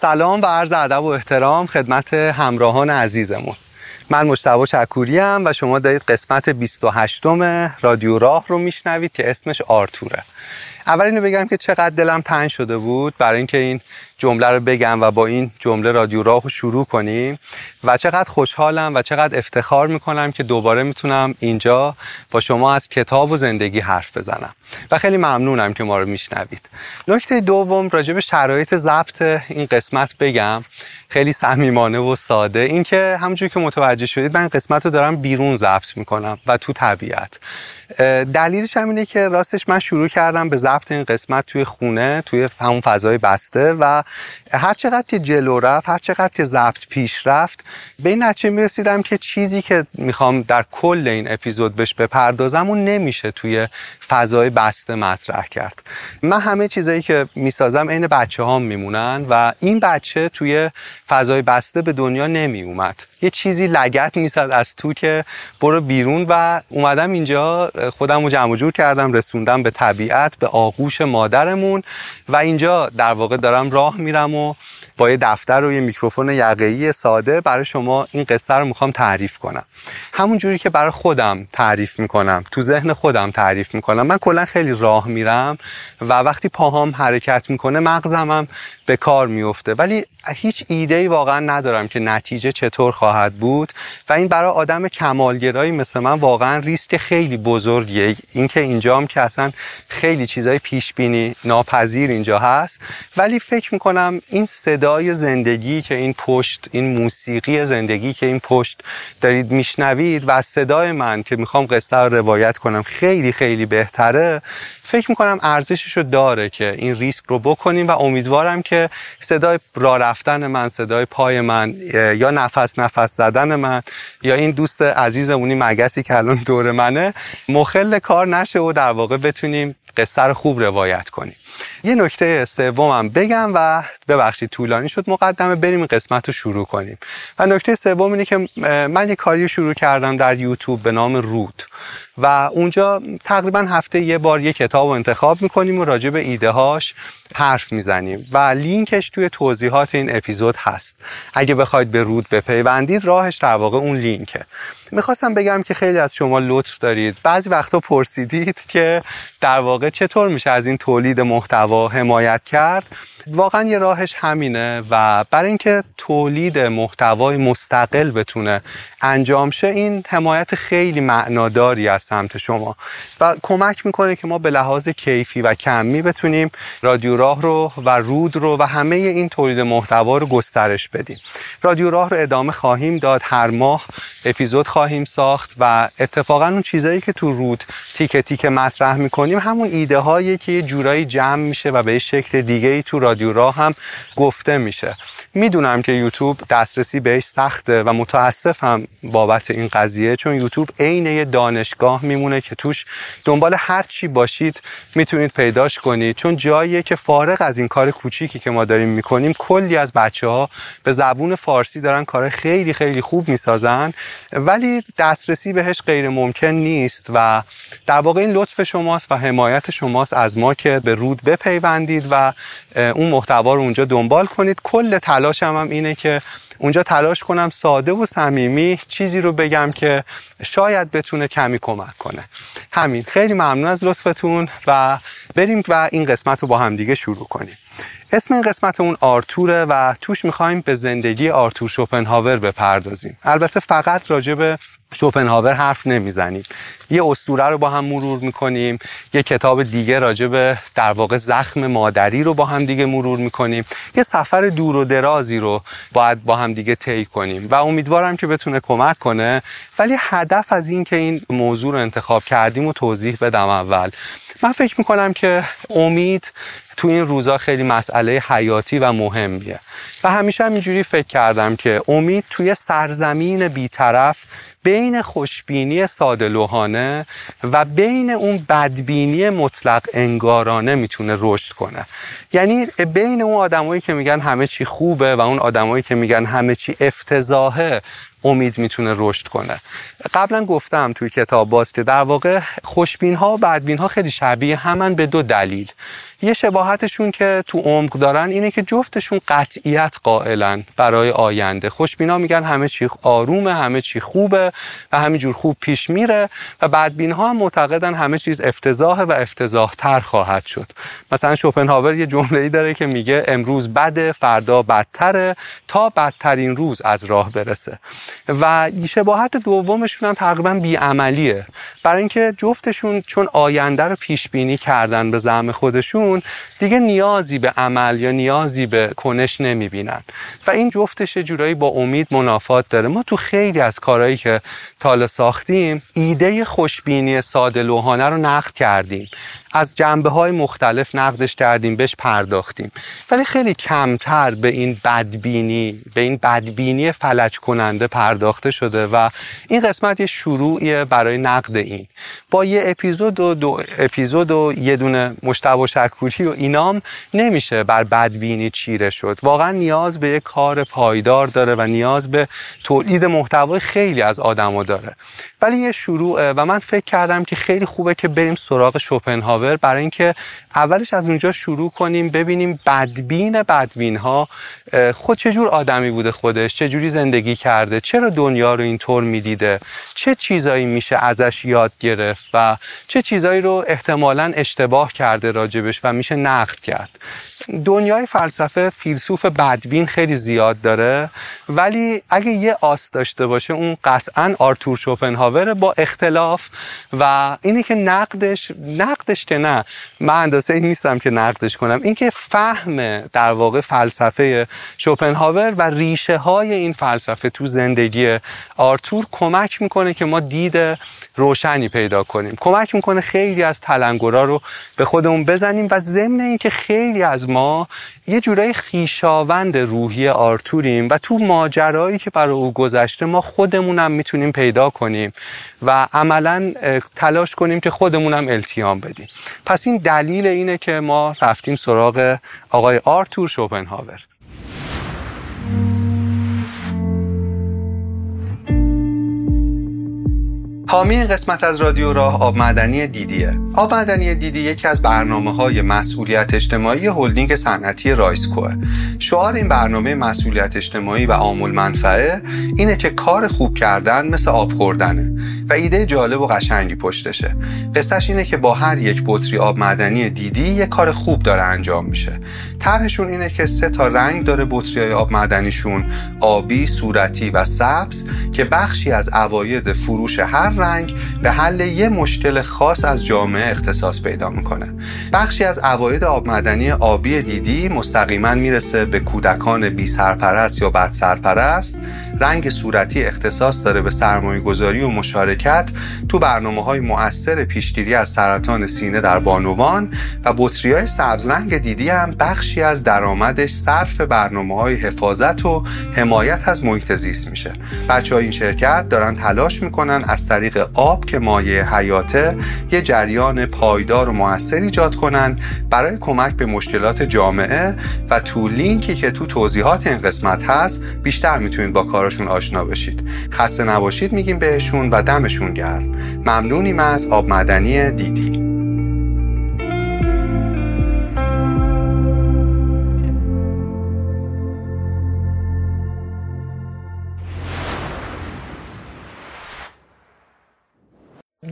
سلام و عرض ادب و احترام خدمت همراهان عزیزمون. من مشتبه شکوری ام و شما دارید قسمت 28 رادیو راه رو میشنوید که اسمش آرتوره. اول اینو بگم که چقدر دلم تنگ شده بود برای اینکه این جمله رو بگم و با این جمله رادیو راه رو شروع کنیم و چقدر خوشحالم و چقدر افتخار می‌کنم که دوباره می‌تونم اینجا با شما از کتاب و زندگی حرف بزنم. و خیلی ممنونم که ما رو میشنوید. نکته دوم راجع به شرایط ضبط این قسمت بگم. خیلی صمیمانه و ساده. اینکه همونجوری که متوجه شدید من قسمت رو دارم بیرون ضبط می‌کنم و تو طبیعت. دلیلش هم اینه که راستش من شروع کردم به ضبط این قسمت توی خونه توی همون فضای بسته و هر چقدر که جلو رفت هر چقدر که ضبط پیش رفت به این نتیجه می‌رسیدم که چیزی که می‌خوام در کل این اپیزود بهش بپردازم اون نمیشه توی فضای بسته مطرح کرد. من همه چیزایی که می‌سازم عین بچه هام میمونن و این بچه توی فضای بسته به دنیا نمی اومد یه چیزی لگت می‌زد از تو که برو بیرون و اومدم اینجا خودم رو جمع جور کردم رسوندم به طبیعت به آغوش مادرمون و اینجا در واقع دارم راه میرم و با یه دفتر و یه میکروفون یقه‌ای ساده برای شما این قصه رو می‌خوام تعریف کنم. همون جوری که برای خودم تعریف می‌کنم تو ذهن خودم تعریف می‌کنم. من کلا خیلی راه میرم و وقتی پاهام حرکت می‌کنه مغزمم به کار میفته. ولی هیچ ایده ای واقعا ندارم که نتیجه چطور خواهد بود و این برای آدم کمالگرایی مثل من واقعا ریسک خیلی بزرگیه. اینکه اینجام که اصلا خیلی چیزای پیش بینی ناپذیر اینجا هست. ولی فکر می‌کنم این صدای زندگی که این پشت این موسیقی زندگی که این پشت دارید میشنوید و صدای من که می‌خوام قصه رو روایت کنم خیلی خیلی بهتره. فکر می‌کنم ارزشش رو داره که این ریسک رو بکنیم و امیدوارم که صدای راه رفتن من صدای پای من یا نفس نفس زدن من یا این دوست عزیزمونی مگسی که الان دور منه مخل کار نشه و در واقع بتونیم قصه رو خوب روایت کنیم. یه نکته سومم بگم و ببخشید طولانی شد مقدمه بریم قسمت رو شروع کنیم. و نکته سوم اینه که من یه کاری شروع کردم در یوتیوب به نام رود. و اونجا تقریبا هفته یه بار یه کتاب رو انتخاب می‌کنیم و راجع به ایده هاش حرف می‌زنیم. و لینکش توی توضیحات این اپیزود هست. اگه بخواید به رود بپیوندید راهش در واقع اون لینکه. می‌خواستم بگم که خیلی از شما لطف دارید. بعضی وقتا پرسیدید که در واقع چطور میشه از این تولید محتوا حمایت کرد. واقعا یه راهش همینه و برای اینکه تولید محتوای مستقل بتونه انجام شه این حمایت خیلی معناداری از سمت شما. و کمک می‌کنه که ما به لحاظ کیفی و کمی بتونیم رادیو راه رو و رود رو و همه این تولید محتوا رو گسترش بدیم. رادیو راه رو ادامه خواهیم داد. هر ماه اپیزود خواهیم ساخت و اتفاقا اون چیزایی که تو رود تیکه تیکه مطرح می‌کنیم همون ایده هایی که یه جورایی جمع میشه و به شکل دیگه ای تو رادیو راه هم گفته میشه. می‌دونم که یوتیوب دسترسی بهش سخته و متاسفم بابت این قضیه چون یوتیوب عین دانشگاه میمونه که توش دنبال هر چی باشید می‌تونید پیداش کنید. چون جاییه که فارغ از این کار کوچیکی که ما داریم می‌کنیم کلی از بچه ها به زبون فارسی دارن کار خیلی خیلی خوب می‌سازن ولی دسترسی بهش غیر ممکن نیست و در واقع این لطف شماست و حمایت شماست از ما که به رود بپیوندید و اون محتوا رو اونجا دنبال کنید. کل تلاشم هم اینه که اونجا تلاش کنم ساده و صمیمی چیزی رو بگم که شاید بتونه کمی کمک کنه. همین خیلی ممنون از لطفتون و بریم و این قسمت رو با هم دیگه شروع کنیم. اسم این قسمت اون آرتوره و توش می‌خوایم به زندگی آرتور شوپنهاور بپردازیم. البته فقط راجع به شوپنهاور حرف نمی‌زنیم. یه استوره رو با هم مرور می‌کنیم. یه کتاب دیگه راجع به در واقع زخم مادری رو با هم دیگه مرور می‌کنیم. یه سفر دور و درازی رو باید با هم دیگه طی کنیم. و امیدوارم که بتونه کمک کنه. ولی هدف از این که این موضوع رو انتخاب کردیم و توضیح بدم اول. من فکر می‌کنم که امید تو این روزا خیلی مسئله حیاتی و مهمیه. و همیشه هم اینجوری فکر کردم که امید توی سرزمین بیطرف بین خوشبینی ساده و بین اون بدبینی مطلق انگارانه می‌تونه رشد کنه. یعنی بین اون آدمایی که میگن همه چی خوبه و اون آدمایی که میگن همه چی افتضاحه امید می‌تونه رشد کنه. قبلا گفتم توی کتاب باز که در واقع خوشبین ها و بدبین ها خیلی شبیه همن به دو دلیل. یه شباهت شباهتشون که تو عمق دارن اینه که جفتشون قطعیت قائلن برای آینده. خوشبینا میگن همه چی آرومه همه چی خوبه و همینجور خوب پیش میره و بدبین ها معتقدن همه چیز افتضاحه و افتضاح تر خواهد شد. مثلا شوپنهاور یه جمله ای داره که میگه امروز بده فردا بدتره تا بدترین روز از راه برسه. و شباهت دومشون هم تقریبا بیعملیه. برای اینکه جفتشون چون آینده رو پیش بینی کردن به زعم خودشون دیگه نیازی به عمل یا نیازی به کنش نمی‌بینن. و این جفتش جورایی با امید منافات داره. ما تو خیلی از کارهایی که تاله ساختیم ایده خوشبینی ساده لوحانه رو نقد کردیم. از جنبه های مختلف نقدش کردیم بهش پرداختیم. ولی خیلی کمتر به این بدبینی به این بدبینی فلج کننده پرداخته شده و این قسمت یه شروعیه برای نقد این. با یه اپیزود و دو اپیزود و یه دونه مشتبه شکوری و اینام نمیشه بر بدبینی چیره شد. واقعا نیاز به یه کار پایدار داره و نیاز به تولید محتوای خیلی از آدما داره. ولی یه شروعه و من فکر کردم که خیلی خوبه که بریم سراغ شوپنهاور برای اینکه اولش از اونجا شروع کنیم ببینیم بدبین بدبین ها خود چجور آدمی بوده خودش چجوری زندگی کرده چرا دنیا رو اینطور می‌دیده چه چیزایی میشه ازش یاد گرفت و چه چیزایی رو احتمالا اشتباه کرده راجبش و میشه نقد کرد. دنیای فلسفه فیلسوف بدبین خیلی زیاد داره ولی اگه یه آس داشته باشه اون قطعا آرتور شوپنهاور با اختلاف و اینی که نقدش نقدش که نه. من اندازه این نیستم که نقدش کنم. اینکه فهم در واقع فلسفه شوپنهاور و ریشه های این فلسفه تو زندگی آرتور کمک می‌کنه که ما دید روشنی پیدا کنیم. کمک می‌کنه خیلی از تلنگرها رو به خودمون بزنیم و ضمن اینکه خیلی از ما یه جورایی خیشاوند روحی آرتوریم و تو ماجرایی که برای او گذشته ما خودمونم می‌تونیم پیدا کنیم و عملا تلاش کنیم که خودمونم التیام بدیم. پس این دلیل اینه که ما رفتیم سراغ آقای آرتور شوپنهاور. حامی این قسمت از رادیو راه آب معدنی دیدیه. آب معدنی دیدی یکی از برنامه های مسئولیت اجتماعی هلدینگ صنعتی رایسکوه شعار این برنامه مسئولیت اجتماعی و عامل منفعه اینه که کار خوب کردن مثل آب خوردنه. و ایده جالب و قشنگی پشتشه. قصهش اینه که با هر یک بطری آب معدنی دیدی یه کار خوب داره انجام میشه. طرحشون اینه که سه تا رنگ داره بطری های آب معدنیشون آبی، صورتی و سبز که بخشی از اواید فروش هر رنگ به حل یه مشکل خاص از جامعه اختصاص پیدا می‌کنه. بخشی از اواید آب معدنی آبی دیدی مستقیما می‌رسه به کودکان بی سرپرست یا بد سرپرست. رنگ صورتی اختصاص داره به سرمایه گذاری و مشارکت تو برنامه های مؤثر پیشگیری از سرطان سینه در بانوان و بطری های سبز رنگ دیدی هم بخشی از درآمدش صرف برنامه های حفاظت و حمایت از محیط زیست میشه. بچه های این شرکت دارن تلاش می‌کنن از طریق آب که مایه حیاته یه جریان پایدار و موثر ایجاد کنن برای کمک به مشکلات جامعه و تو لینکی که تو توضیحات این قسمت هست بیشتر می‌تونید با کارشون آشنا بشید. خسته نباشید میگیم بهشون و دمشون گرم. ممنونیم از آب مدنی دیدی.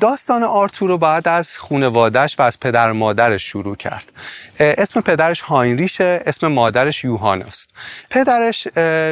داستان آرتور رو بعد از خونوادش و از پدر مادرش شروع کرد. اسم پدرش هاینریشه اسم مادرش یوهاناست پدرش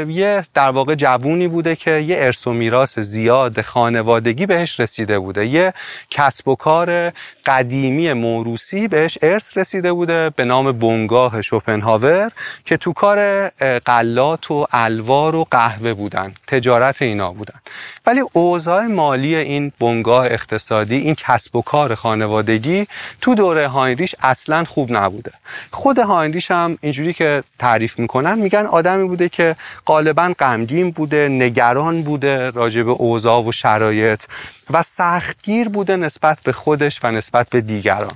یه در واقع جوونی بوده که یه ارث و میراث زیاد خانوادگی بهش رسیده بوده. یه کسب و کار قدیمی موروسی بهش ارث رسیده بوده به نام بنگاه شوپنهاور که تو کار قلات و الوار و قهوه بودن تجارت اینا بودن. ولی اوضاع مالی این بنگاه اقتصادی این کسب و کار خانوادگی تو دوره هاینریش اصلا خوب نبوده. خود هاینریش هم اینجوری که تعریف می‌کنن میگن آدمی بوده که غالبا غمگین بوده نگران بوده راجع به اوضاع و شرایط و سختگیر بوده نسبت به خودش و نسبت به دیگران.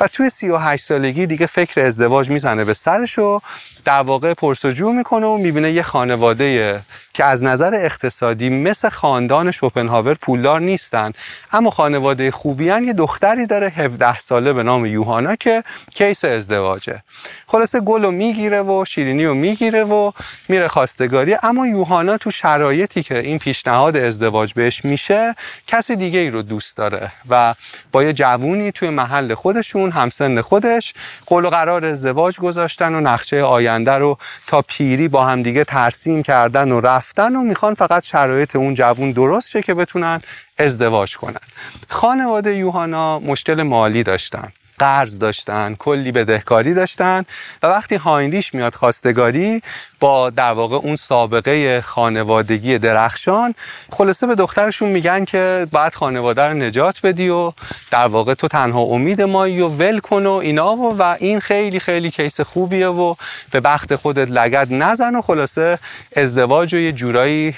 و توی 38 سالگی دیگه فکر ازدواج می‌زنه به سرش و در واقع پرسجو می‌کنه و می‌بینه یه خانواده که از نظر اقتصادی مثل خاندان شوپنهاور پولدار نیستن اما خانواده خوبی هن. یه دختری داره 17 ساله به نام یوهانا که کیس ازدواجه خلاصه گل رو می‌گیره و شیرینی رو می‌گیره و میره خواستگاری اما یوهانا تو شرایطی که این پیشنهاد ازدواج بهش میشه کسی دیگه ای رو دوست داره و با یه جوونی توی محل خودشون همسن خودش قول و قرار ازدواج گذاشتن و نقشه آینده رو تا پیری با همدیگه ترسیم کردن و رفتن و می‌خوان فقط شرایط اون جوون درست شه که بتونن ازدواج کنن. خانواده یوهانا مشکل مالی داشتن. قرض داشتن کلی بدهکاری داشتن و وقتی هاینریش میاد خواستگاری با در واقع اون سابقه خانوادگی درخشان خلاصه به دخترشون میگن که باید خانواده رو نجات بدی و در واقع تو تنها امید مایی و ول کن و اینا و, و این خیلی خیلی کیس خوبیه و به بخت خودت لگد نزن و خلاصه ازدواج و یه جورایی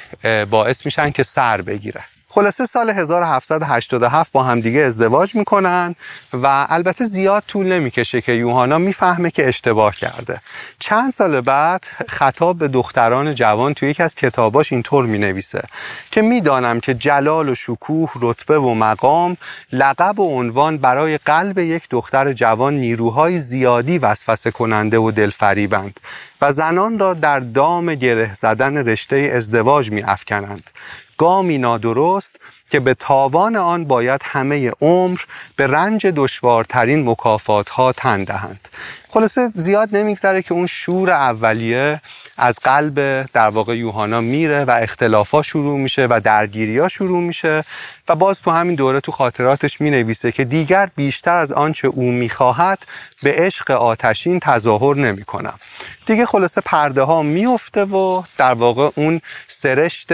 باعث میشن که سر بگیره خلاصه سال 1787 با همدیگه ازدواج می‌کنن و البته زیاد طول نمی‌کشه که یوهانا می‌فهمه که اشتباه کرده چند سال بعد خطاب به دختران جوان توی یکی از کتاباش اینطور می‌نویسه که می‌دانم که جلال و شکوه رتبه و مقام لقب و عنوان برای قلب یک دختر جوان نیروهای زیادی وسوسه کننده و دلفریبند و زنان را در دام گره زدن رشته ازدواج می افکنند. گامی نادرست که به تاوان آن باید همه عمر به رنج دشوارترین مکافات ها تن دهند. خلاصه زیاد نمیگذره که اون شور اولیه از قلب در واقع یوهانا میره و اختلافا شروع میشه و درگیری ها شروع میشه و باز تو همین دوره تو خاطراتش می نویسه که دیگر بیشتر از آنچه او می‌خواهد به عشق آتشین تظاهر نمی کنم دیگه خلاصه پرده ها میفته و در واقع اون سرشت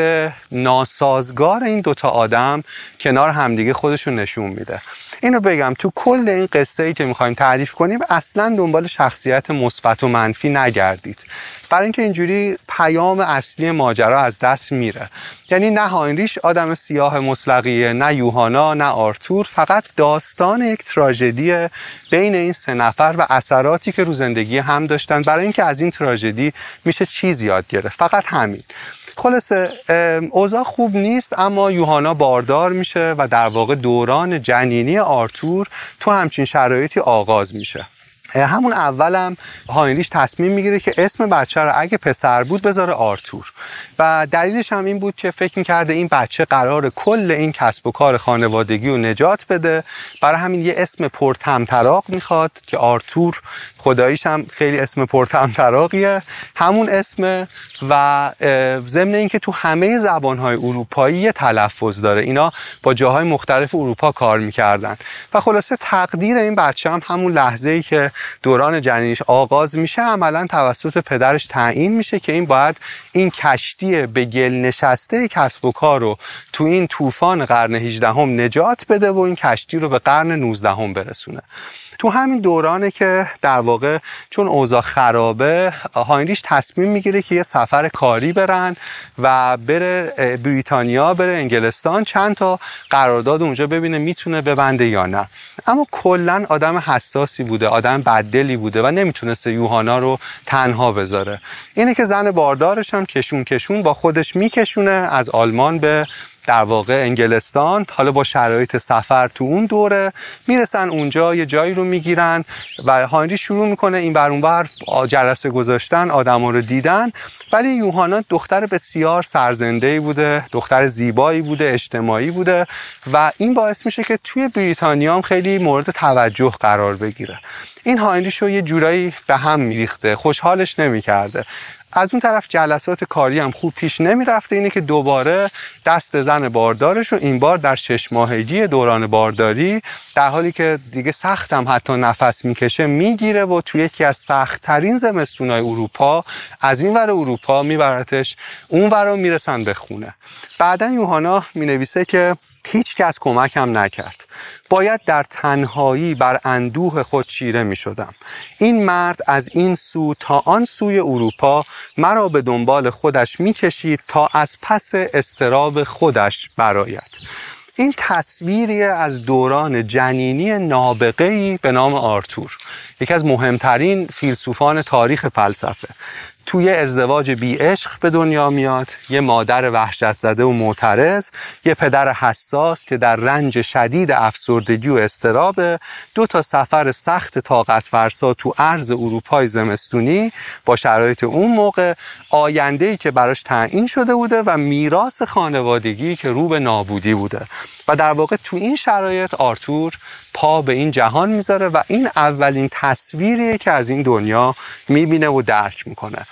ناسازگار این دوتا آدم کنار همدیگه خودشون نشون میده. اینو بگم تو کل این قصه ای که می‌خوایم تعریف کنیم اصلا دنبال شخصیت مثبت و منفی نگردید. برای اینکه اینجوری پیام اصلی ماجرا از دست میره. یعنی نه هاینریش آدم سیاه مطلقیه نه یوهانا نه آرتور فقط داستان یک تراژدی بین این سه نفر و اثراتی که رو زندگی هم داشتن. برای اینکه از این تراژدی میشه چیز یاد گرفت. فقط همین. خلاصه اوضاع خوب نیست اما یوهانا باردار میشه و در واقع دوران جنینی آرتور تو همچین شرایطی آغاز میشه. همون اولم هاینریش تصمیم می‌گیره که اسم بچه رو اگه پسر بود بذاره آرتور. و دلیلش هم این بود که فکر می‌کرده این بچه قرار کل این کسب و کار خانوادگی رو نجات بده. برای همین یه اسم پرتمطراق می‌خواد که آرتور خداییش هم خیلی اسم پرتمطراقیه همون اسم و ضمن اینکه تو همه زبانهای اروپایی یه تلفظ داره. اینا با جاهای مختلف اروپا کار می‌کردن. و خلاصه تقدیر این بچه هم همون لحظه ای که دوران جنینش آغاز میشه عملا توسط پدرش تعیین میشه که این باید این کشتی به گل نشسته کسب و کار رو تو این طوفان قرن 18 هم نجات بده و این کشتی رو به قرن 19 هم برسونه. تو همین دورانه که در واقع چون اوضاع خرابه هاینریش تصمیم می‌گیره که یه سفر کاری برن و بره بریتانیا بره انگلستان چند تا قرارداد اونجا ببینه می‌تونه ببنده یا نه. اما کلا آدم حساسی بوده آدم بددلی بوده و نمی‌تونسته یوهانا رو تنها بذاره. اینه که زن باردارش هم کشون کشون با خودش میکشونه از آلمان به در واقع انگلستان حالا با شرایط سفر تو اون دوره می‌رسن اونجا یه جایی رو می‌گیرن و هانری شروع می‌کنه این بر اونور جلسه گذاشتن آدما رو دیدن. ولی یوهانا دختر بسیار سرزنده بوده دختر زیبایی بوده اجتماعی بوده و این باعث میشه که توی بریتانیا هم خیلی مورد توجه قرار بگیره. این هاینریش رو یه جورایی به هم میریخته خوشحالش نمی‌کرده. از اون طرف جلسات کاری هم خوب پیش نمی‌رفته. اینه که دوباره دست زن باردارش رو این بار در شش ماهگی دوران بارداری در حالی که دیگه سختم حتی نفس می‌کشه می‌گیره و توی یکی از سختترین زمستونای اروپا از این ور اروپا میبرتش اون ور می‌رسن به خونه. بعدا یوهانا می‌نویسه که هیچ کس کمکم نکرد. باید در تنهایی بر اندوه خود چیره می شدم این مرد از این سو تا آن سوی اروپا مرا به دنبال خودش می کشید تا از پس استراب خودش برایت این تصویری از دوران جنینی نابغه‌ای به نام آرتور. یکی از مهمترین فیلسوفان تاریخ فلسفه. توی ازدواج بی عشق به دنیا میاد یه مادر وحشت زده و معترض یه پدر حساس که در رنج شدید افسردگی و استرابه دو تا سفر سخت طاقت فرسا تو عرض اروپای زمستونی با شرایط اون موقع آینده ای که براش تعیین شده بوده و میراث خانوادگی که رو به نابودی بوده. و در واقع تو این شرایط آرتور پا به این جهان می‌ذاره و این اولین تصویریه که از این دنیا می‌بینه و درک می‌کنه.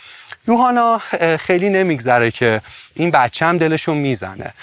یوهانا خیلی نمیگذره که این بچه هم دلشون می‌زنه.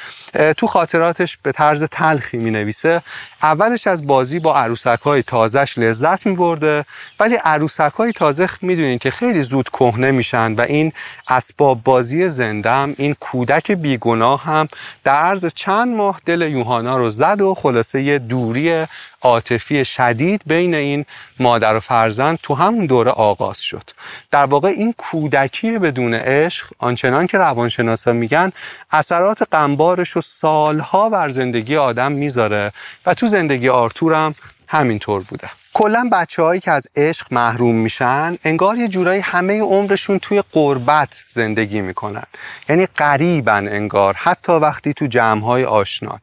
تو خاطراتش به طرز تلخی می نویسه اولش از بازی با عروسک های تازش لذت می برده ولی عروسک های تازه می‌دونین که خیلی زود کهنه میشن و این اسباب بازی زندم این کودک بیگناه هم در عرض چند ماه دل یوهانا رو زد و خلاصه یه دوری عاطفی شدید بین این مادر و فرزند تو همون دوره آغاز شد. در واقع این کودکی بدون عشق آنچنان که روانشناسا میگن اثرات قنبارش رو سالها بر زندگی آدم می‌ذاره و تو زندگی آرتورم همینطور بوده. کلا بچههایی که از عشق محروم میشن انگار یه جورایی همه عمرشون توی قربت زندگی می‌کنن. یعنی قریبن انگار حتی وقتی تو جمعهای آشنان.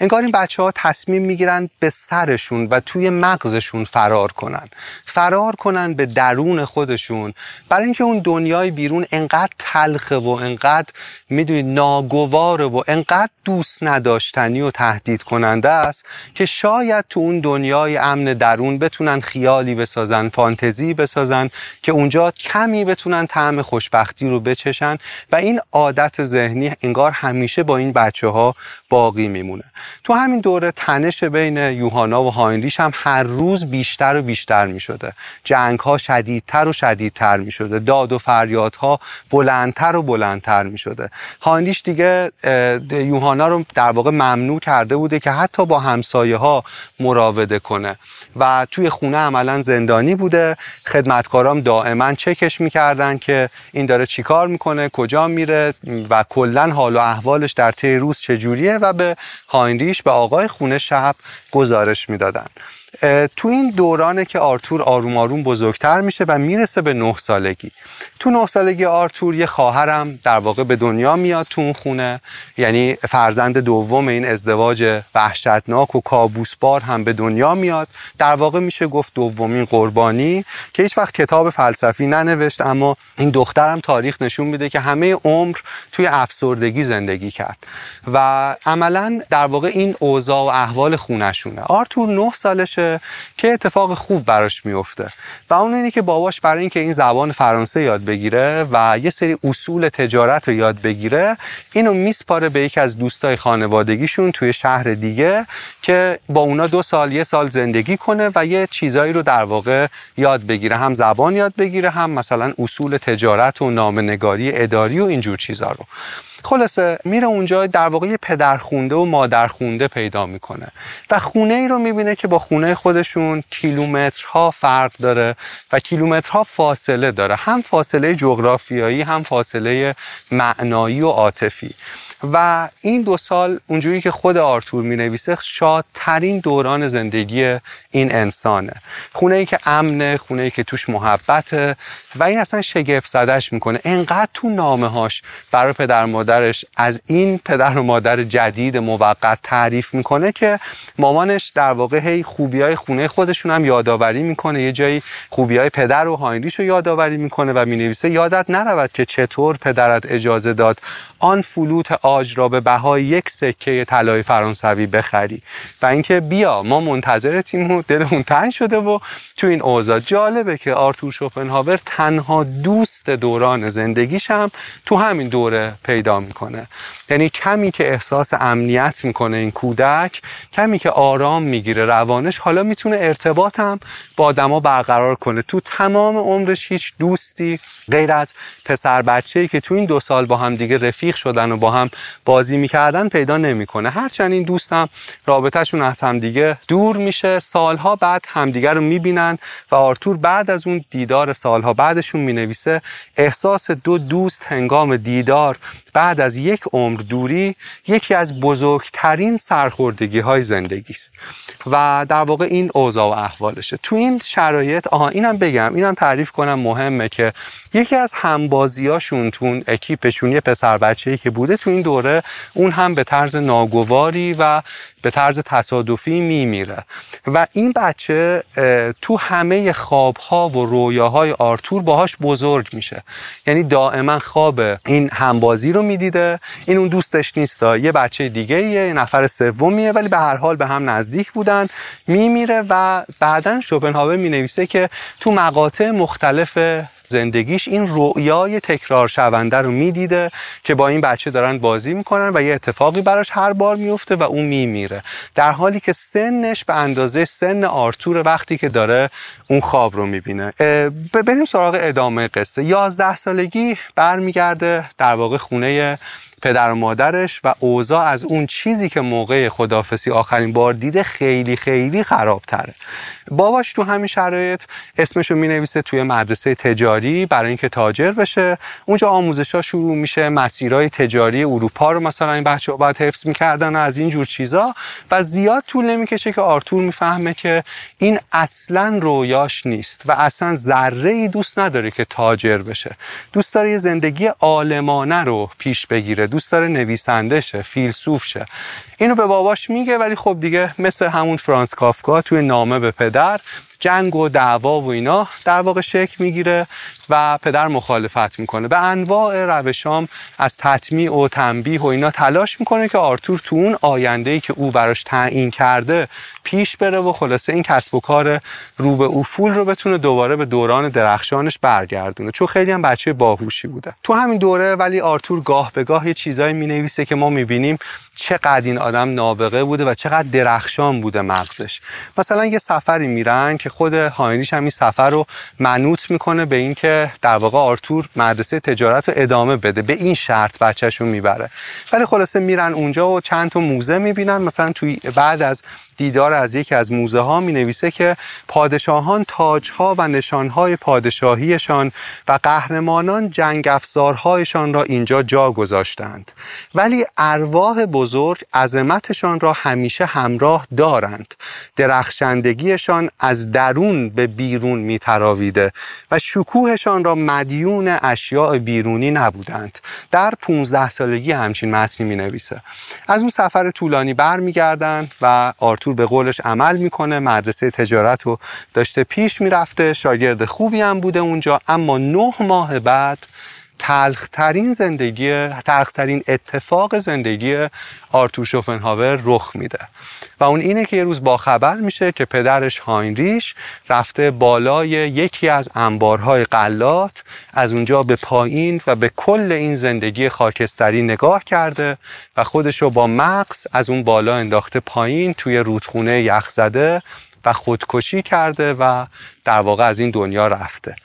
انگار این بچه ها تصمیم می‌گیرن به سرشون و توی مغزشون فرار کنن. فرار کنن به درون خودشون. برای اینکه اون دنیای بیرون انقدر تلخه و انقدر می‌دونید ناگواره و انقدر دوست نداشتنی و تهدید کننده است که شاید تو اون دنیای امن درون بتونن خیالی بسازن فانتزی بسازن که اونجا کمی بتونن طعم خوشبختی رو بچشن و این عادت ذهنی انگار همیشه با این بچه ها باقی میمونه. تو همین دوره تنش بین یوهانا و هاینریش هم هر روز بیشتر و بیشتر می‌شده. جنگ ها شدیدتر و شدیدتر می‌شده. داد و فریادها بلندتر و بلندتر می‌شده. هاینریش دیگه یوهانا رو در واقع ممنوع کرده بوده که حتی با همسایه ها مراوده کنه. و توی خونه عملا زندانی بوده. خدمتکارام دائما چکش می‌کردن که این داره چیکار می‌کنه کجا میره و کلا حال و احوالش در طی روز چجوریه و به هاینریش به آقای خونه شب گزارش می‌دادن تو این دورانه که آرتور آروم آروم بزرگتر میشه و می‌رسه به نه سالگی. تو نه سالگی آرتور یه خواهرم در واقع به دنیا میاد تو اون خونه. یعنی فرزند دوم این ازدواج وحشتناک و کابوسبار هم به دنیا میاد. در واقع میشه گفت دومین قربانی که هیچ وقت کتاب فلسفی ننوشت اما این دخترم تاریخ نشون میده که همه عمر توی افسردگی زندگی کرد. و عملا در واقع این اوضاع و احوال خونشونه آرتور نه سالشه که اتفاق خوب براش میفته. و اون اینه که باباش برای اینکه این زبان فرانسه یاد بگیره و یه سری اصول تجارت رو یاد بگیره اینو میسپاره به یکی از دوستای خانوادگیشون توی شهر دیگه که با اونا دو سال یه سال زندگی کنه و یه چیزایی رو در واقع یاد بگیره. هم زبان یاد بگیره هم مثلا اصول تجارت و نامنگاری اداری و اینجور چیزا رو. خلاصه میره اونجا در واقع پدر خونده و مادر خونده پیدا می‌کنه. و خونه ای رو می‌بینه که با خونه خودشون کیلومترها فرق داره و کیلومترها فاصله داره. هم فاصله جغرافیایی هم فاصله معنایی و عاطفی. و این دو سال اونجوری که خود آرتور می نویسه شادترین دوران زندگی این انسانه. خونه ای که امنه خونه ای که توش محبته و این اصلا شگفت زدش می‌کنه. انقدر تو نامه هاش برای پدر مادرش از این پدر و مادر جدید موقت تعریف می‌کنه که مامانش در واقع هی خوبی های خونه خودشون هم یادآوری می‌کنه. یه جایی خوبی های پدر و هاینریش رو یادآوری می‌کنه و می‌نویسه یادت نرود که چطور پدرت اجازه داد آن فلوت آج را به بهای یک سکه طلای فرانسوی بخری و اینکه بیا ما منتظرتیم و دلمون تنگ شده و تو این اوضاع. جالبه که آرتور شوپنهاور تنها دوست دوران زندگیش هم تو همین دوره پیدا می‌کنه. یعنی کمی که احساس امنیت می‌کنه این کودک کمی که آرام می‌گیره. روانش حالا می‌تونه ارتباط هم با آدما برقرار کنه. تو تمام عمرش هیچ دوستی غیر از پسر بچه‌ای که تو این دو سال با هم دیگه رفیق شدن و با هم بازی می‌کردن پیدا نمی‌کنه. هرچند این دوستم رابطهشون از همدیگه دور میشه. سالها بعد همدیگه رو می‌بینن و آرتور بعد از اون دیدار سالها بعدشون می‌نویسه احساس دو دوست هنگام دیدار بعد از یک عمر دوری یکی از بزرگترین سرخوردگی های زندگی است. و در واقع این اوضاع و احوالشه. تو این شرایط آها اینم بگم اینم تعریف کنم مهمه که یکی از همبازیاشون تو اکیپشون یه پسر بچه‌ای که بوده تو این دوره اون هم به طرز ناگواری و به طرز تصادفی میمیره. و این بچه تو همه خوابها و رویاهای آرتور باهاش بزرگ میشه. یعنی دائما خواب این همبازی رو می‌دیده. این اون دوستش نیست. یه بچه دیگه یه نفر سومیه ولی به هر حال به هم نزدیک بودن. میمیره و بعدا شوپنهاور می‌نویسه که تو مقاطع مختلف زندگیش این رؤیای تکرار شونده رو می‌دیده که با این بچه دارن بازی می‌کنن و یه اتفاقی براش هر بار میفته و اون میمیره. در حالی که سنش به اندازه سن آرتور وقتی که داره اون خواب رو می‌بینه. بریم سراغ ادامه قصه. یازده سالگی برمیگرده در واقع خونه پدر و مادرش و اوضاع از اون چیزی که موقع خدافسی آخرین بار دیده خیلی خیلی خرابتره. باباش تو همین شرایط اسمشو می نویسه توی مدرسه تجاری برای اینکه تاجر بشه. اونجا آموزش ها شروع میشه مسیرهای تجاری اروپا رو مثلا این بچه ها باید حفظ می‌کردن از این جور چیزا. و زیاد طول نمی‌کشه که آرتور می‌فهمه که این اصلا رویاش نیست و اصلا ذره ای دوست نداره که تاجر بشه. دوست داره یه زندگی عالمانه رو پیش بگیره دوست داره نویسنده شه فیلسوف شه اینو به باباش میگه ولی خب دیگه مثل همون فرانس کافکا توی نامه به پدر جنگ و دعوا و اینا در واقع شکل می‌گیره و پدر مخالفت می‌کنه. به انواع روشام از تطمیع و تنبیه و اینا تلاش می‌کنه که آرتور تو اون آینده که او براش تعیین کرده پیش بره و خلاصه این کسب و کار رو به افول رو بتونه دوباره به دوران درخشانش برگردونه. چون خیلی هم بچه باهوشی بوده. تو همین دوره ولی آرتور گاه به گاه یه چیزایی می‌نویسه که ما می‌بینیم. چقدر این آدم نابغه بوده و چقدر درخشان بوده مغزش. مثلا یه سفری میرن که خود هاینریش هم این سفر رو منوط می‌کنه به اینکه در واقع آرتور مدرسه تجارت رو ادامه بده به این شرط بچهشون می‌بره. ولی خلاصه میرن اونجا و چند تا موزه می‌بینن مثلا توی بعد از دیدار از یکی از موزه ها می نویسه که پادشاهان تاج ها و نشان های پادشاهیشان و قهرمانان جنگ افزارهایشان را اینجا جا گذاشتند. ولی ارواح بزرگ عظمتشان را همیشه همراه دارند. درخشندگیشان از درون به بیرون می تراویده و شکوهشان را مدیون اشیاء بیرونی نبودند. در 15 سالگی همچین متنی می نویسه از اون سفر طولانی برمیگردند و آرتور به قولش عمل می‌کنه مدرسه تجارت رو داشته پیش می‌رفته شاگرد خوبی هم بوده اونجا اما نه ماه بعد تلخترین زندگی تلخترین اتفاق زندگی آرتور شوپنهاور رخ میده. و اون اینه که یه روز با خبر میشه که پدرش هاینریش رفته بالای یکی از انبارهای قلات از اونجا به پایین و به کل این زندگی خاکستری نگاه کرده و خودش رو با مغز از اون بالا انداخته پایین توی رودخونه یخزده و خودکشی کرده و در واقع از این دنیا رفته.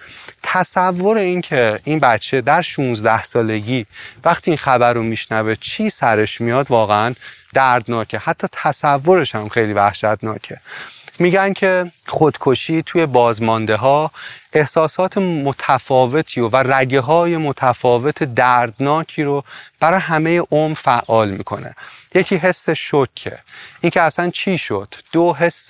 تصور این که این بچه در 16 سالگی وقتی این خبر رو میشنوه چی سرش میاد واقعا دردناکه. حتی تصورش هم خیلی وحشتناکه. میگن که خودکشی توی بازمانده ها احساسات متفاوتی و, و رگه های متفاوت دردناکی رو برای همه عمر فعال می‌کنه. یکی حس شکه اینکه اصلا چی شد؟ دو حس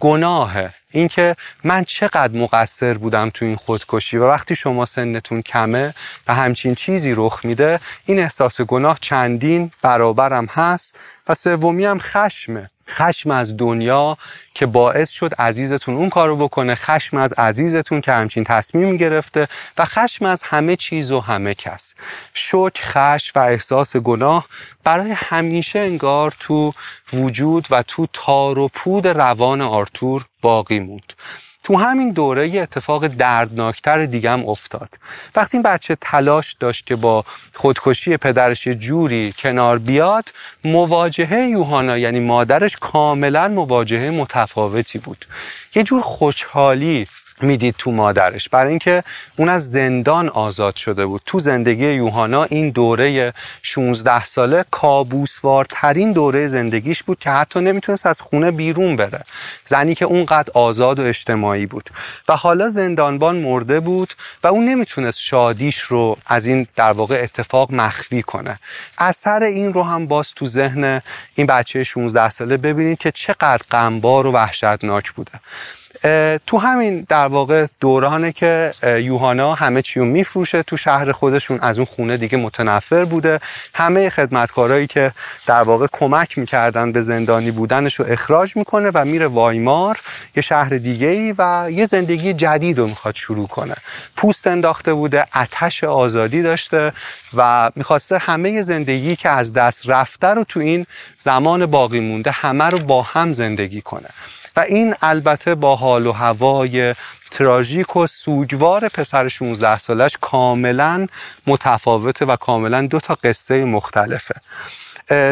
گناهه اینکه من چقدر مقصر بودم تو این خودکشی و وقتی شما سنتون کمه و همچین چیزی رخ میده این احساس گناه چندین برابرم هست و سومی هم خشمه. خشم از دنیا که باعث شد عزیزتون اون کارو بکنه خشم از عزیزتون که همچین تصمیم گرفته و خشم از همه چیز و همه کس. شک خشم و احساس گناه برای همیشه انگار تو وجود و تو تار و پود روان آرتور باقی موند. تو همین دوره یه اتفاق دردناکتر هم افتاد. وقتی این بچه تلاش داشت که با خودکشی پدرش جوری کنار بیاد مواجهه یوهانا یعنی مادرش کاملا مواجهه متفاوتی بود. یه جور خوشحالی می‌دید تو مادرش. برای اینکه اون از زندان آزاد شده بود. تو زندگی یوهانا این دوره 16 ساله کابوسوارترین دوره زندگیش بود که حتی نمی‌تونست از خونه بیرون بره. زنی که اونقدر آزاد و اجتماعی بود. و حالا زندانبان مرده بود و اون نمی‌تونست شادیش رو از این در واقع اتفاق مخفی کنه. اثر این رو هم باز تو ذهن این بچه 16 ساله ببینید که چقدر غمبار و وحشتناک بوده. تو همین در واقع دورانه که یوهانا همه چی رو میفروشه تو شهر خودشون از اون خونه دیگه متنفر بوده. همه خدمتکارایی که در واقع کمک می‌کردن به زندانی بودنش رو اخراج می‌کنه و میره وایمار یه شهر دیگه ای و یه زندگی جدید رو می‌خواد شروع کنه. پوست انداخته بوده اتش آزادی داشته و می‌خواسته همه زندگی که از دست رفته رو تو این زمان باقی مونده همه رو با هم زندگی کنه. و این البته با حال و هوای تراژیک و سوگوار پسر 16 سالش کاملا متفاوته و کاملا دو تا قصه مختلفه.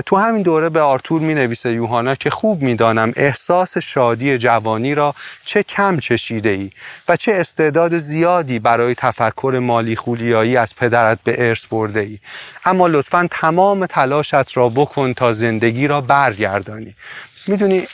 تو همین دوره به آرتور می نویسه یوهانا که خوب می‌دانم احساس شادی جوانی را چه کم چشیده ای و چه استعداد زیادی برای تفکر مالی خولیایی از پدرت به ارث برده ای اما لطفا تمام تلاشت را بکن تا زندگی را برگردانی. می‌دونی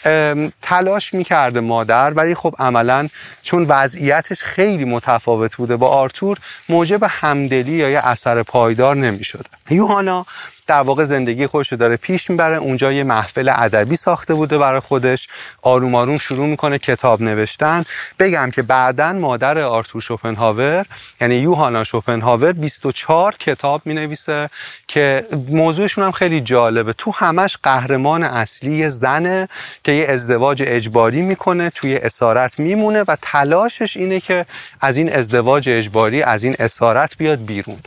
تلاش می‌کرده مادر ولی خب عملا چون وضعیتش خیلی متفاوت بوده با آرتور موجب همدلی یا یه اثر پایدار نمی‌شده. یوهانا در واقع زندگی خودش رو داره پیش می‌بره. اونجا یه محفل ادبی ساخته بوده برای خودش. آروم آروم شروع می‌کنه کتاب نوشتن. بگم که بعدا مادر آرتور شوپنهاور یعنی یوهانا شوپنهاور 24 کتاب می‌نویسه که موضوعشون هم خیلی جالبه. تو همش قهرمان اصلی زنه که یه ازدواج اجباری می‌کنه توی اسارت میمونه و تلاشش اینه که از این ازدواج اجباری از این اسارت بیاد بیرون.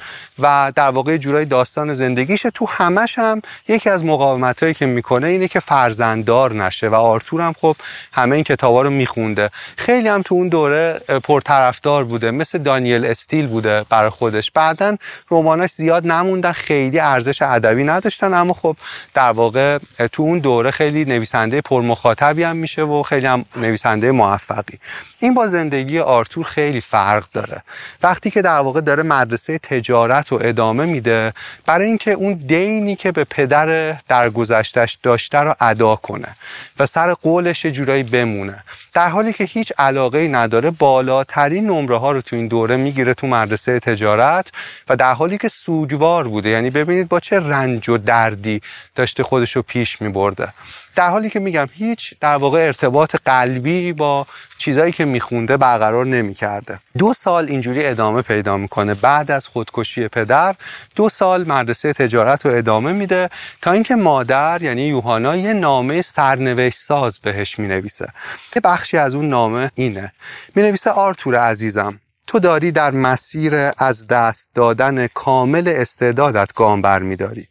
و در واقع جورای داستان زندگیشه. تو همش هم یکی از مقاومت هایی که می‌کنه اینه که فرزنددار نشه و آرتور هم خب همه این کتابا رو میخونده. خیلی هم تو اون دوره پرطرفدار بوده مثل دانیل استیل بوده برای خودش. بعدا رماناش زیاد نموندن خیلی ارزش ادبی نداشتن اما خب در واقع تو اون دوره خیلی نویسنده پرمخاطبی هم میشه و خیلی هم نویسنده موفقی. این با زندگی آرتور خیلی فرق داره. وقتی که در واقع داره مدرسه تجارت رو ادامه میده برای اینکه اون دینی که به پدر در گذشتش داشته رو ادا کنه و سر قولش جورایی بمونه. در حالی که هیچ علاقه نداره بالاترین نمره ها رو تو این دوره می‌گیره تو مدرسه تجارت و در حالی که سوگوار بوده. یعنی ببینید با چه رنج و دردی داشته خودش رو پیش میبرده. در حالی که میگم هیچ در واقع ارتباط قلبی با چیزایی که میخونده برقرار نمی‌کرده. دو سال اینجوری ادامه پیدا می‌کنه. بعد از خودکشی پدر دو سال مدرسه تجارت رو ادامه میده تا اینکه مادر یعنی یوهانا یه نامه سرنوشت ساز بهش می‌نویسه. یه بخشی از اون نامه اینه. می‌نویسه آرتور عزیزم تو داری در مسیر از دست دادن کامل استعدادت گام برمیداری.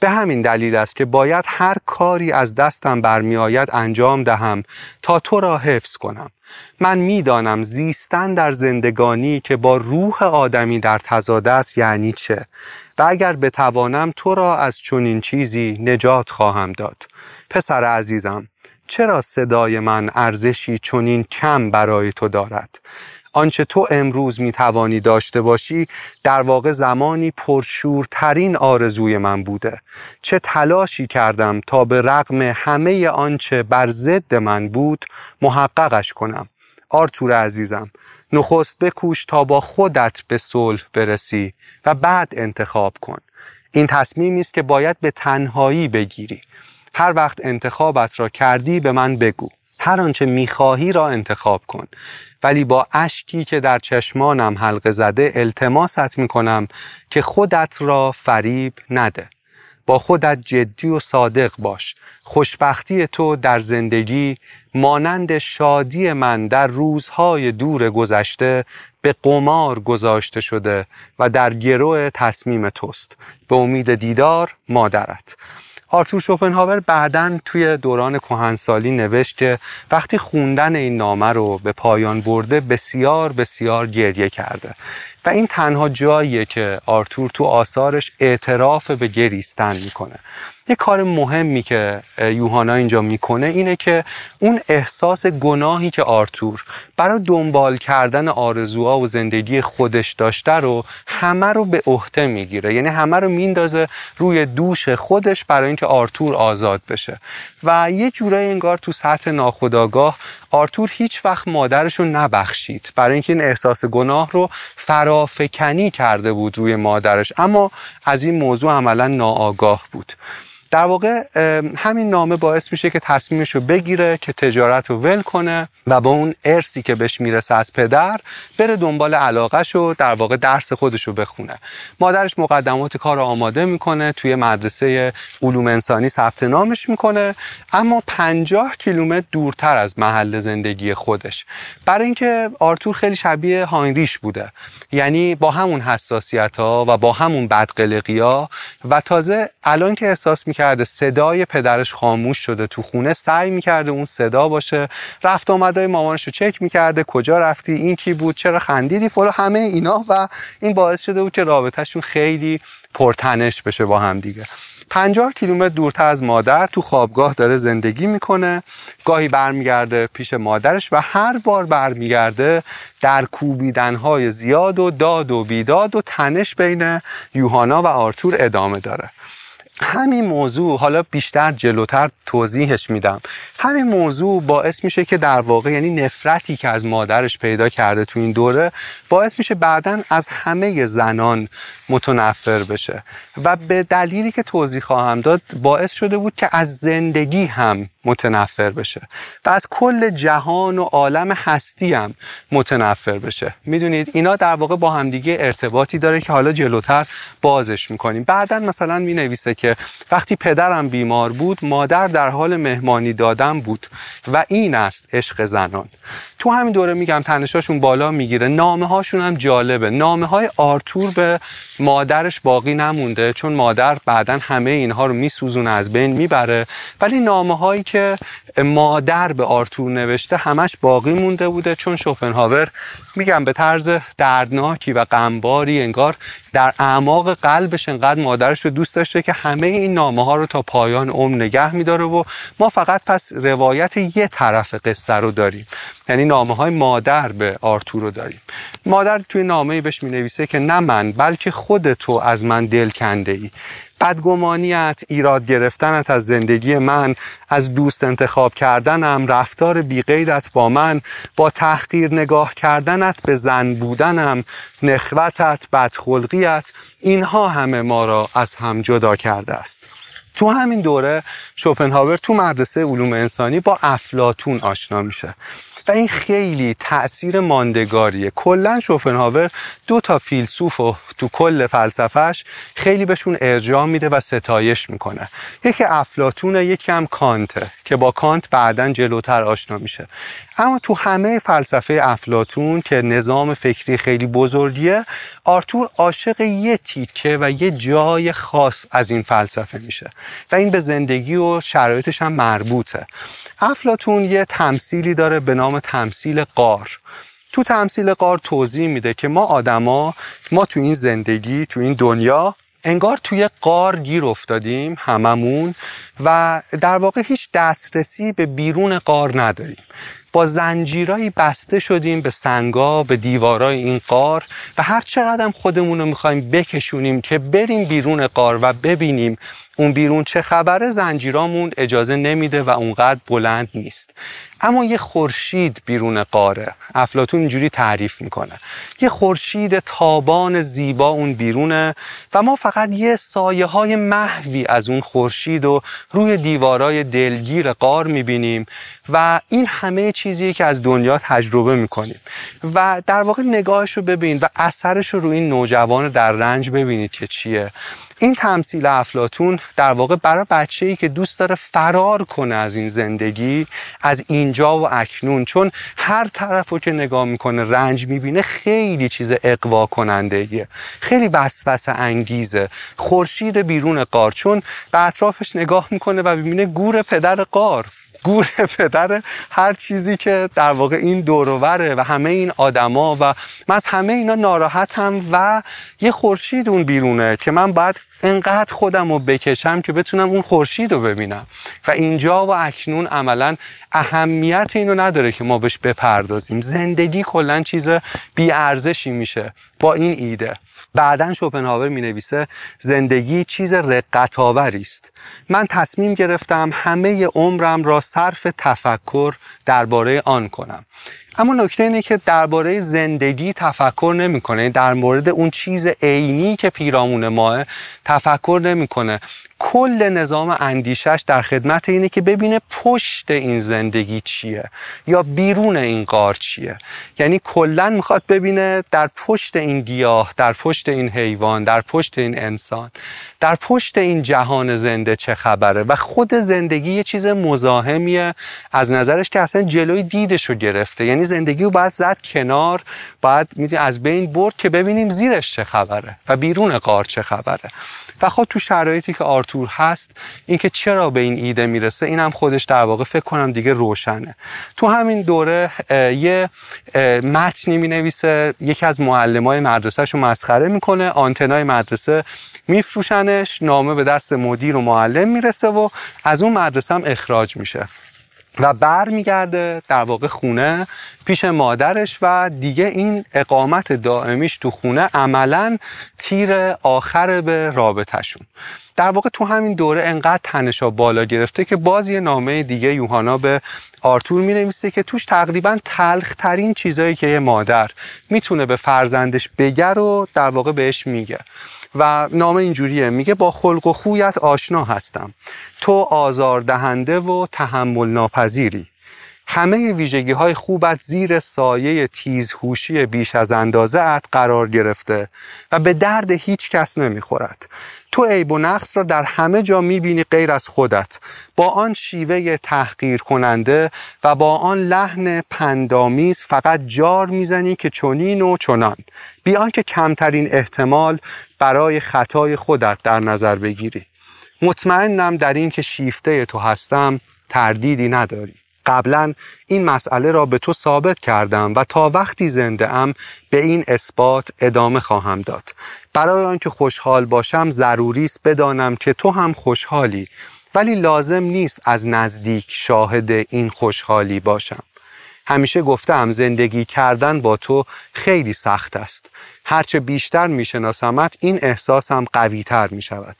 به همین دلیل است که باید هر کاری از دستم برمیآید انجام دهم تا تو را حفظ کنم. من می‌دانم زیستن در زندگانی که با روح آدمی در تزاده است یعنی چه و اگر بتوانم تو را از چنین چیزی نجات خواهم داد. پسر عزیزم چرا صدای من ارزشی چنین کم برای تو دارد؟ آنچه تو امروز می توانی داشته باشی در واقع زمانی پرشورترین آرزوی من بوده. چه تلاشی کردم تا به رغم همه آنچه بر ضد من بود محققش کنم. آرتور عزیزم نخست بکوش تا با خودت به صلح برسی و بعد انتخاب کن. این تصمیمی است که باید به تنهایی بگیری. هر وقت انتخابت را کردی به من بگو. هر آنچه می‌خواهی را انتخاب کن. ولی با اشکی که در چشمانم حلقه زده التماست می‌کنم که خودت را فریب نده. با خودت جدی و صادق باش. خوشبختی تو در زندگی مانند شادی من در روزهای دور گذشته به قمار گذاشته شده و در گروه تصمیم توست. به امید دیدار مادرت. آرتور شوپنهاور بعدا توی دوران کهنسالی نوشت که وقتی خوندن این نامه رو به پایان برده بسیار بسیار گریه کرده. و این تنها جاییه که آرتور تو آثارش اعتراف به گریستن می‌کنه. یه کار مهمی که یوهانا اینجا می‌کنه اینه که اون احساس گناهی که آرتور برای دنبال کردن آرزوها و زندگی خودش داشته رو همه رو به عهده می‌گیره. یعنی همه رو میندازه روی دوش خودش برای اینکه آرتور آزاد بشه. و یه جورایی انگار تو سطح ناخودآگاه آرتور هیچ وقت مادرش رو نبخشید. برای اینکه این احساس گناه رو فرافکنی کرده بود روی مادرش. اما از این موضوع عملا ناآگاه بود. در واقع همین نامه باعث میشه که تصمیمش رو بگیره که تجارت رو ول کنه و با اون ارسی که بهش می‌رسه از پدر بره دنبال علاقهش و در واقع درس خودش رو بخونه. مادرش مقدمات کار رو آماده می‌کنه توی مدرسه علوم انسانی ثبت نامش می‌کنه اما 50 کیلومتر دورتر از محل زندگی خودش. برای اینکه آرتور خیلی شبیه هاینریش بوده. یعنی با همون حساسیت ها و با همون بدقلقی ها و تازه الان که احساس می‌کرد می‌کرده صدای پدرش خاموش شده تو خونه سعی می‌کرده اون صدا باشه. رفت آمدای مامانش رو چک می‌کرده کجا رفتی این کی بود چرا خندیدی فلان و همه اینا. و این باعث شده بود که رابطهشون خیلی پرتنش بشه با هم دیگه. 50 کیلومتر دورتر از مادر تو خوابگاه داره زندگی می‌کنه. گاهی برمیگرده پیش مادرش و هر بار برمیگرده در کوبیدنهای زیاد و داد و بیداد و تنش بین یوهانا و آرتور ادامه داره. همین موضوع حالا بیشتر جلوتر توضیحش میدم. همین موضوع باعث میشه که در واقع یعنی نفرتی که از مادرش پیدا کرده تو این دوره باعث میشه بعدا از همه زنان متنفر بشه. و به دلیلی که توضیح خواهم داد باعث شده بود که از زندگی هم متنفر بشه. و از کل جهان و عالم هستی هم متنفر بشه. می‌دونید اینا در واقع با همدیگه ارتباطی داره که حالا جلوتر بازش می‌کنیم. بعدا مثلا می نویسه که وقتی پدرم بیمار بود مادر در حال مهمانی دادن بود و این است عشق زنان. تو همین دوره میگم تنشاشون بالا می‌گیره. نامه هاشون هم جالبه. نامه های آرتور به مادرش باقی نمونده چون مادر بعدا همه اینها رو میسوزونه از بین می‌بره. ولی نامه هایی که مادر به آرتور نوشته همش باقی مونده بوده چون شوپنهاور میگم به طرز دردناکی و غمباری انگار در اعماق قلبش انقدر مادرش رو دوست داشته که همه این نامه ها رو تا پایان عمر نگه میداره و ما فقط پس روایت یه طرف قصه رو داریم. یعنی نامه های مادر به آرتور رو داریم. مادر توی نامه بهش می نویسه که نه من بلکه خود تو از من دل کنده ای بدگمانیت ایراد گرفتنت از زندگی من از دوست انتخاب کردنم رفتار بیقیدت با من با تحقیر نگاه کردنت به زن بودنم نخوتت بدخلقیت اینها همه ما را از هم جدا کرده است. تو همین دوره شوپنهاور تو مدرسه علوم انسانی با افلاتون آشنا میشه. و این خیلی تاثیر ماندگاریه. کلا شوپنهاور دو تا فیلسوف و تو کل فلسفهش خیلی بهشون ارجاع میده و ستایش می‌کنه. یکی افلاتونه یکی هم کانته که با کانت بعدا جلوتر آشنا میشه. اما تو همه فلسفه افلاتون که نظام فکری خیلی بزرگیه آرتور عاشق یه تیکه و یه جای خاص از این فلسفه میشه. و این به زندگی و شرایطش هم مربوطه. افلاتون یه تمثیلی داره به نام تمثیل قار. تو تمثیل قار توضیح میده که ما آدما ما تو این زندگی تو این دنیا انگار توی قار گیر افتادیم هممون و در واقع هیچ دسترسی به بیرون قار نداریم. با زنجیرایی بسته شدیم به سنگا به دیوارای این قار و هر چقدر خودمون رو می‌خوایم بکشونیم که بریم بیرون قار و ببینیم اون بیرون چه خبره زنجیرامون اجازه نمیده و اونقدر بلند نیست. اما یه خورشید بیرون قاره. افلاتون اینجوری تعریف می‌کنه. یه خورشید تابان زیبا اون بیرونه و ما فقط یه سایه های محوی از اون خورشید و روی دیوارای دلگیر قار می‌بینیم و این همه چیزی که از دنیا تجربه می‌کنیم. و در واقع نگاهش رو ببین و اثرش رو روی این نوجوان در رنج ببینید که چیه. این تمثیل افلاتون در واقع برای بچه ای که دوست داره فرار کنه از این زندگی از اینجا و اکنون چون هر طرف رو که نگاه می‌کنه رنج می‌بینه خیلی چیز اقوا کننده خیلی وسوسه انگیزه. خورشید بیرون قار. چون به اطرافش نگاه می‌کنه و ببینه گور پدر قار. گور پدر هر چیزی که در واقع این دوروره و همه این آدما و من از همه اینا ناراحتم و یه خورشید اون بیرونه که من باید انقدر خودم رو بکشم که بتونم اون خورشید رو ببینم. و اینجا و اکنون عملا اهمیت اینو نداره که ما بهش بپردازیم. زندگی کلا چیز بیارزشی میشه. با این ایده. بعدا شوپنهاور می نویسه زندگی چیز رقت است. من تصمیم گرفتم همه عمرم را صرف تفکر درباره آن کنم. اما نکته اینه که درباره زندگی تفکر نمی‌کنه. در مورد اون چیز عینی که پیرامون ماه تفکر نمی‌کنه. کل نظام اندیشش در خدمت اینه که ببینه پشت این زندگی چیه یا بیرون این قار چیه. یعنی کلا می‌خواد ببینه در پشت این گیاه در پشت این حیوان در پشت این انسان در پشت این جهان زنده چه خبره. و خود زندگی یه چیز مزاحمیه. از نظرش که اصلا جلوی دیدش رو گرفته. یعنی زندگی رو باید زد کنار باید می‌دونی از بین برد که ببینیم زیرش چه خبره و بیرون قار چه خبره. و خود تو شرایطی که آرتور هست اینکه چرا به این ایده می‌رسه اینم خودش در واقع فکر کنم دیگه روشنه. تو همین دوره یه متنی می نویسه یکی از معلمای مدرسهش رو مسخره می‌کنه آنتنای مدرسه میفروشنش نامه به دست مدیر و معلم می‌رسه و از اون مدرسه هم اخراج میشه. و بر میگرده در واقع خونه پیش مادرش و دیگه این اقامت دائمیش تو خونه عملا تیر آخر به رابطهشون. در واقع تو همین دوره انقدر تنشا بالا گرفته که باز یه نامه دیگه یوهانا به آرتور می نویسه که توش تقریبا تلخ ترین چیزایی که یه مادر می‌تونه به فرزندش بگه رو در واقع بهش میگه. و نامه اینجوریه میگه با خلق و خویت آشنا هستم. تو آزار دهنده و تحمل ناپذیری همه ویژگی های خوبت زیر سایه تیزهوشی بیش از اندازه ات قرار گرفته و به درد هیچ کس نمی‌خورد. تو عیب و نقص را در همه جا می‌بینی غیر از خودت. با آن شیوه تحقیر کننده و با آن لحن پندامیز فقط جار می‌زنی که چنین و چنان. بیان که کمترین احتمال برای خطای خودت در نظر بگیری. مطمئنم در این که شیفته تو هستم تردیدی نداری. قبلا این مسئله را به تو ثابت کردم و تا وقتی زنده ام به این اثبات ادامه خواهم داد. برای آنکه خوشحال باشم ضروری است بدانم که تو هم خوشحالی ولی لازم نیست از نزدیک شاهد این خوشحالی باشم. همیشه گفتم زندگی کردن با تو خیلی سخت است. هرچه بیشتر میشناسمت این احساسم قویتر می شود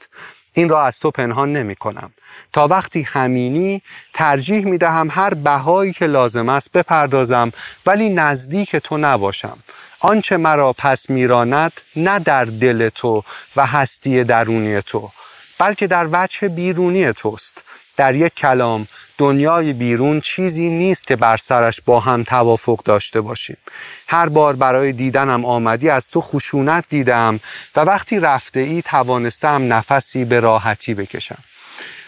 این را از تو پنهان نمی کنم تا وقتی همینی ترجیح می دهم هر بهایی که لازم است بپردازم ولی نزدیک تو نباشم. آنچه مرا پس میراند نه در دل تو و هستی درونی تو بلکه در وجه بیرونی توست. در یک کلام دنیای بیرون چیزی نیست که بر سرش با هم توافق داشته باشیم. هر بار برای دیدنم آمدی از تو خشونت دیدم و وقتی رفته ای توانستم نفسی به راحتی بکشم.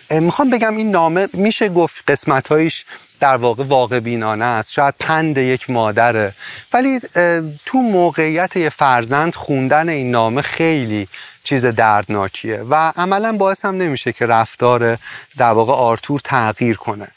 می‌خوام بگم این نامه میشه گفت قسمتهایش در واقع واقع بینانه است. شاید پند یک مادره. ولی تو موقعیت یه فرزند خوندن این نامه خیلی چیز دردناکیه و عملا باعث هم نمیشه که رفتار در واقع آرتور تغییر کنه.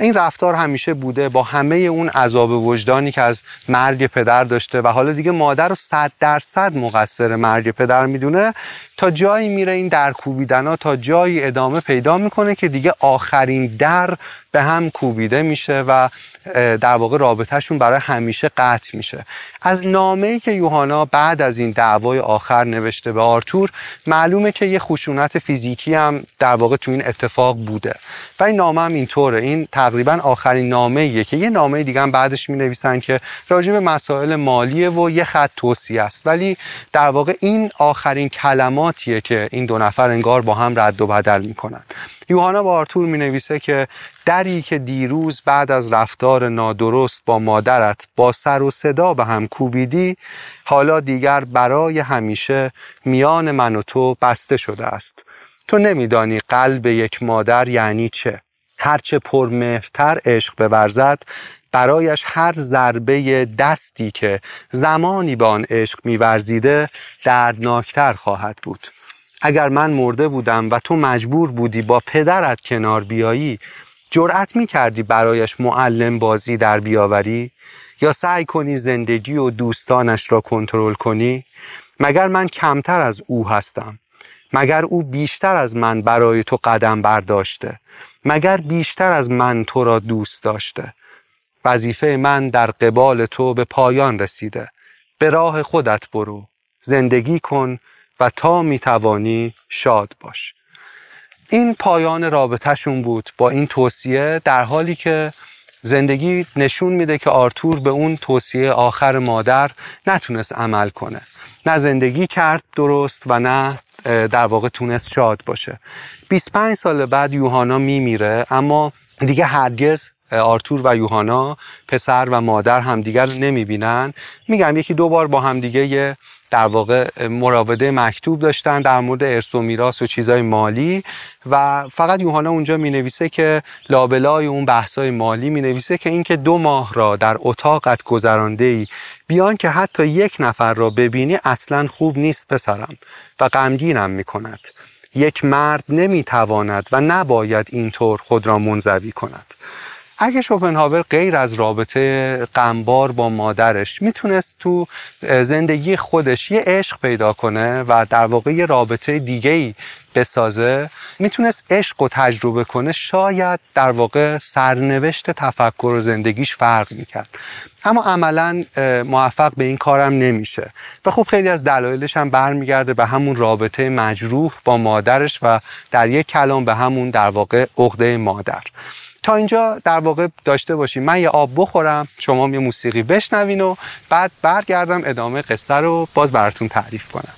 این رفتار همیشه بوده با همه اون عذاب وجدانی که از مرگ پدر داشته و حالا دیگه مادر رو صد درصد مقصر مرگ پدر می‌دونه تا جایی میره این در کوبیدن تا جایی ادامه پیدا می‌کنه که دیگه آخرین در به هم کوبیده میشه و در واقع رابطهشون برای همیشه قطع میشه. از نامه‌ای که یوحنا بعد از این دعوای آخر نوشته به آرتور معلومه که یه خشونت فیزیکی هم در واقع تو این اتفاق بوده. و این نامه هم اینطوره. این تقریبا آخرین نامه ایه که یه نامه دیگه هم بعدش می نویسن که راجع به مسائل مالیه و یه خط توصیه است. ولی در واقع این آخرین کلماتیه که این دو نفر انگار با هم رد و بدل می‌کنن. یوحنا با آرتور می نویسه که دری که دیروز بعد از رفتار نادرست با مادرت با سر و صدا به هم کوبیدی حالا دیگر برای همیشه میان من و تو بسته شده است. تو نمیدانی قلب یک مادر یعنی چه. هرچه پرمهرتر عشق بورزد برایش هر ضربه دستی که زمانی به آن عشق میورزیده دردناکتر خواهد بود. اگر من مرده بودم و تو مجبور بودی با پدرت کنار بیایی جرأت می کردی برایش معلم بازی در بیاوری؟ یا سعی کنی زندگی و دوستانش را کنترل کنی؟ مگر من کمتر از او هستم؟ مگر او بیشتر از من برای تو قدم برداشته؟ مگر بیشتر از من تو را دوست داشته؟ وظیفه من در قبال تو به پایان رسیده. به راه خودت برو. زندگی کن و تا می‌توانی شاد باش. این پایان رابطهشون بود با این توصیه در حالی که زندگی نشون میده که آرتور به اون توصیه آخر مادر نتونست عمل کنه. نه زندگی کرد درست و نه در واقع تونست شاد باشه. 25 سال بعد یوهانا میمیره اما دیگه هرگز آرتور و یوهانا پسر و مادر همدیگر رو نمی‌بینن. میگم یکی دو بار با همدیگه یه در واقع مراوده مکتوب داشتن در مورد ارث و میراث و چیزای مالی و فقط یوحنا اونجا می نویسه که لابلای اون بحثای مالی می نویسه که اینکه دو ماه را در اتاقت گذرانده ای بیان که حتی یک نفر را ببینی اصلا خوب نیست پسرم و غمگینم می کند یک مرد نمی تواند و نباید اینطور خود را منزوی کند. اگه شوپنهاور غیر از رابطه قنبار با مادرش می‌تونست تو زندگی خودش یه عشق پیدا کنه و در واقع یه رابطه دیگه ای بسازه می‌تونست عشق و تجربه کنه شاید در واقع سرنوشت تفکر و زندگیش فرق می‌کرد. اما عملا موفق به این کارم نمیشه. و خب خیلی از دلایلش هم برمیگرده به همون رابطه مجروح با مادرش و در یک کلام به همون در واقع عقده مادر. تا اینجا در واقع داشته باشیم من یه آب بخورم شما یه موسیقی بشنوین و بعد برگردم ادامه قصه رو باز براتون تعریف کنم.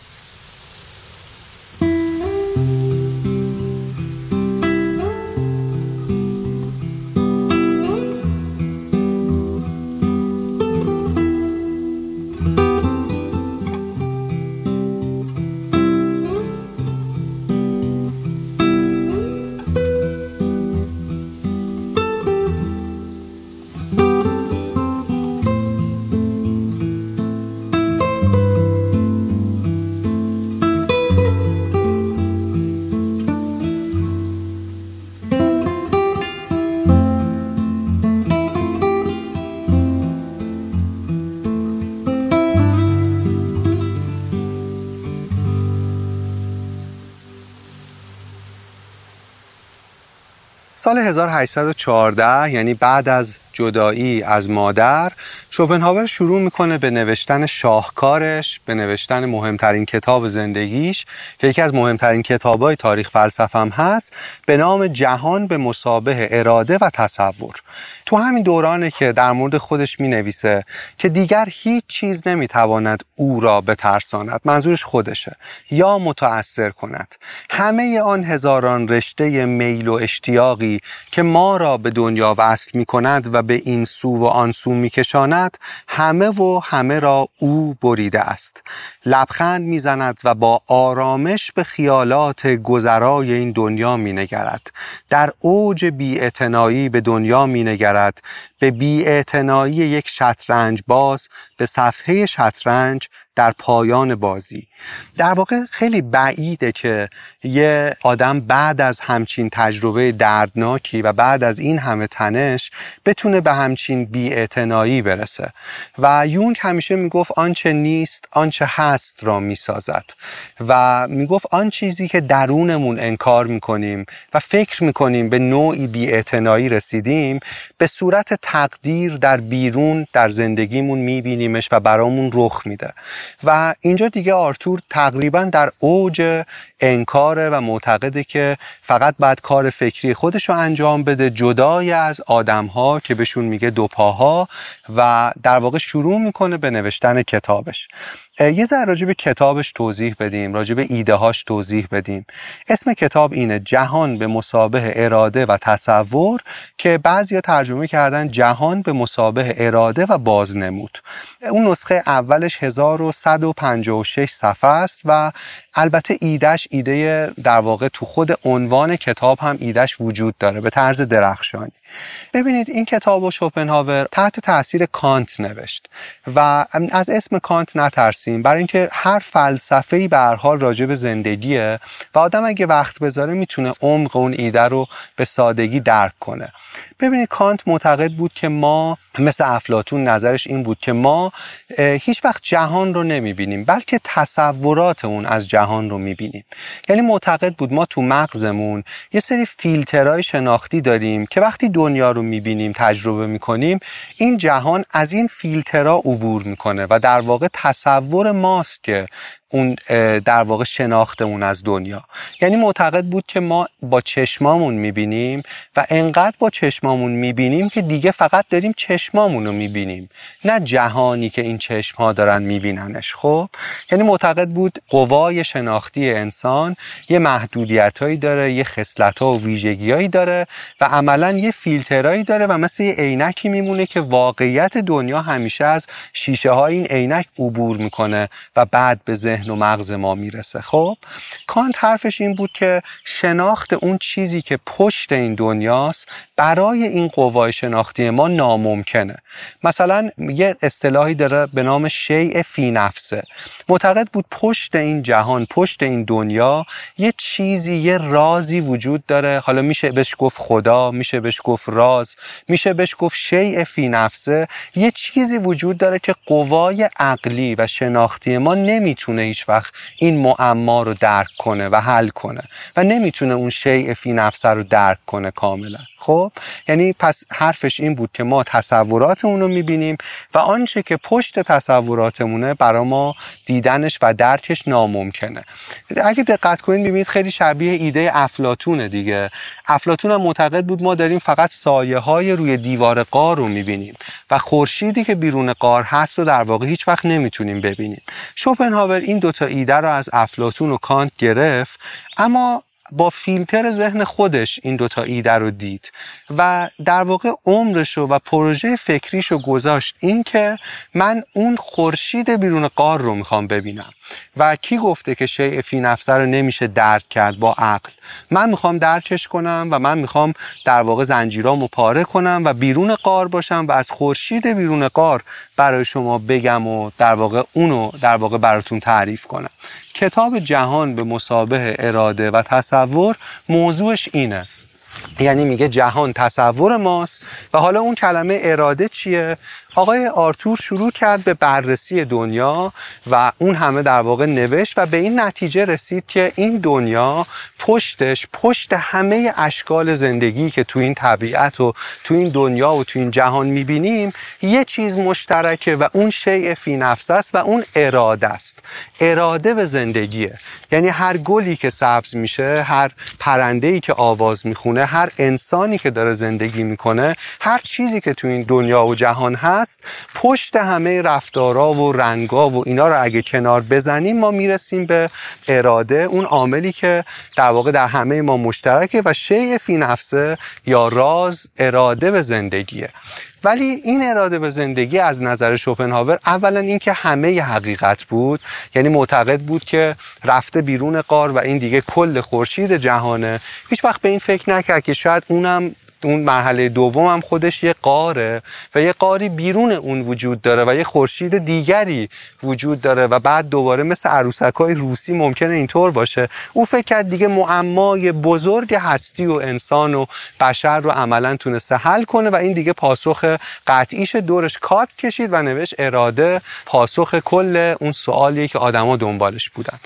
سال 1814 یعنی بعد از جدایی از مادر شوپنهاور شروع می‌کنه به نوشتن شاهکارش به نوشتن مهمترین کتاب زندگیش. که یکی از مهمترین کتابای تاریخ فلسفم هست به نام جهان به مسابه اراده و تصور. تو همین دورانه که در مورد خودش می نویسه که دیگر هیچ چیز نمی‌تواند او را بترساند منظورش خودشه یا متأثر کند. همه آن هزاران رشته میل و اشتیاقی که ما را به دنیا وصل می کند و به این سو و آن سو می کشاند همه و همه را او بریده است. لبخند می‌زند و با آرامش به خیالات گذرای این دنیا می نگرد در اوج بی به دنیا می نگرد به بی یک شطرنج باز به صفحه شطرنج در پایان بازی. در واقع خیلی بعیده که یه آدم بعد از همچین تجربه دردناکی و بعد از این همه تنش بتونه به همچین بیاعتنایی برسه. و یونگ همیشه می‌گفت آنچه نیست آنچه هست را می‌سازد. و می‌گفت آن چیزی که درونمون انکار می‌کنیم و فکر می‌کنیم به نوعی بیاعتنایی رسیدیم به صورت تقدیر در بیرون در زندگیمون میبینیمش و برامون رخ میده. و اینجا دیگه آرتور تقریبا در اوج انکاره و معتقده که فقط باید کار فکری خودش رو انجام بده جدای از آدم ها که بهشون میگه دوپاها و در واقع شروع می‌کنه به نوشتن کتابش. یه ذره راجع به کتابش توضیح بدیم راجع به ایده هاش توضیح بدیم. اسم کتاب اینه جهان به مسابه اراده و تصور که بعضیا ترجمه کردن جهان به مسابه اراده و بازنمود. اون نسخه اولش 1156 صفحه است و البته ایدهش ایده در واقع تو خود عنوان کتاب هم ایدهش وجود داره به طرز درخشانی. ببینید این کتاب و شوپنهاور تحت تاثیر کانت نوشت و از اسم کانت نترسیم. برای اینکه هر فلسفه ای به حال راجع به زندگیه و آدم اگه وقت بذاره می‌تونه عمق اون ایده رو به سادگی درک کنه. ببینید کانت معتقد بود که ما مثل افلاتون نظرش این بود که ما هیچ وقت جهان رو نمی‌بینیم بلکه تصورات اون از جهان رو می‌بینیم. یعنی معتقد بود ما تو مغزمون یه سری فیلترهای شناختی داریم که وقتی دنیا رو می‌بینیم تجربه می‌کنیم این جهان از این فیلترها عبور می‌کنه و در واقع تصور ماست که اون در واقع شناختمون از دنیا. یعنی معتقد بود که ما با چشمامون می‌بینیم و انقدر با چشمامون می‌بینیم که دیگه فقط داریم چشمامون رو می‌بینیم. نه جهانی که این چشم ها دارن میبیننش. خب؟ یعنی معتقد بود قوای شناختی انسان یه محدودیت هایی داره یه خصلت و ویژگی هایی داره و عملا یه فیلترهایی داره و مثل یه عینکی میمونه که واقعیت دنیا همیشه از شیشه های این عینک عبور می‌کنه و بعد به ذهن و مغز ما می‌رسه. خب کانت حرفش این بود که شناخت اون چیزی که پشت این دنیاست برای این قوای شناختی ما ناممکنه. مثلا یه اصطلاحی داره به نام شیء فی نفسه. معتقد بود پشت این جهان پشت این دنیا یه چیزی یه رازی وجود داره. حالا میشه بهش گفت خدا میشه بهش گفت راز میشه بهش گفت شیء فی نفسه. یه چیزی وجود داره که قوای عقلی و شناختی ما نمی‌تونه هیچ وقت این معما رو درک کنه و حل کنه و نمی‌تونه اون شیء فی نفسه رو درک کنه کاملا. خب؟ یعنی پس حرفش این بود که ما تصوراتمون رو می‌بینیم و آنچه که پشت تصوراتمونه برا ما دیدنش و درکش ناممکنه. اگه دقت کنید می‌بینید خیلی شبیه ایده افلاتونه دیگه. افلاتون هم معتقد بود ما داریم فقط سایه های روی دیوار قار رو می‌بینیم و خورشیدی که بیرون قار هست رو در واقع هیچ وقت نمی‌تونیم ببینیم. شوپنهاور این دوتا ایده رو از افلاتون و کانت گرفت اما با فیلتر ذهن خودش این دوتا ایده رو دید و در واقع عمرشو و پروژه فکریشو گذاشت این که من اون خورشید بیرون قار رو می‌خوام ببینم. و کی گفته که شیء فی نفسه رو نمیشه درک کرد با عقل؟ من می‌خوام درکش کنم و من می‌خوام در واقع زنجیرامو پاره کنم و بیرون قار باشم و از خورشید بیرون قار برای شما بگم و در واقع اونو در واقع براتون تعریف کنم. کتاب جهان به مسابه اراده و تصور موضوعش اینه. یعنی میگه جهان تصور ماست و حالا اون کلمه اراده چیه؟ آقای آرتور شروع کرد به بررسی دنیا و اون همه در واقع نوشت و به این نتیجه رسید که این دنیا پشتش پشت همه اشکال زندگی که تو این طبیعت و تو این دنیا و تو این جهان می‌بینیم یه چیز مشترکه و اون شیء فی نفس است و اون اراده است. اراده به زندگیه. یعنی هر گلی که سبز میشه هر پرنده که آواز می‌خونه هر انسانی که داره زندگی می‌کنه هر چیزی که تو این دنیا و جهان هست پشت همه رفتارا و رنگا و اینا رو اگه کنار بزنیم ما می‌رسیم به اراده. اون عاملی که در واقع در همه ما مشترکه و شیء فی نفسه یا راز اراده به زندگیه. ولی این اراده به زندگی از نظر شوپنهاور اولا اینکه همه حقیقت بود. یعنی معتقد بود که رفته بیرون قار و این دیگه کل خورشید جهانه. هیچ وقت به این فکر نکرد که شاید اونم اون مرحله دوم هم خودش یه قاره و یه قاری بیرون اون وجود داره و یه خورشید دیگری وجود داره و بعد دوباره مثل عروسک های روسی ممکنه اینطور باشه. او فکر کرد دیگه معمای بزرگ هستی و انسان و بشر رو عملا تونسته حل کنه و این دیگه پاسخ قطعیش دورش کات کشید و نوشت اراده پاسخ کل اون سوالیه که آدما دنبالش بودن.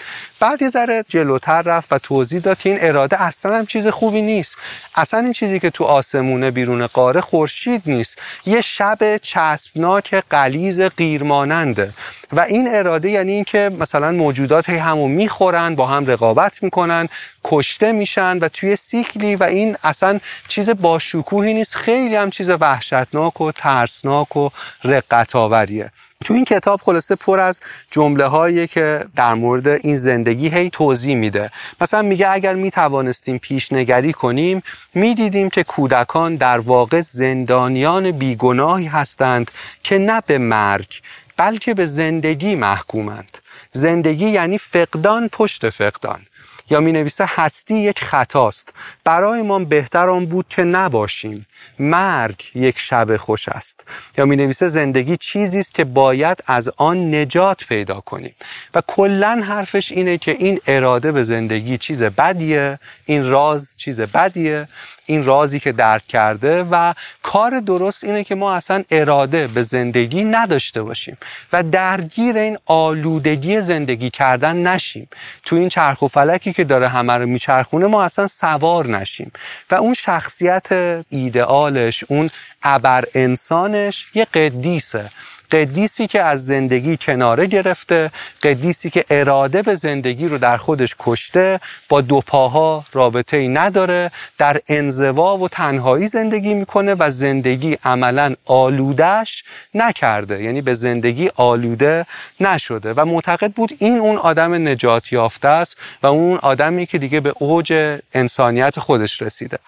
بعد یه ذره جلوتر رفت و توضیح داد که این اراده اصلا هم چیز خوبی نیست. اصلا این چیزی که تو آسمونه بیرون قاره خورشید نیست. یه شب چسبناک قلیز قیرماننده. و این اراده یعنی اینکه مثلا موجودات همو می‌خورن با هم رقابت می‌کنن کشته میشن و توی سیکلی و این اصلا چیز باشکوهی نیست. خیلی هم چیز وحشتناک و ترسناک و رقت آوریه تو این کتاب خلاصه پر از جمله هایی که در مورد این زندگی هی توضیح میده. مثلا میگه اگر می توانستیم پیشنگری کنیم می‌دیدیم که کودکان در واقع زندانیان بیگناهی هستند که نه به مرگ بلکه به زندگی محکومند. زندگی یعنی فقدان پشت فقدان. یا می نویسه هستی یک خطاست. برای ما بهتر آن بود که نباشیم. مرگ یک شب خوش است. یا می نویسه زندگی چیزی است که باید از آن نجات پیدا کنیم. و کلا حرفش اینه که این اراده به زندگی چیز بدیه این راز چیز بدیه. این رازی که درک کرده و کار درست اینه که ما اصلا اراده به زندگی نداشته باشیم و درگیر این آلودگی زندگی کردن نشیم. تو این چرخ و فلکی که داره همه رو میچرخونه ما اصلا سوار نشیم. و اون شخصیت ایدئالش اون ابر انسانش یه قدیسه. قدیسی که از زندگی کناره گرفته قدیسی که اراده به زندگی رو در خودش کشته با دو پاها رابطه ای نداره در انزوا و تنهایی زندگی می‌کنه و زندگی عملا آلودش نکرده یعنی به زندگی آلوده نشده. و معتقد بود این اون آدم نجات یافته است و اون آدمی که دیگه به اوج انسانیت خودش رسیده.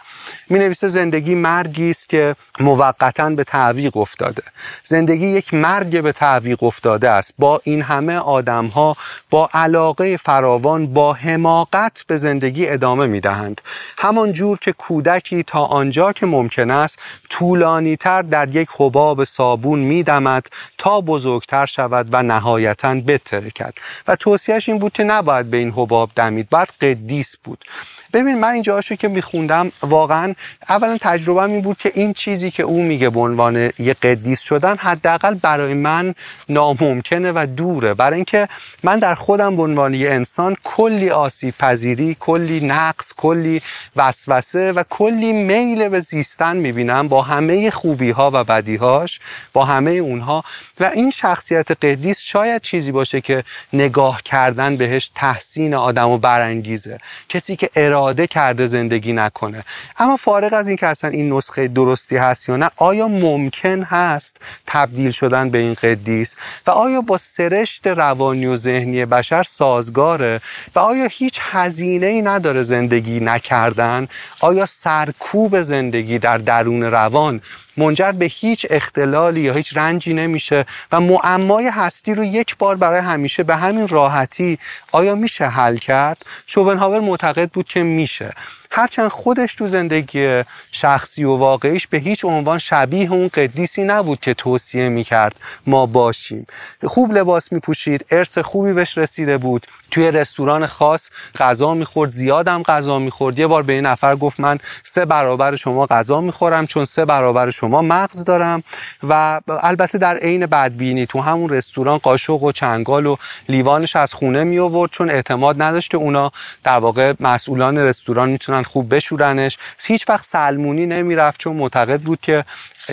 می نویسه زندگی مرگی است که موقتا به تعویق افتاده. زندگی یک مرگ به تعویق افتاده است. با این همه آدم ها با علاقه فراوان با حماقت به زندگی ادامه می دهند همان جور که کودکی تا آنجا که ممکن است طولانی تر در یک حباب صابون می دمد تا بزرگتر شود و نهایتا بترکد. و توصیهش این بود که نباید به این حباب دمید. باید قدیس بود. ببین من اینجا که میخوندم واقعا اولا تجربه این بود که این چیزی که او میگه به عنوان یه قدیس شدن حداقل برای من ناممکنه و دوره. برای اینکه من در خودم به عنوان یه انسان کلی آسیب پذیری کلی نقص کلی وسوسه و کلی میل به زیستن می‌بینم با همه خوبی ها و بدی هاش با همه اونها. و این شخصیت قدیس شاید چیزی باشه که نگاه کردن بهش تحسین آدم برانگیزه. کسی که اراده کرده زندگی نکنه. اما فارغ از این که اصلا این نسخه درستی هست یا نه آیا ممکن هست تبدیل شدن به این قدیس؟ و آیا با سرشت روانی و ذهنی بشر سازگاره؟ و آیا هیچ هزینه ای نداره زندگی نکردن؟ آیا سرکوب زندگی در درون روان منجر به هیچ اختلالی یا هیچ رنجی نمیشه؟ و معمای هستی رو یک بار برای همیشه به همین راحتی آیا میشه حل کرد؟ شوبنهاور معتقد بود که میشه. هرچند خودش تو زندگی شخصی و واقعیش به هیچ عنوان شبیه اون قدیسی نبود که توصیه می‌کرد ما باشیم. خوب لباس میپوشید ارث خوبی بهش رسیده بود. توی رستوران خاص غذا می‌خورد زیادم غذا می‌خورد. یه بار به این نفر گفت من سه برابر شما غذا می‌خورم چون سه برابر شما مغز دارم. و البته در عین بدبینی تو همون رستوران قاشق و چنگال و لیوانش از خونه می آورد چون اعتماد نداشت که اونا در واقع مسئولان رستوران می‌تونن خوب بشورنش. هیچ وقت سلمونی نمی‌رفت چون معتقد بود که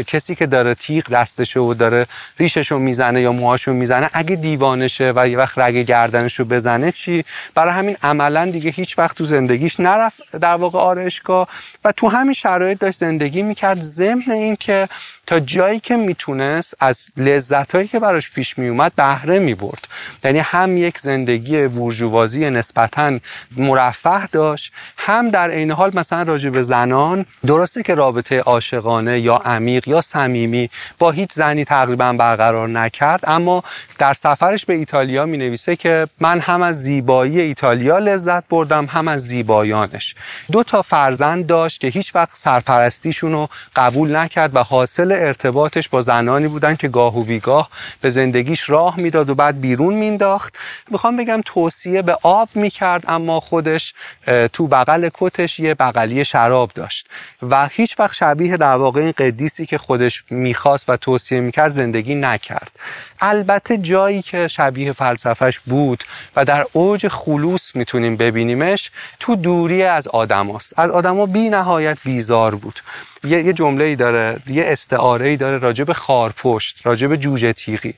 کسی که داره تیغ دستشه و داره ریششو می‌زنه یا موهاشو می‌زنه اگه دیوانشه و یه وقت رگ گردنشو بزنه چی؟ برای همین عملا دیگه هیچ وقت تو زندگیش نرفت در واقع آرایشگاه و تو همین شرایط داشت زندگی می‌کرد. ضمن اینکه تا جایی که می‌تونست از لذتهایی که براش پیش میومد بهره می‌برد. یعنی هم یک زندگی بورژوازی نسبتا مرفه داشت هم در عین حال مثلا راجع به زنان درسته که رابطه عاشقانه یا عمیق یا صمیمی با هیچ زنی تقریبا برقرار نکرد اما در سفرش به ایتالیا می نویسه که من هم از زیبایی ایتالیا لذت بردم هم از زیبایانش. دو تا فرزند داشت که هیچ وقت سرپرستیشون رو قبول نکرد و حاصل ارتباطش با زنانی بودن که گاه و بیگاه به زندگیش راه می‌داد و بعد بیرون مینداخت می‌خوام بگم توصیه به آب می‌کرد اما خودش تو بغل کتش یه بغلی شراب داشت و هیچ وقت شبیه در واقع این قدیسی که خودش می‌خواست و توصیه می‌کرد زندگی نکرد. البته جایی که شبیه فلسفهش بود و در اوج خلوص می‌تونیم ببینیمش تو دوری از آدم هست. از آدما بی نهایت بیزار بود. یه, یه جمله ای داره یه استعاره ای داره راجب خارپشت راجب جوجه تیغی.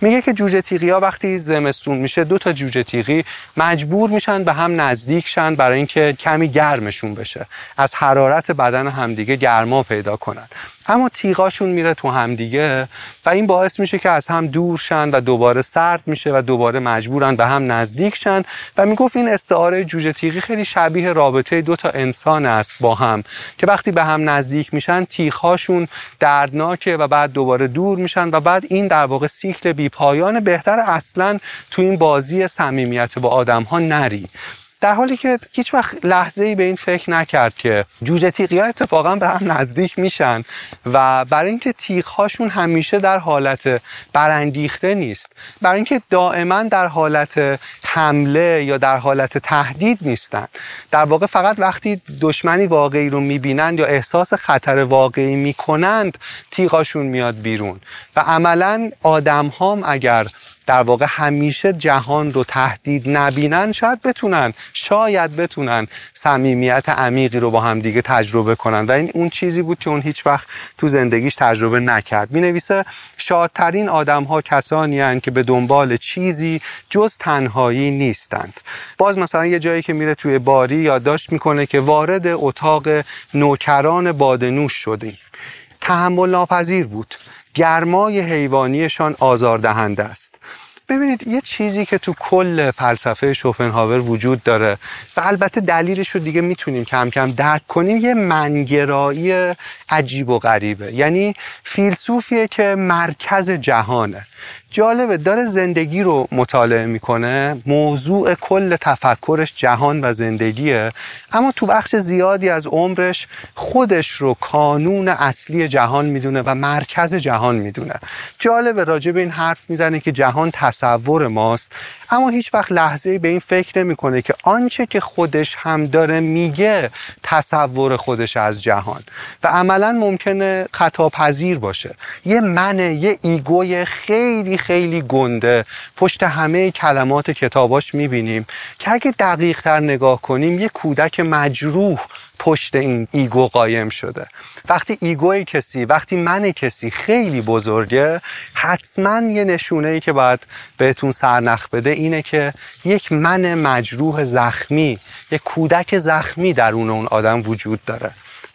میگه که جوجه تیغی ها وقتی زمستون میشه دو تا جوجه تیغی مجبور میشن به هم نزدیک شن برای اینکه کمی گرمشون بشه. از حرارت بدن همدیگه گرما پیدا کنن. اما تیغاشون میره تو همدیگه و این باعث میشه که از هم دور شن و دوباره سرد میشه و دوباره مجبورن به هم نزدیک شن. و می‌گفت این استعاره جوجه تیغی خیلی شبیه رابطه دو تا انسان است با هم که وقتی به هم نزدیک میشن تیغهاشون دردناکه و بعد دوباره دور میشن و بعد این در واقع سیکل بی پایان بهتر اصلا تو این بازی صمیمیت با آدم ها نری. در حالی که هیچ وقت لحظه ای به این فکر نکرد که جوجه تیغی ها اتفاقا به هم نزدیک میشن و برای اینکه تیغ هاشون همیشه در حالت برانگیخته نیست برای اینکه دائما در حالت حمله یا در حالت تهدید نیستن. در واقع فقط وقتی دشمنی واقعی رو می‌بینند یا احساس خطر واقعی می‌کنند تیغاشون میاد بیرون. و عملا آدم هم اگر در واقع همیشه جهان رو تهدید نبینن شاید بتونن شاید بتونن صمیمیت عمیقی رو با هم دیگه تجربه کنن. و این اون چیزی بود که اون هیچ وقت تو زندگیش تجربه نکرد. می نویسه شادترین آدم ها کسانی هن که به دنبال چیزی جز تنهایی نیستند. باز مثلا یه جایی که میره توی باری یادداشت می‌کنه که وارد اتاق نوکران بادنوش شدیم. تحمل ناپذیر بود. گرمای حیوانیشان آزاردهنده است. ببینید یه چیزی که تو کل فلسفه شوپنهاور وجود داره و البته دلیلش رو دیگه می‌تونیم کم کم درک کنیم یه منگرایی عجیب و غریبه. یعنی فیلسوفیه که مرکز جهانه. جالبه داره زندگی رو مطالعه می‌کنه. موضوع کل تفکرش جهان و زندگیه. اما تو بخش زیادی از عمرش خودش رو کانون اصلی جهان می‌دونه و مرکز جهان می‌دونه. جالبه راجع به این حرف می‌زنه که جهان تصور ماست. اما هیچ وقت لحظه به این فکر نمی‌کنه که آنچه که خودش هم داره میگه تصور خودش از جهان. و عملا ممکنه خطا پذیر باشه. یه منه یه ego ی خیلی خیلی گنده. پشت همه کلمات کتاباش می‌بینیم که اگه دقیق تر نگاه کنیم یه کودک مجروح پشت این ego قایم شده. وقتی ego ی کسی وقتی من کسی خیلی بزرگه حتما یه نشونه ای که باید بهتون سرنخ بده اینه که یک من مجروح زخمی یک کودک زخمی درون اون آدم وجود داره.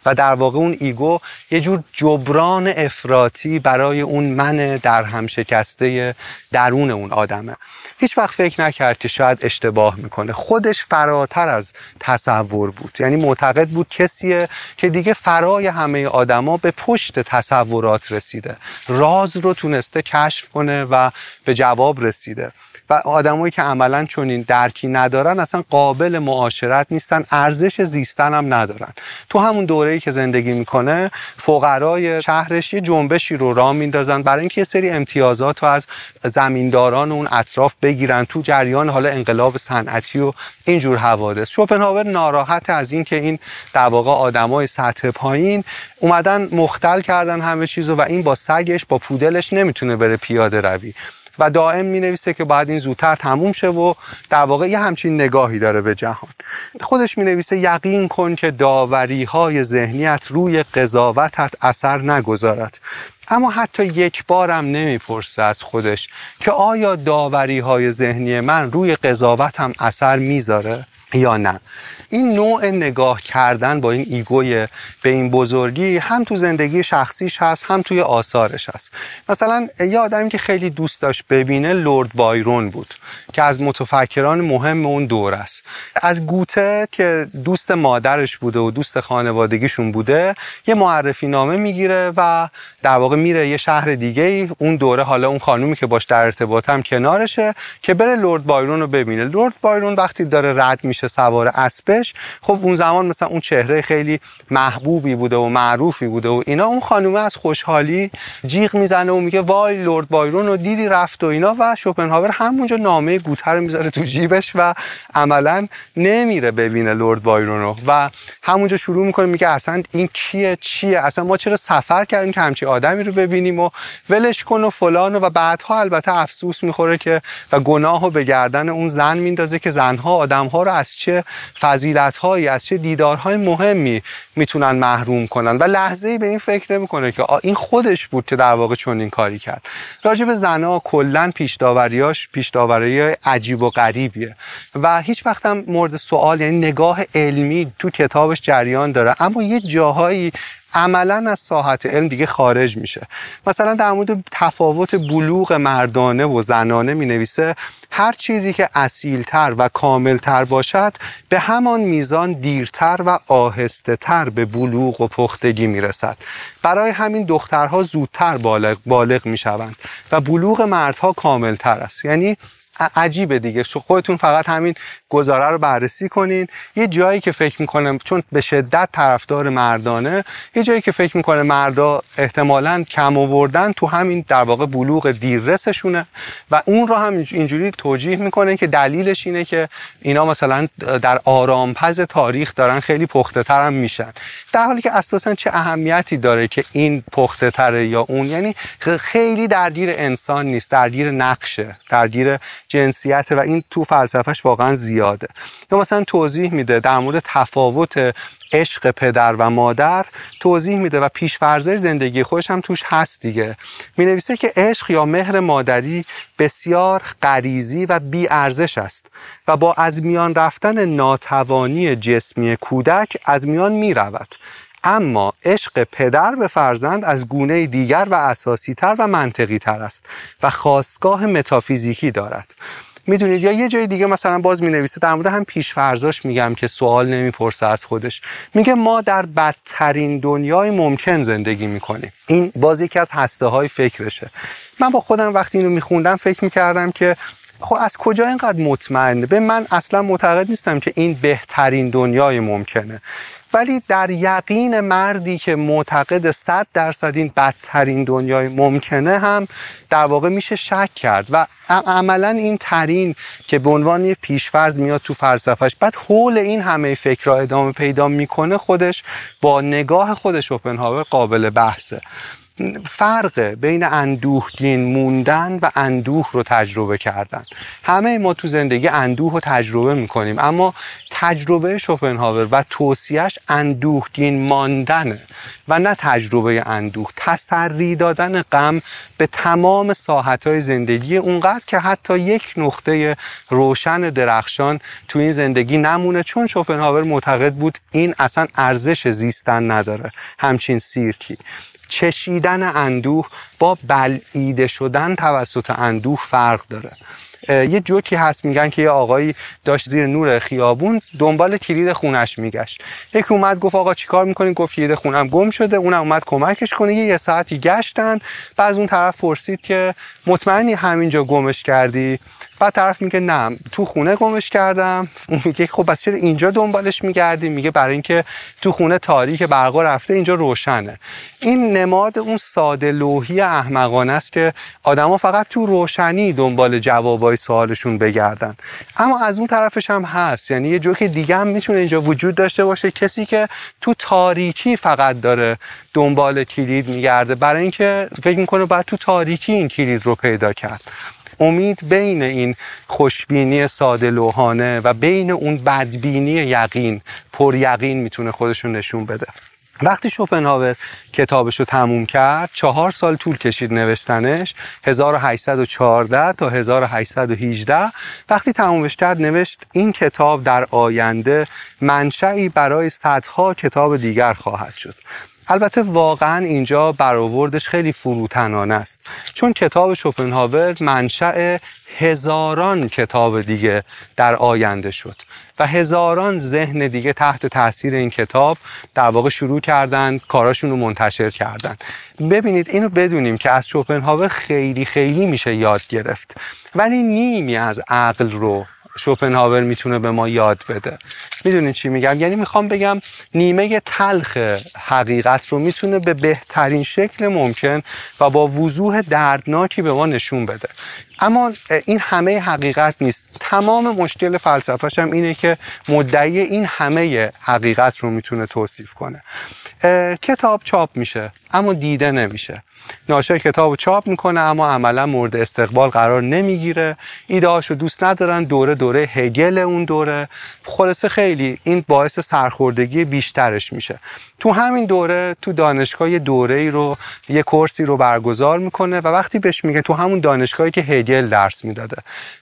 و در واقع اون ایگو یه جور جبران افراطی برای اون من در هم شکسته درون اون آدمه. هیچ وقت فکر نکرد که شاید اشتباه می‌کنه. خودش فراتر از تصور بود. یعنی معتقد بود کسیه که دیگه فرای همه آدما به پشت تصورات رسیده. راز رو تونسته کشف کنه و به جواب رسیده. و آدمایی که عملا چنین درکی ندارن اصلا قابل معاشرت نیستن ارزش زیستن هم ندارن. تو همون دوره که زندگی می‌کنه فقرای شهرش یه جنبشی رو راه میندازن برای اینکه یه سری امتیازات رو از زمینداران اون اطراف بگیرن تو جریان حالا انقلاب صنعتی و اینجور حوادث. شوپنهاور ناراحت از اینکه این در واقع آدمای سطح پایین اومدن مختل کردن همه چیزو و این با سگش با پودلش نمی‌تونه بره پیاده روی. و دائم می نویسه که باید این زودتر تموم شه و در واقع یه همچین نگاهی داره به جهان. خودش می نویسه یقین کن که داوری های ذهنیت روی قضاوتت اثر نگذارد. اما حتی یک بارم نمی‌پرسه از خودش که آیا داوری های ذهنی من روی قضاوتم اثر می‌ذاره؟ یا نه. این نوع نگاه کردن با این ایگوی به این بزرگی هم تو زندگی شخصیش هست هم توی آثارش هست. مثلا یه آدمی که خیلی دوست داشت ببینه لورد بایرون بود که از متفکران مهم اون دور است. از گوته که دوست مادرش بوده و دوست خانوادگیشون بوده یه معرفی نامه می‌گیره و در واقع میره یه شهر دیگه اون دوره حالا اون خانومی که باش در ارتباط هم کنارشه که بره لورد بایرون رو ببینه. لورد بایرون وقتی داره رد میشه میشه سوار اسبش خب اون زمان مثلا اون چهره خیلی محبوبی بوده و معروفی بوده و اینا اون خانومه از خوشحالی جیغ می‌زنه و میگه وای لورد بایرون و دیدی رفت و اینا و شوپنهاور همونجا نامه گوته رو می‌ذاره تو جیبش و عملا نمیره ببینه لورد بایرون رو و همونجا شروع می‌کنه میگه اصلا این کیه چیه؟ اصلا ما چرا سفر کردیم که همچی آدمی رو ببینیم و ولش کن و فلان و بعدها البته افسوس می‌خوره که و گناه و به گردن اون زن میندازه که زنها آدمها رو چه فضیلت هایی از چه دیدارهای مهمی می‌تونن محروم کنن؟ و لحظه ای به این فکر نمی‌کنه که این خودش بود که در واقع چون این کاری کرد. راجع به زنها کلا پیش داوریاش پیش عجیب و غریبیه. و هیچ وقت هم مورد سوال یعنی نگاه علمی تو کتابش جریان داره. اما یه جاهایی عملا از ساحت علم دیگه خارج میشه. مثلا در مورد تفاوت بلوغ مردانه و زنانه می نویسه هر چیزی که اصیلتر و کاملتر باشد به همان میزان دیرتر و آهسته تر به بلوغ و پختگی می‌رسد. برای همین دخترها زودتر بالغ, بالغ می شوند و بلوغ مردها کاملتر است. یعنی عجیبه دیگه. خودتون فقط همین گزاره رو بررسی کنین. یه جایی که فکر می‌کنه چون به شدت طرفدار مردانه یه جایی که فکر می‌کنه مردا احتمالا کم آوردن تو همین در واقع بلوغ دیررسشونه. و اون رو هم اینجوری توجیه می‌کنه که دلیلش اینه که اینا مثلا در آرامپز تاریخ دارن خیلی پخته تر میشن. در حالی که اساسا چه اهمیتی داره که این پخته تره یا اون؟ یعنی خیلی درگیر انسان نیست درگیر نقشه درگیر جنسیت و این تو فلسفهش واقعا زیاده. یا مثلا توضیح میده در مورد تفاوت عشق پدر و مادر توضیح میده و پیشفرزای زندگی خودش هم توش هست دیگه. می نویسه که عشق یا مهر مادری بسیار غریزی و بی ارزش است و با از میان رفتن ناتوانی جسمی کودک از میان می رود اما عشق پدر به فرزند از گونه دیگر و اساسی تر و منطقی تر است و خواستگاه متافیزیکی دارد. می‌دونید یا یه جای دیگه مثلا باز می نویسه در مورد هم پیشفرزاش میگم که سوال نمی‌پرسه از خودش. میگه ما در بدترین دنیای ممکن زندگی می‌کنیم. این باز یکی از هسته های فکرشه. من با خودم وقتی اینو میخوندم فکر می‌کردم که خب از کجا اینقدر مطمئنه به من اصلا معتقد نیستم که این بهترین دنیای ممکنه. ولی در یقین مردی که معتقد صد درصد این بدترین دنیای ممکنه هم در واقع میشه شک کرد و عملا این ترین که به عنوان یه پیشفرض میاد تو فلسفهش بعد حول این همه فکر را ادامه پیدا می‌کنه خودش با نگاه خودش اوپنهاور قابل بحثه. فرق بین اندوهگین موندن و اندوه رو تجربه کردن. همه ما تو زندگی اندوه رو تجربه می‌کنیم اما تجربه شوپنهاور و توصیهش اندوهگین ماندنه و نه تجربه اندوه. تسری دادن غم به تمام های زندگی اونقدر که حتی یک نقطه روشن درخشان تو این زندگی نمونه. چون شوپنهاور معتقد بود این اصلا ارزش زیستن نداره. همچین سیرکی. چشیدن اندوه با بلعیده شدن توسط اندوه فرق داره. یه جوکی هست میگن که یه آقایی داشت زیر نور خیابون دنبال کلید خونش میگشت. یکی اومد گفت آقا چیکار می‌کنی؟ گفت کلید خونم گم شده. اونم اومد کمکش کنه. یه, ساعتی گشتن. بعد اون طرف پرسید که مطمئنی همینجا گمش کردی؟ بعد طرف میگه نه تو خونه گمش کردم. اون میگه خب بس چرا اینجا دنبالش میگردی؟ میگه برای اینکه تو خونه تاریک برقا رفته اینجا روشنه. این نماد اون ساده لوحی احمقانه است که آدما فقط تو روشنی دنبال جوابای سوالشون بگردن. اما از اون طرفش هم هست. یعنی یه جوک دیگه هم می‌تونه اینجا وجود داشته باشه. کسی که تو تاریکی فقط داره دنبال کلید میگرده. برای اینکه فکر می‌کنه باید تو تاریکی این کلید رو پیدا کرد. امید بین این خوشبینی ساده لوحانه و بین اون بدبینی یقین پر یقین می‌تونه خودشون نشون بده. وقتی شوپنهاور کتابش رو تموم کرد چهار سال طول کشید نوشتنش 1814 تا 1818 وقتی تمومش کرد نوشت این کتاب در آینده منشعی برای صدها کتاب دیگر خواهد شد. البته واقعا اینجا برآوردش خیلی فروتنانه است چون کتاب شوپنهاور منشأ هزاران کتاب دیگه در آینده شد. و هزاران ذهن دیگه تحت تاثیر این کتاب در واقع شروع کردن کاراشون رو منتشر کردن. ببینید اینو بدونیم که از شوپنهاور خیلی خیلی میشه یاد گرفت. ولی نیمی از عقل رو شوپنهاور می‌تونه به ما یاد بده. می‌دونین چی میگم؟ یعنی می‌خوام بگم نیمه تلخ حقیقت رو می‌تونه به بهترین شکل ممکن و با وضوح دردناکی به ما نشون بده. اما این همه حقیقت نیست. تمام مشکل فلسفهش هم اینه که مدعی این همه حقیقت رو می‌تونه توصیف کنه. کتاب چاپ میشه اما دیده نمیشه. ناشر کتاب چاپ می‌کنه اما عملا مورد استقبال قرار نمی‌گیره. ایده رو دوست ندارن دوره دوره هگل اون دوره. خلاصه خیلی این باعث سرخوردگی بیشترش میشه. تو همین دوره تو دانشگاه دوره ای رو یه کورسی رو برگزار می‌کنه و وقتی بهش میگه تو همون دانشگاهی که درس می‌داده.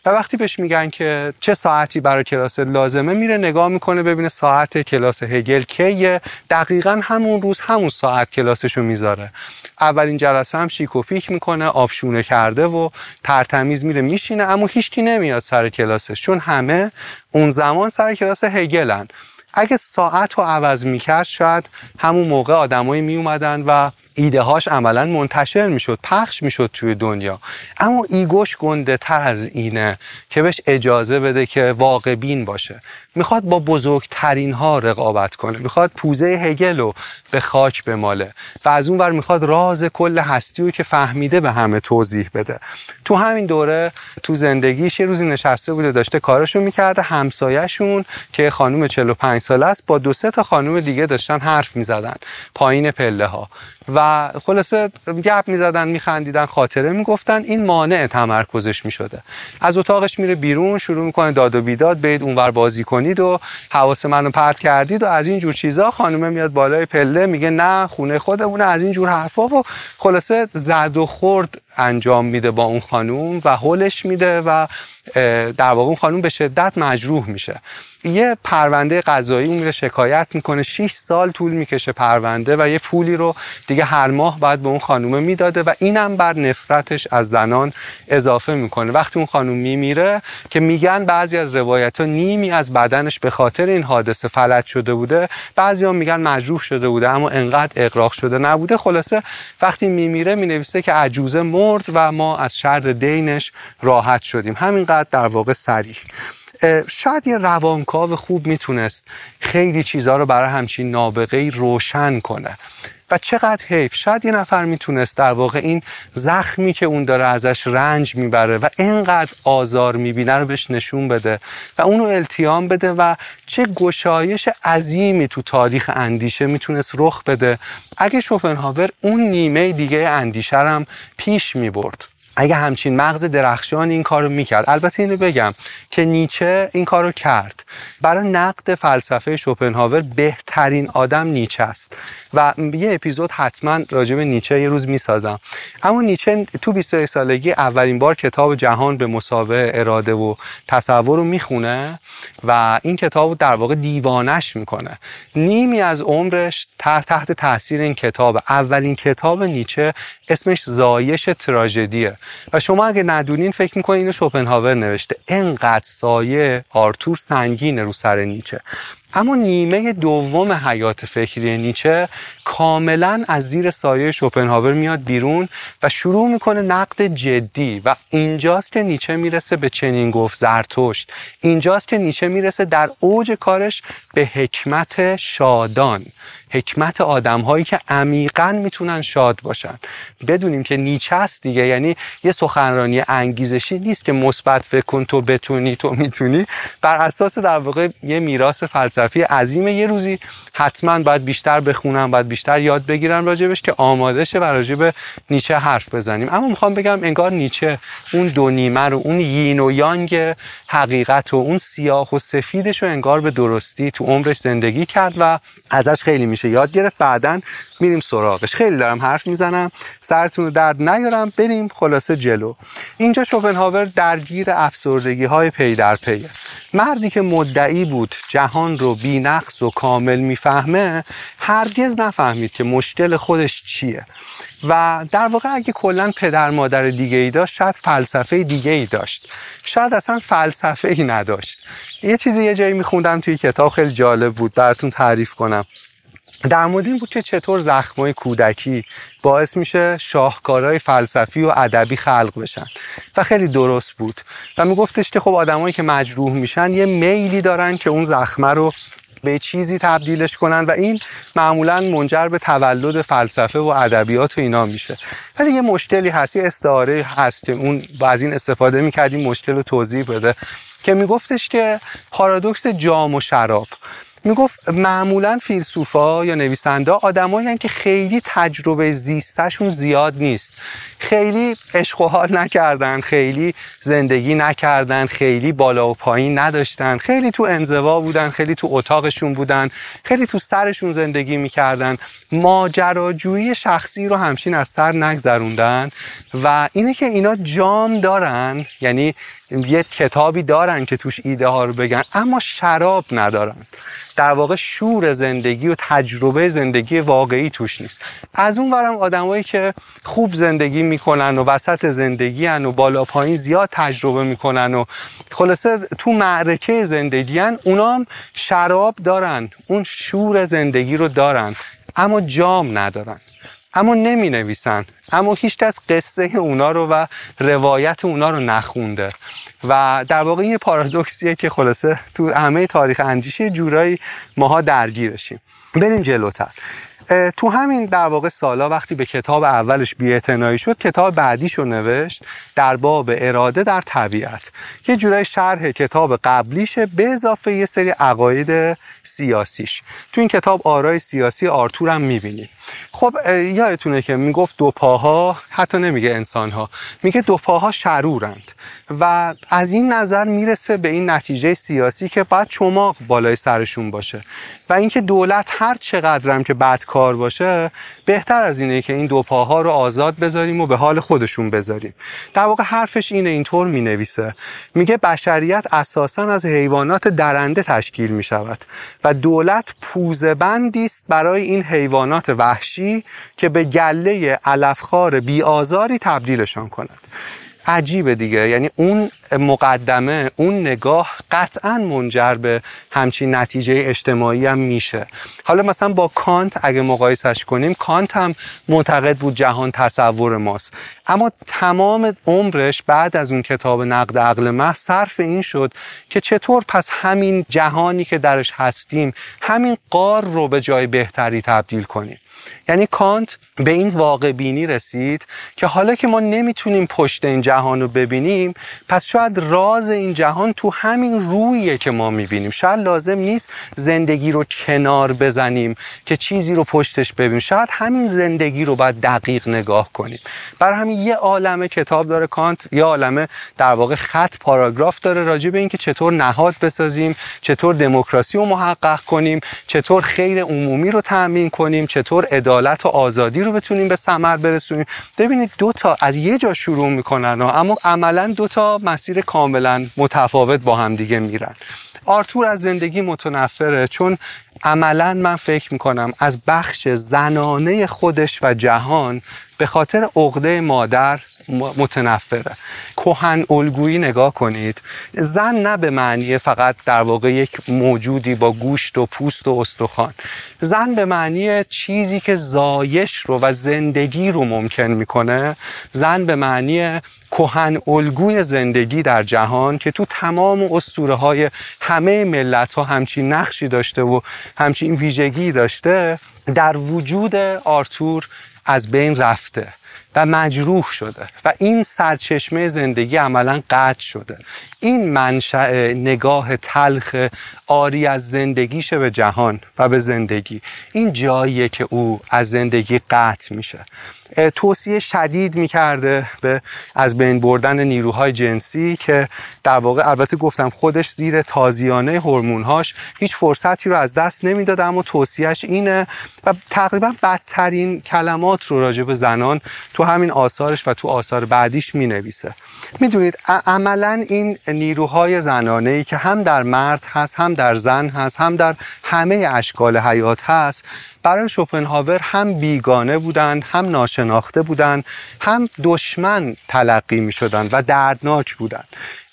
و وقتی بهش میگن که چه ساعتی برای کلاس لازمه میره نگاه می‌کنه ببینه ساعت کلاس هگل کیه. دقیقا همون روز همون ساعت کلاسشو می‌ذاره. اولین جلسه هم شیک و پیک می‌کنه آبشونه کرده و ترتمیز میره میشینه اما هیچکی نمیاد سر کلاسش چون همه اون زمان سر کلاس هگلن. اگه ساعت رو عوض می‌کرد شاید همون موقع آدمایی میومدن و ایده هاش عملا منتشر می‌شد پخش می‌شد توی دنیا. اما ایگوش گنده تر از اینه که بهش اجازه بده که واقع بین باشه. می‌خواد با بزرگترین ها رقابت کنه. می‌خواد پوزه هگل رو به خاک بماله. و از اون ور می‌خواد راز کل هستی رو که فهمیده به همه توضیح بده. تو همین دوره تو زندگیش یه روزی نشسته بوده داشته کارشو می‌کرده همسایهشون که خانم 45 ساله است با دو سه تا خانم دیگه داشتن حرف می‌زدن. پایین پله ها و خلاصه گپ می‌زدن میخندیدن خاطره می‌گفتن. این مانع تمرکزش می‌شده. از اتاقش میره بیرون شروع می‌کنه داد و بیداد. برید اونور بازی کنید و حواس منو پرت کردید و از این جور چیزا خانومه میاد بالای پله میگه نه خونه خودمونه. از این جور حرفا و خلاصه زد و خورد انجام میده با اون خانوم و هولش میده و در واقع اون خانوم به شدت مجروح میشه. یه پرونده قضایی اون میره شکایت می‌کنه. 6 سال طول می‌کشه پرونده و یه پولی رو دیگه هر ماه باید به اون خانومه می‌داده و اینم بر نفرتش از زنان اضافه می‌کنه. وقتی اون خانوم میمیره که میگن بعضی از روایت ها نیمی از بدنش به خاطر این حادثه فلج شده بوده بعضی ها میگن مجروح شده بوده اما انقدر اقراق شده نبوده. خلاصه وقتی میمیره می‌نویسه که عجوزه مرد و ما از شر دینش راحت شدیم. همینقدر در واقع سریح شاید یه روانکاو خوب می‌تونست خیلی چیزها رو برای همچین نابغه روشن کنه. و چقدر حیف. شاید یه نفر می‌تونست در واقع این زخمی که اون داره ازش رنج می‌بره و اینقدر آزار می‌بینه رو بهش نشون بده و اونو التیام بده و چه گشایش عظیمی تو تاریخ اندیشه می‌تونست رخ بده. اگه شوپنهاور اون نیمه دیگه اندیشه هم پیش می‌برد. اگه همچین مغز درخشان این کارو می‌کرد البته اینو بگم که نیچه این کارو کرد. برای نقد فلسفه شوپنهاور بهترین آدم نیچه است. و یه اپیزود حتما راجع به نیچه یه روز می‌سازم. اما نیچه تو 21 سالگی اولین بار کتاب جهان به مسابقه اراده و تصور رو می‌خونه و این کتاب رو در واقع دیوانش می‌کنه. نیمی از عمرش تحت تحت تاثیر این کتاب. اولین کتاب نیچه اسمش زایش تراژدیه. و شما اگه ندونین فکر می‌کنین اینو شوپنهاور نوشته. انقدر سایه آرتور سنگینه رو سر نیچه. اما نیمه دوم حیات فکری نیچه کاملا از زیر سایه شوپنهاور میاد بیرون و شروع می‌کنه نقد جدی. و اینجاست که نیچه می‌رسه به چنین گفت زرتشت. اینجاست که نیچه می‌رسه در اوج کارش به حکمت شادان. حکمت آدم هایی که عمیقا می‌تونن شاد باشن. بدونیم که نیچه است دیگه یعنی یه سخنرانی انگیزشی نیست که مثبت فکر کن تو بتونی تو می‌تونی. بر اساس در واقع یه میراث فلسفی عظیم یه روزی حتما باید بیشتر بخونم باید بیشتر یاد بگیرم راجبش که آماده شه و راجب نیچه حرف بزنیم. اما می‌خوام بگم انگار نیچه اون دو نیمه رو اون یین و یانگ حقیقت و اون سیاه و سفیدش رو انگار به درستی تو عمرش زندگی کرد و ازش خیلی میشه یاد گرفت بعدا میریم سراغش. خیلی دارم حرف می‌زنم. سرتون رو درد نیارم. بریم خلاصه جلو. اینجا شوپنهاور درگیر افسردگی های پی در پیه. مردی که مدعی بود جهان رو بی نقص و کامل می‌فهمه هرگز نفهمید که مشکل خودش چیه. و در واقع اگه کلا پدر مادر دیگه ای داشت شاید فلسفه دیگه ای داشت. شاید اصلا فلسفه ای نداشت. یه چیزی یه جایی میخوندم توی کتاب خیلی جالب بود. براتون تعریف کنم. در مورد این بود که چطور زخمای کودکی باعث میشه شاهکارهای فلسفی و ادبی خلق بشن. و خیلی درست بود. و میگفتش که خب آدمایی که مجروح میشن یه میلی دارن که اون زخمه رو به چیزی تبدیلش کنن و این معمولا منجر به تولد فلسفه و ادبیات و اینا میشه. ولی یه مشکلی هست یه استعاره هست که اون از این استفاده می‌کردیم مشکل رو توضیح بده. که میگفتش که پارادوکس جام و شراب. می‌گفت معمولا فیلسوفا یا نویسنده آدمایی که خیلی تجربه زیستشون زیاد نیست. خیلی عشق و حال نکردن خیلی زندگی نکردن خیلی بالا و پایین نداشتن. خیلی تو انزوا بودن خیلی تو اتاقشون بودن خیلی تو سرشون زندگی می‌کردن. ماجراجویی شخصی رو همچین از سر نگذروندن و اینه که اینا جام دارن یعنی یه کتابی دارن که توش ایده ها رو بگن اما شراب ندارن. در واقع شور زندگی و تجربه زندگی واقعی توش نیست. از اون ورم آدمایی که خوب زندگی می‌کنن و وسط زندگی هن و بالا پایین زیاد تجربه می‌کنن و خلاصه تو معرکه زندگی هن اونا هم شراب دارن اون شور زندگی رو دارن اما جام ندارن. اما نمی نویسن اما هیچ کس قصه اونا رو و روایت اونا رو نخونده. و در واقع یه پارادوکسیه که خلاصه تو همه تاریخ اندیشه جورایی ماها درگیرشیم. بریم جلوتر. تو همین در واقع سالا وقتی به کتاب اولش بیاعتنایی شد کتاب بعدیش رو نوشت در باب اراده در طبیعت یه جورای شرح کتاب قبلیشه به اضافه یه سری عقاید سیاسیش. تو این کتاب آرای سیاسی آرتور هم می‌بینی. خب یادتونه که می‌گفت دو پاها حتی نمیگه انسانها میگه دو پاها شرورند. و از این نظر می‌رسه به این نتیجه سیاسی که باید چماق بالای سرشون باشه. و اینکه دولت هر چقدرم که بدکار باشه بهتر از اینه که این دو پاها رو آزاد بذاریم و به حال خودشون بذاریم. در واقع حرفش اینه اینطور می نویسه میگه بشریت اساسا از حیوانات درنده تشکیل می شود و دولت پوزه بندی است برای این حیوانات وحشی که به گله علفخوار بیآزاری تبدیلشان کند. عجیبه دیگه. یعنی اون مقدمه اون نگاه قطعا منجر به همچین نتیجه اجتماعی هم میشه. حالا مثلا با کانت اگه مقایسش کنیم کانت هم معتقد بود جهان تصور ماست. اما تمام عمرش بعد از اون کتاب نقد عقل محض صرف این شد که چطور پس همین جهانی که درش هستیم همین قار رو به جای بهتری تبدیل کنیم. یعنی کانت به این واقع بینی رسید که حالا که ما نمی‌تونیم پشت این جهان رو ببینیم پس شاید راز این جهان تو همین رویه که ما می‌بینیم. شاید لازم نیست زندگی رو کنار بزنیم که چیزی رو پشتش ببینیم. شاید همین زندگی رو باید دقیق نگاه کنیم. برای همین یه عالمه کتاب داره کانت یه عالمه در واقع خط پاراگراف داره راجع به اینکه چطور نهاد بسازیم چطور دموکراسی رو محقق کنیم چطور خیر عمومی رو تأمین کنیم چطور عدالت و آزادی رو بتونیم به ثمر برسونیم. ببینید دو تا از یه جا شروع می‌کنن اما عملا دو تا مسیر کاملا متفاوت با هم دیگه میرن. آرتور از زندگی متنفره چون عملا من فکر می‌کنم از بخش زنانه خودش و جهان به خاطر عقده مادر متنفره. کهن الگویی نگاه کنید. زن نه به معنی فقط در واقع یک موجودی با گوشت و پوست و استخوان. زن به معنی چیزی که زایش رو و زندگی رو ممکن می‌کنه. زن به معنی کهن الگوی زندگی در جهان که تو تمام اسطوره های همه ملت ها همچین نقشی داشته و همچین ویژگی داشته در وجود آرتور از بین رفته. و مجروح شده. و این سرچشمه زندگی عملا قطع شده. این منشأ نگاه تلخ آری از زندگیشه به جهان و به زندگی. این جاییه که او از زندگی قطع میشه. توصیه شدید می‌کرده به از بین بردن نیروهای جنسی که در واقع البته گفتم خودش زیر تازیانه هورمونهاش هیچ فرصتی رو از دست نمی‌داد اما توصیهش اینه و تقریبا بدترین کلمات رو راجع به زنان تو همین آثارش و تو آثار بعدیش می‌نویسه. می‌دونید عملا این نیروهای زنانه ای که هم در مرد هست هم در زن هست هم در همه اشکال حیات هست برای شوپنهاور هم بیگانه بودند هم ناشناخته بودند هم دشمن تلقی می شدن و دردناک بودند.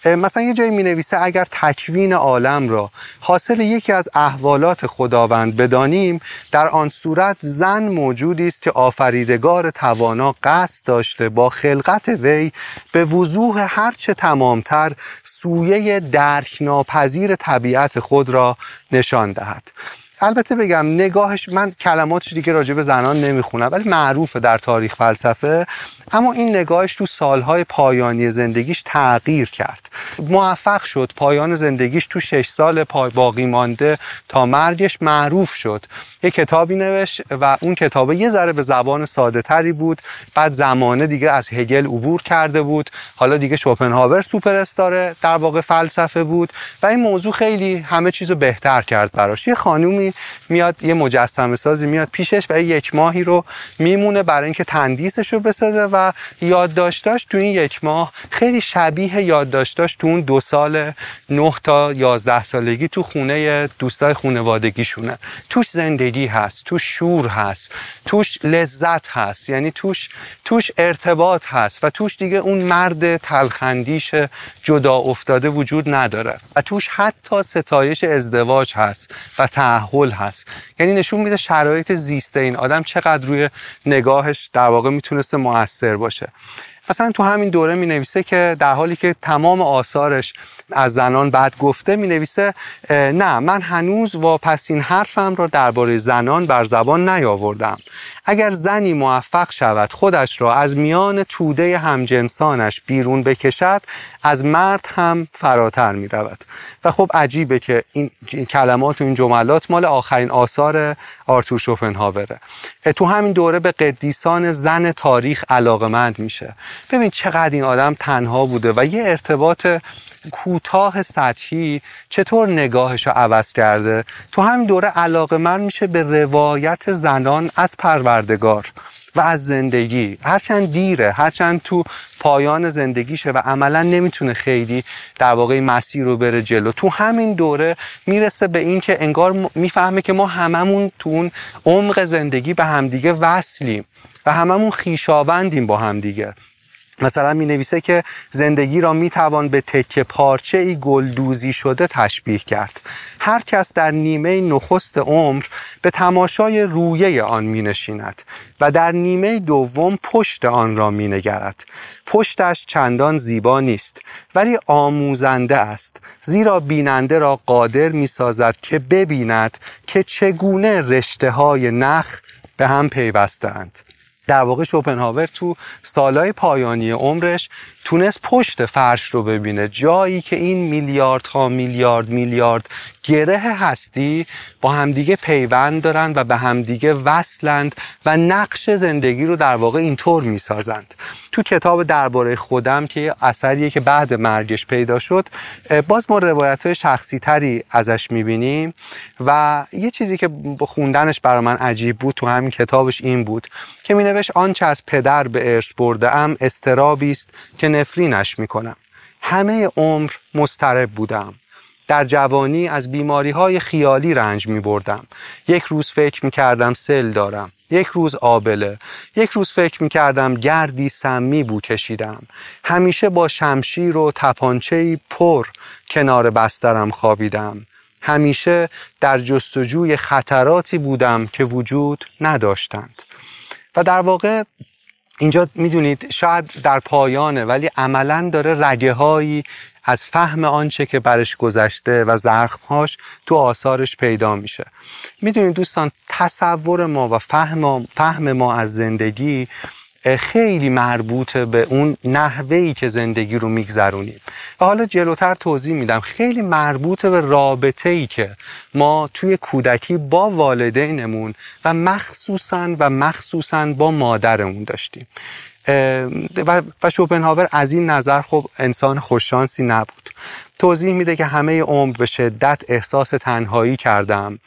مثلا یه جایی می نویسه اگر تکوین عالم را حاصل یکی از احوالات خداوند بدانیم در آن صورت زن موجودی است که آفریدگار توانا قصد داشته با خلقت وی به وضوح هرچه تمامتر سویه درک ناپذیر طبیعت خود را نشان دهد. البته بگم نگاهش من کلماتش دیگه راجع به زنان نمی‌خونم ولی معروفه در تاریخ فلسفه. اما این نگاهش تو سالهای پایانی زندگیش تغییر کرد. موفق شد پایان زندگیش تو شش سال پای باقی مانده تا مرگش معروف شد. یه کتابی نوشت و اون کتابه یه ذره به زبان ساده تری بود. بعد زمانه دیگه از هگل عبور کرده بود. حالا دیگه شوپنهاور سوپر استاره در واقع فلسفه بود. و این موضوع خیلی همه چیزو بهتر کرد براش. یه خانومی میاد یه مجسمه سازی میاد پیشش و یک ماهی رو میمونه برای اینکه تندیسش رو بسازه و یادداشتاش تو این یک ماه خیلی شبیه یادداشتاش تو اون دو سال 9 تا 11 سالگی تو خونه دوستای خانوادگیشونه. توش زندگی هست توش شور هست توش لذت هست یعنی توش توش ارتباط هست و توش دیگه اون مرد تلخندیش جدا افتاده وجود نداره. و توش حتی ستایش ازدواج هست و تعهل هست. یعنی نشون میده شرایط زیسته این آدم چقدر روی نگاهش در واقع می‌تونسته موثر باشه. مثلا تو همین دوره می نویسه که در حالی که تمام آثارش از زنان بعد گفته می نویسه نه من هنوز واپسین حرفم را درباره زنان بر زبان نیاوردم. اگر زنی موفق شود خودش را از میان توده همجنسانش بیرون بکشد از مرد هم فراتر می رود و خب عجیبه که این کلمات و این جملات مال آخرین آثار آرتور شوپنهاوره. تو همین دوره به قدیسان زن تاریخ علاقمند میشه. ببین چقدر این آدم تنها بوده و یه ارتباط کوتاه سطحی چطور نگاهش رو عوض کرده. تو همین دوره علاقه من میشه به روایت زنان از پروردگار. و از زندگی. هرچند دیره هرچند تو پایان زندگیشه و عملا نمی‌تونه خیلی در واقع مسیر رو بره جلو. تو همین دوره می‌رسه به این که انگار می‌فهمه که ما هممون تو اون عمق زندگی به همدیگه وصلیم و هممون خیشاوندیم با همدیگه. مثلا می نویسه که زندگی را می توان به تکه پارچه ای گلدوزی شده تشبیه کرد. هر کس در نیمه نخست عمر به تماشای رویه آن می نشیند و در نیمه دوم پشت آن را می نگرد پشتش چندان زیبا نیست ولی آموزنده است. زیرا بیننده را قادر می سازد که ببیند که چگونه رشته های نخ به هم پیوستند در واقع شوپنهاور تو سالهای پایانی عمرش تونست پشت فرش رو ببینه. جایی که این میلیارد ها میلیارد میلیارد گره هستی با همدیگه پیوند دارن و به همدیگه وصلند و نقش زندگی رو در واقع اینطور می‌سازند. تو کتاب درباره خودم که اثریه که بعد مرگش پیدا شد باز ما روایت های شخصی تری ازش می‌بینیم و یه چیزی که خوندنش برای من عجیب بود تو همین کتابش این بود که مینوشت آنچه از پدر به ارث برده ام استرابی است که نفرینش می‌کنم همه عمر مسترب بودم در جوانی از بیماری های خیالی رنج می بردم. یک روز فکر می کردم سل دارم. یک روز آبله. یک روز فکر می کردم گردی سمی بو کشیدم. همیشه با شمشیر و تپانچهی پر کنار بسترم خوابیدم. همیشه در جستجوی خطراتی بودم که وجود نداشتند. و در واقع اینجا می‌دونید شاید در پایانه ولی عملا داره رگه هایی از فهم آنچه که برش گذشته و زخمهاش تو آثارش پیدا میشه. می‌دونید دوستان تصور ما و فهم, فهم ما از زندگی خیلی مربوط به اون نحوهی که زندگی رو میگذرونیم. و حالا جلوتر توضیح میدم. خیلی مربوط به رابطه ای که ما توی کودکی با والدینمون و مخصوصا و مخصوصا با مادرمون داشتیم. و شوپنهاور از این نظر خب انسان خوششانسی نبود. توضیح میده که همه عمر به شدت احساس تنهایی کردم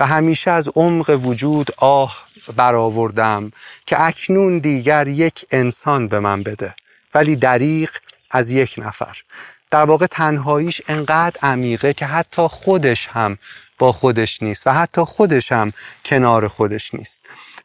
و همیشه از عمق وجود آه برآوردم که اکنون دیگر یک انسان به من بده ولی دریق از یک نفر. در واقع تنهاییش انقدر عمیقه که حتی خودش هم با خودش نیست و حتی خودش هم کنار خودش نیست.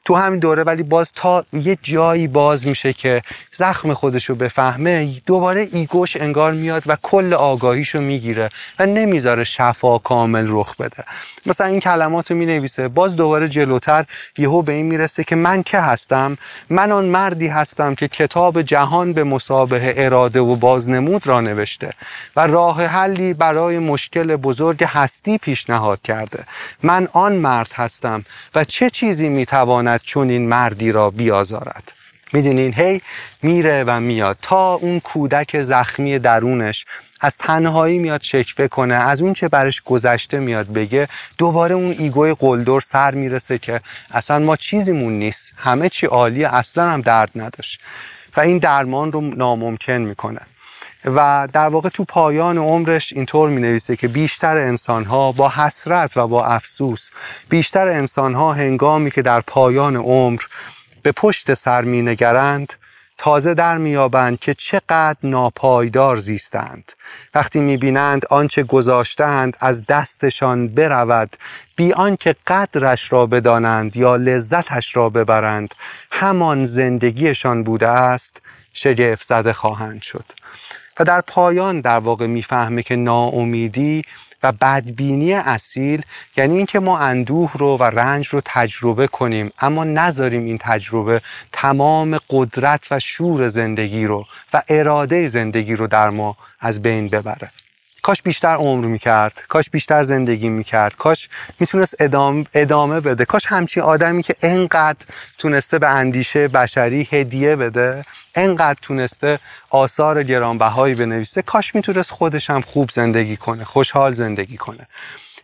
تو همین دوره ولی باز تا یه جایی باز میشه که زخم خودشو بفهمه دوباره ایگوش انگار میاد و کل آگاهیشو می‌گیره و نمی‌ذاره شفا کامل رخ بده. مثلا این کلماتو می‌نویسه باز دوباره جلوتر یهو به این می‌رسه که من که هستم؟ من آن مردی هستم که کتاب جهان به مسابه اراده و بازنمود را نوشته و راه حلی برای مشکل بزرگ هستی پیشنهاد کرده. من آن مرد هستم و چه چیزی می‌تواند چون این مردی را بیازارد. می‌دونین؟ هی میره و میاد تا اون کودک زخمی درونش از تنهایی میاد شکوه کنه از اون چه برش گذشته میاد بگه دوباره اون ایگوی قلدر سر می‌رسه که اصلا ما چیزیمون نیست. همه چی عالیه اصلا هم درد نداشت. و این درمان رو ناممکن می‌کنه. و در واقع تو پایان عمرش اینطور می نویسه که بیشتر انسان ها با حسرت و با افسوس بیشتر انسان ها هنگامی که در پایان عمر به پشت سر می نگرند تازه در میابند که چقدر ناپایدار زیستند. وقتی می‌بینند آنچه گذاشتند از دستشان برود بی آنکه قدرش را بدانند یا لذتش را ببرند همان زندگیشان بوده است شگفت زده خواهند شد. و در پایان در واقع می‌فهمه که ناامیدی و بدبینی اصیل یعنی اینکه ما اندوه رو و رنج رو تجربه کنیم اما نذاریم این تجربه تمام قدرت و شور زندگی رو و اراده زندگی رو در ما از بین ببره. کاش بیشتر عمر می‌کرد کاش بیشتر زندگی می‌کرد کاش می‌تونست ادامه, ادامه بده کاش همچین آدمی که انقدر تونسته به اندیشه بشری هدیه بده انقدر تونسته آثار گرانبهایی بنویسه کاش می‌تونست خودش هم خوب زندگی کنه خوشحال زندگی کنه.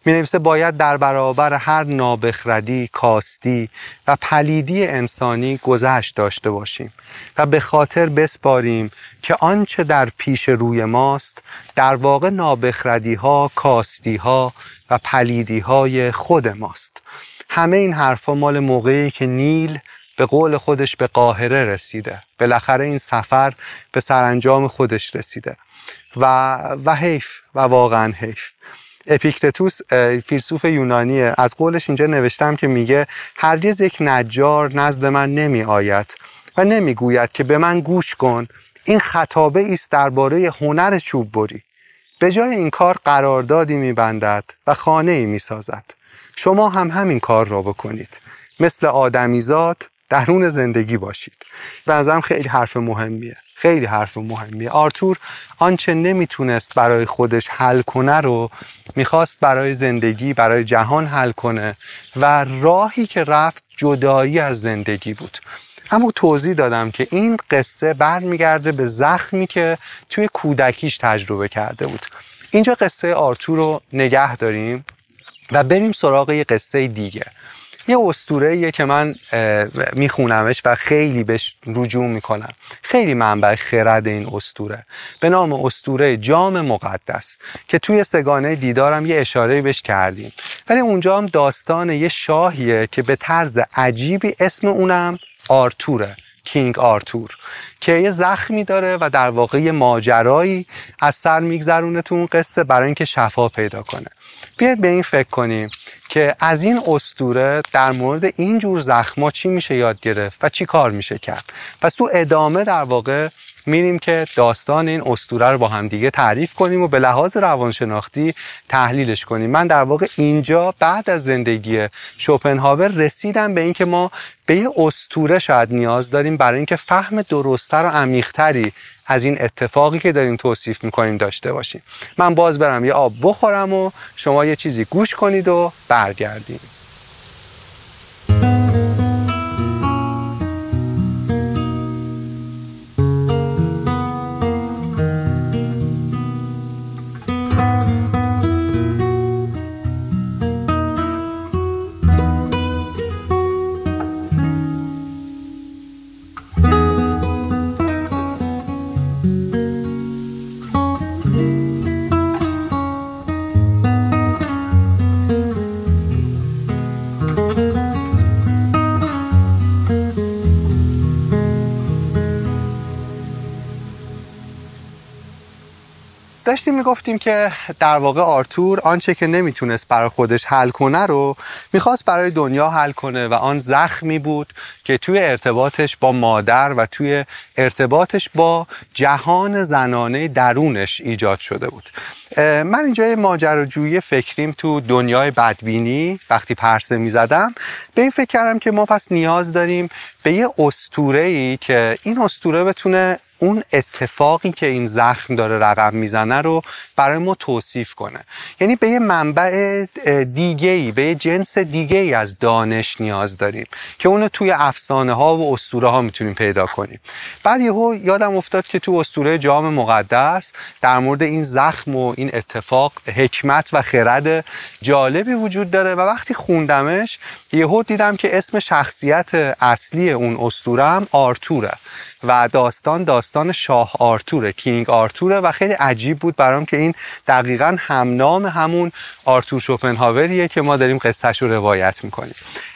می نویسه باید در برابر هر نابخردی، کاستی و پلیدی انسانی گذشت داشته باشیم و به خاطر بسپاریم که آنچه در پیش روی ماست در واقع نابخردی ها، کاستی ها و پلیدی های خود ماست. همه این حرفا مال موقعی که نیل به قول خودش به قاهره رسیده. بالاخره این سفر به سرانجام خودش رسیده. و و حیف و واقعا حیف. اپیکتتوس فیلسوف یونانیه. از قولش اینجا نوشتم که میگه هرگز یک نجار نزد من نمی آید و نمی‌گوید که به من گوش کن. این خطابه است درباره هنر چوب بری. به جای این کار قراردادی میبندد و خانه ای می‌سازد. شما هم همین کار را بکنید. مثل آدمیزاد درون زندگی باشید. به خیلی حرف مهمیه. خیلی حرف مهمیه. آرتور آنچه نمی‌تونست برای خودش حل کنه رو می‌خواست برای زندگی برای جهان حل کنه و راهی که رفت جدایی از زندگی بود. اما توضیح دادم که این قصه برمیگرده به زخمی که توی کودکیش تجربه کرده بود. اینجا قصه آرتور رو نگه داریم و بریم سراغ یه قصه دیگه. یه استوره که من میخونمش و خیلی بهش رجوع می‌کنم. خیلی منبع خرد این استوره به نام استوره جام مقدس که توی سگانه دیدارم یه اشاره بهش کردیم. ولی اونجا هم داستان یه شاهیه که به طرز عجیبی اسم اونم آرتوره کینگ آرتور که یه زخمی داره و در واقع یه ماجرایی از سر میگذرونه تو اون قصه برای اینکه شفا پیدا کنه. بیاید به این فکر کنیم. که از این استوره در مورد این جور زخما چی میشه یاد گرفت و چی کار میشه کرد؟ پس تو ادامه در واقع میریم که داستان این استوره رو با هم دیگه تعریف کنیم و به لحاظ روانشناختی تحلیلش کنیم. من در واقع اینجا بعد از زندگی شوپنهاور رسیدم به اینکه ما به یه استوره شاید نیاز داریم برای اینکه فهم درستتر و عمیقتری از این اتفاقی که داریم توصیف می‌کنیم داشته باشیم. من باز برم یه آب بخورم و شما یه چیزی گوش کنید و برگردیم. داشتیم می‌گفتیم که در واقع آرتور آنچه که نمی‌تونست برای خودش حل کنه رو می‌خواست برای دنیا حل کنه و آن زخمی بود که توی ارتباطش با مادر و توی ارتباطش با جهان زنانه درونش ایجاد شده بود. من اینجا ماجراجویی فکریم تو دنیای بدبینی وقتی پرسه می‌زدم. به این فکر کردم که ما پس نیاز داریم به یه استوره ای که این استوره بتونه اون اتفاقی که این زخم داره رقم می‌زنه رو برای ما توصیف کنه. یعنی به یه منبع دیگه ای به یه جنس دیگه از دانش نیاز داریم که اونو توی افسانه ها و اسطوره ها می‌تونیم پیدا کنیم. بعد یهو یادم افتاد که تو اسطوره جام مقدس در مورد این زخم و این اتفاق حکمت و خرد جالبی وجود داره و وقتی خوندمش یهو دیدم که اسم شخصیت اصلی اون اسطوره هم آرتوره و داستان داستان شاه آرتوره کینگ آرتوره و خیلی عجیب بود برام که این دقیقا همنام همون آرتور شوپنهاوریه که ما داریم قصهش رو روایت می‌کنیم.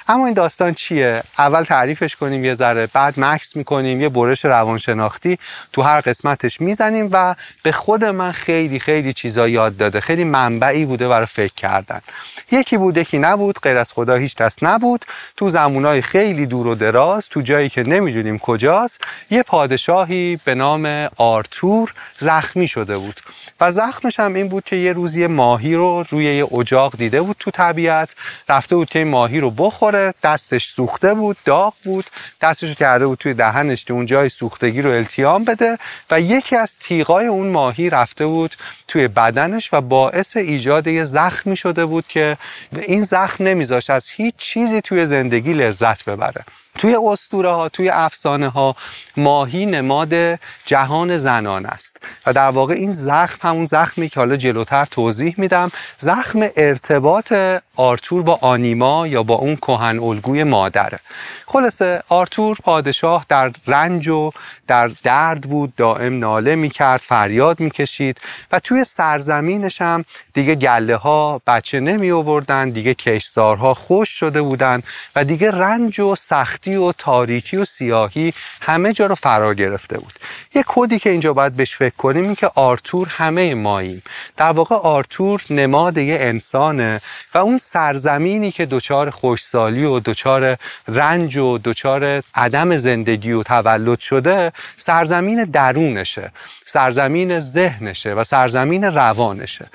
اما این داستان چیه؟ اول تعریفش کنیم یه ذره بعد مکس می‌کنیم یه برش روانشناختی تو هر قسمتش می‌زنیم و به خود من خیلی خیلی چیزا یاد داده خیلی منبعی بوده برای فکر کردن. یکی بود یکی نبود غیر از خدا هیچ کس نبود. تو زمونای خیلی دور و دراز تو جایی که نمی‌دونیم کجاست یه پادشاهی به نام آرتور زخمی شده بود. و زخمش هم این بود که یه روزی ماهی رو روی یه اجاق دیده بود تو طبیعت رفته بود که این ماهی رو بخوره دستش سوخته بود داغ بود دستش کرده بود توی دهنش که اون جای سوختگی رو التیام بده و یکی از تیغای اون ماهی رفته بود توی بدنش و باعث ایجاد یه زخمی شده بود که این زخم نمیذاش از هیچ چیزی توی زندگی لذت ببره. توی اسطوره ها توی افسانه ها ماهی نماد جهان زنان است. و در واقع این زخم همون زخمی که حالا جلوتر توضیح میدم زخم ارتباط آرتور با آنیما یا با اون کهن الگوی مادره خلاصه آرتور پادشاه در رنج و در درد بود دائم ناله می‌کرد فریاد می‌کشید و توی سرزمینش هم دیگه گله ها بچه نمی آوردن دیگه کشزارها خوش شده بودن و دیگه رنج و سختی و تاریکی و سیاهی همه جا رو فرا گرفته بود. یه کدی که اینجا باید بهش فکر کنیم این که آرتور همه ماییم. در واقع آرتور نماد یه انسانه و اون سرزمینی که دچار خوشسالی و دچار رنج و دچار عدم زندگی و تولد شده سرزمین درونشه سرزمین ذهنشه و سرزمین روانشه.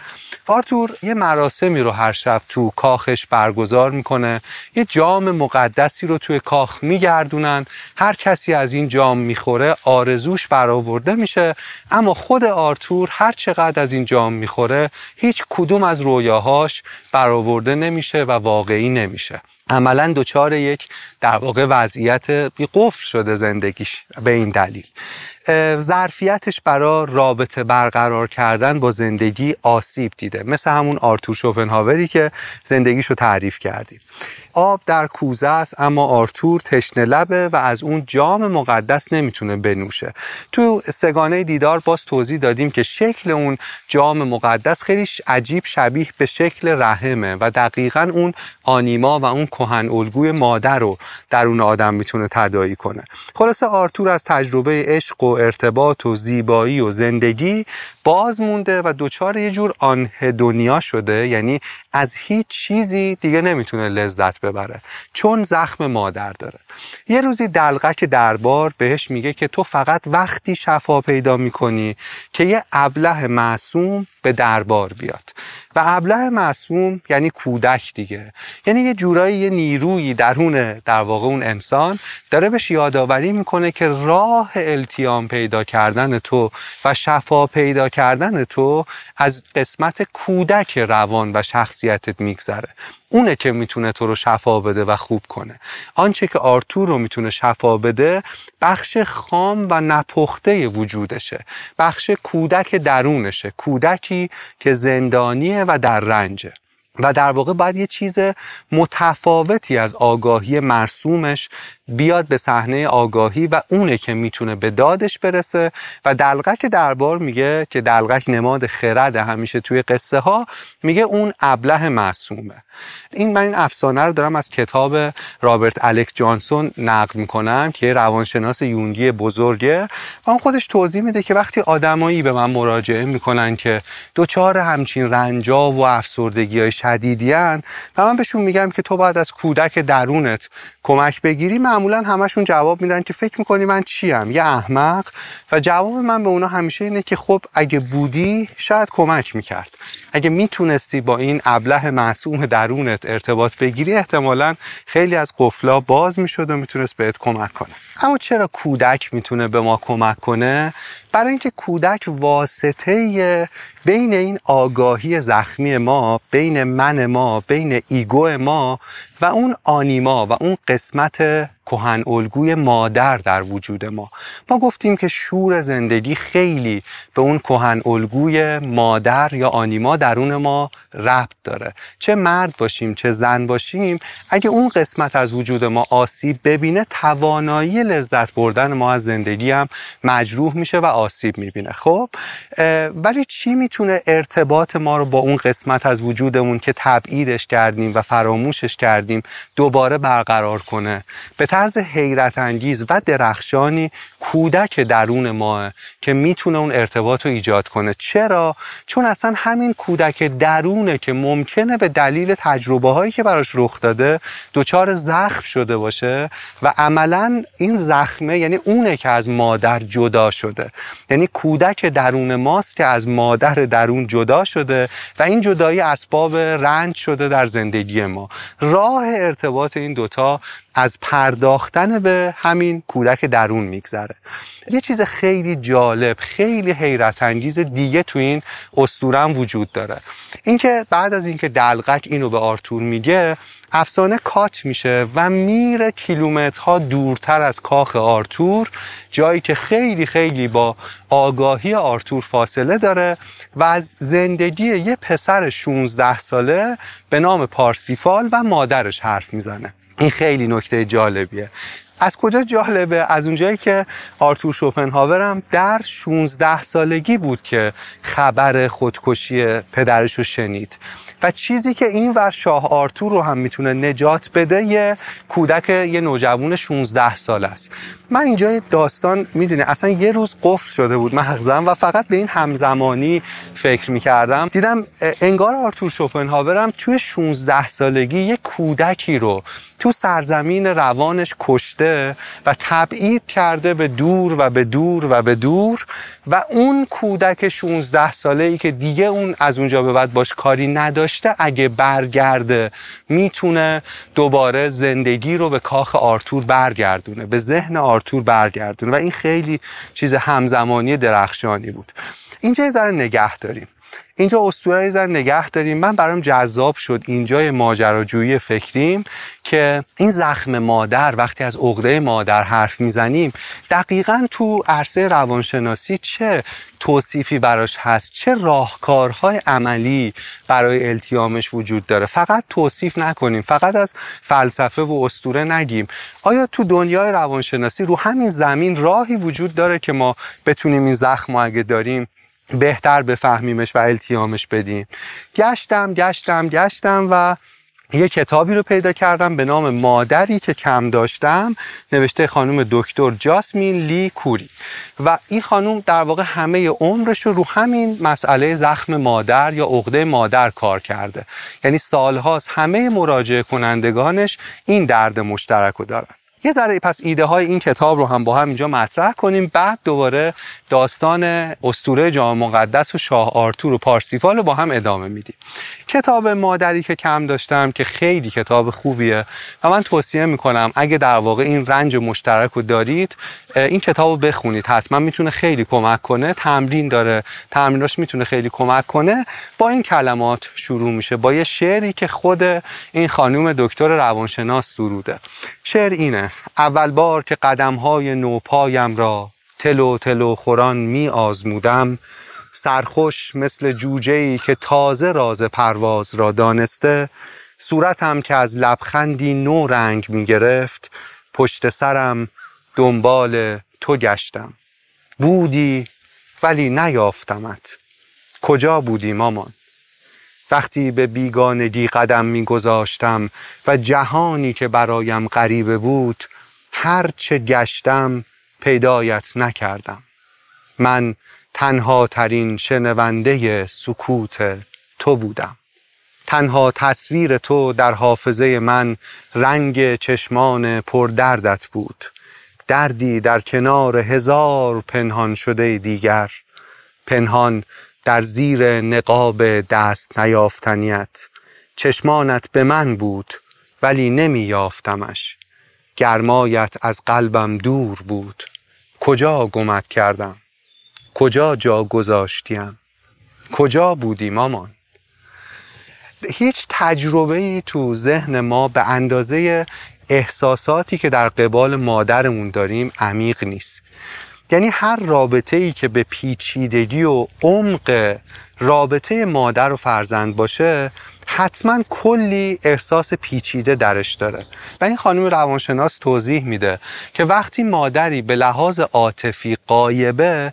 آرتور یه مراسمی رو هر شب تو کاخش برگزار می‌کنه یه جام مقدسی رو توی کاخ میگردونن. هر کسی از این جام می‌خوره آرزوش برآورده میشه. اما خود آرتور هر چقدر از این جام می‌خوره هیچ کدوم از رویاهاش برآورده نمیشه و واقعی نمیشه. عملا دچار یک در واقع وضعیت قفل شده زندگیش به این دلیل. ظرفیتش برای رابطه برقرار کردن با زندگی آسیب دیده. مثل همون آرتور شوپنهاوری که زندگیشو تعریف کردیم. آب در کوزه است اما آرتور تشنه لبه و از اون جام مقدس نمی‌تونه بنوشه. تو سگانه دیدار باز توضیح دادیم که شکل اون جام مقدس خیلی عجیب شبیه به شکل رحمه و دقیقا اون آنیما و اون کهن الگوی مادر رو در اون آدم می‌تونه تدایی کنه. خلاصه آرتور از تجربه عشق و ارتباط و زیبایی و زندگی باز مونده و دچار یه جور دنیا شده. یعنی از هیچ چیزی دیگه نمی‌تونه لذت ببره چون زخم مادر داره. یه روزی دلقک دربار بهش میگه که تو فقط وقتی شفا پیدا می‌کنی که یه ابله معصوم به دربار بیاد. و ابله معصوم یعنی کودک دیگه. یعنی یه جورایی یه نیرویی درون در واقع اون انسان داره بهش یادآوری می‌کنه که راه التیام پیدا کردن تو و شفا پیدا کردن تو از قسمت کودک روان و شخصیتت میگذره. اونه که می‌تونه تو رو شفا بده و خوب کنه. آنچه که آرتور رو می‌تونه شفا بده بخش خام و نپخته وجودشه. بخش کودک درونشه. که زندانیه و در رنجه. و در واقع باید یه چیز متفاوتی از آگاهی مرسومش بیاد به صحنه آگاهی و اونه که می‌تونه به دادش برسه و دلغک دربار میگه که دلغک نماد خرد همیشه توی قصه ها میگه اون ابله معصومه. این من این افسانه رو دارم از کتاب رابرت الکس جانسون نقل می‌کنم که روانشناس یونگی بزرگه و اون خودش توضیح میده که وقتی آدمایی به من مراجعه می‌کنن که دوچار همچین رنجا و افسردگی های شدیدی و من بهشون میگم که تو باید از کودک درونت کمک بگیری معمولا همشون جواب میدن که فکر می‌کنی من چیم؟ یه احمق. و جواب من به اونا همیشه اینه که خب اگه بودی شاید کمک می‌کرد. اگه می‌تونستی با این ابله معصوم درونت ارتباط بگیری احتمالا خیلی از قفلا باز می‌شد و می‌تونست بهت کمک کنه. اما چرا کودک می‌تونه به ما کمک کنه؟ برای اینکه کودک واسطه بین این آگاهی زخمی ما بین من ما بین ایگو ما و اون آنیما و اون قسمت کهن الگوی مادر در وجود ما. ما گفتیم که شور زندگی خیلی به اون کهن الگوی مادر یا آنیما درون ما ربط داره. چه مرد باشیم چه زن باشیم اگه اون قسمت از وجود ما آسیب ببینه توانایی لذت بردن ما از زندگی هم مجروح میشه و آسیب می‌بینه. خب ولی چی می‌تونه ارتباط ما رو با اون قسمت از وجودمون که تبعیدش کردیم و فراموشش کردیم دوباره برقرار کنه. به طرز حیرت انگیز و درخشانی کودک درون ماه که می‌تونه اون ارتباط رو ایجاد کنه. چرا؟ چون اصلا همین کودک درونه که ممکنه به دلیل تجربه هایی که براش رخ داده دچار زخم شده باشه و عملا این زخمه یعنی اونه که از مادر جدا شده. یعنی کودک درون ماست که از مادر درون جدا شده و این جدایی اسباب رنج شده در زندگی ما. راه ارتباط این دوتا از پرداختن به همین کودک درون میگذره. یه چیز خیلی جالب خیلی حیرت انگیز دیگه تو این استورم وجود داره. اینکه بعد از اینکه دلقک اینو به آرتور میگه افسانه کات میشه و میره کیلومترها دورتر از کاخ آرتور جایی که خیلی خیلی با آگاهی آرتور فاصله داره و از زندگی یه پسر 16 ساله به نام پارسیفال و مادرش حرف می‌زنه. این خیلی نکته جالبیه. از کجا جالبه؟ از اونجایی که آرتور شوپنهاور در 16 سالگی بود که خبر خودکشی پدرش رو شنید. و چیزی که این ور شاه آرتور رو هم می‌تونه نجات بده یه کودک یه نوجوان 16 سال است. من اینجا داستان می‌دونه اصلا یه روز قفل شده بود مغزم و فقط به این همزمانی فکر می‌کردم. دیدم انگار آرتور شوپنهاور هم توی 16 سالگی یه کودکی رو تو سرزمین روانش کشته و تبعید کرده به دور و به دور و به دور و اون کودک 16 ساله ای که دیگه اون از اونجا به بعد باش کاری نداشته اگه برگرده می‌تونه دوباره زندگی رو به کاخ آرتور برگردونه به ذهن آرتور برگردونه. و این خیلی چیز همزمانی درخشانی بود. اینجا یه ذره نگه داریم. اینجا اسطوره زر نگه داریم. من برام جذاب شد اینجای ماجراجویی فکریم که این زخم مادر وقتی از عقده مادر حرف می‌زنیم دقیقا تو عرصه روانشناسی چه توصیفی براش هست؟ چه راهکارهای عملی برای التیامش وجود داره؟ فقط توصیف نکنیم فقط از فلسفه و استوره نگیم. آیا تو دنیای روانشناسی رو همین زمین راهی وجود داره که ما بتونیم این زخم اگه داریم بهتر بفهمیمش و التیامش بدیم. گشتم گشتم گشتم و یه کتابی رو پیدا کردم به نام مادری که کم داشتم نوشته خانم دکتر جاسمین لی کوری. و این خانم در واقع همه عمرش رو رو همین مسئله زخم مادر یا عقده مادر کار کرده. یعنی سالهاست همه مراجعه کنندگانش این درد مشترک رو دارن. یه ذره پس ایده های این کتاب رو هم با هم اینجا مطرح کنیم. بعد دوباره داستان استوره جامع مقدس و شاه آرتور و پارسیفال رو با هم ادامه میدیم. کتاب مادری که کم داشتم که خیلی کتاب خوبیه و من توصیه می‌کنم اگه در واقع این رنج مشترک رو دارید این کتاب رو بخونید. حتما می‌تونه خیلی کمک کنه. تمرین داره. تمریناش می‌تونه خیلی کمک کنه. با این کلمات شروع میشه. با یه شعری که خود این خانوم دکتر روانشناس سروده. شعر اینه اول بار که قدم های نوپایم را تلو تلو خوران می آزمودم سرخوش مثل جوجه ای که تازه راز پرواز را دانسته صورتم که از لبخندی نو رنگ می گرفت پشت سرم دنبال تو گشتم. بودی ولی نیافتمت. کجا بودی مامان؟ وقتی به بیگانگی قدم میگذاشتم و جهانی که برایم غریبه بود هرچه گشتم پیدایت نکردم. من تنها ترین شنونده سکوت تو بودم. تنها تصویر تو در حافظه من رنگ چشمان پردردت بود. دردی در کنار هزار پنهان شده دیگر. پنهان در زیر نقاب دست نیافتنیت. چشمانت به من بود ولی نمی یافتمش گرمایت از قلبم دور بود. کجا گمت کردم؟ کجا جا گذاشتیم؟ کجا بودی مامان؟ هیچ تجربه ای تو ذهن ما به اندازه احساساتی که در قبال مادرمون داریم عمیق نیست. یعنی هر رابطه ای که به پیچیدگی و عمق رابطه مادر و فرزند باشه حتما کلی احساس پیچیده درش داره. و این خانم روانشناس توضیح میده که وقتی مادری به لحاظ عاطفی قایبه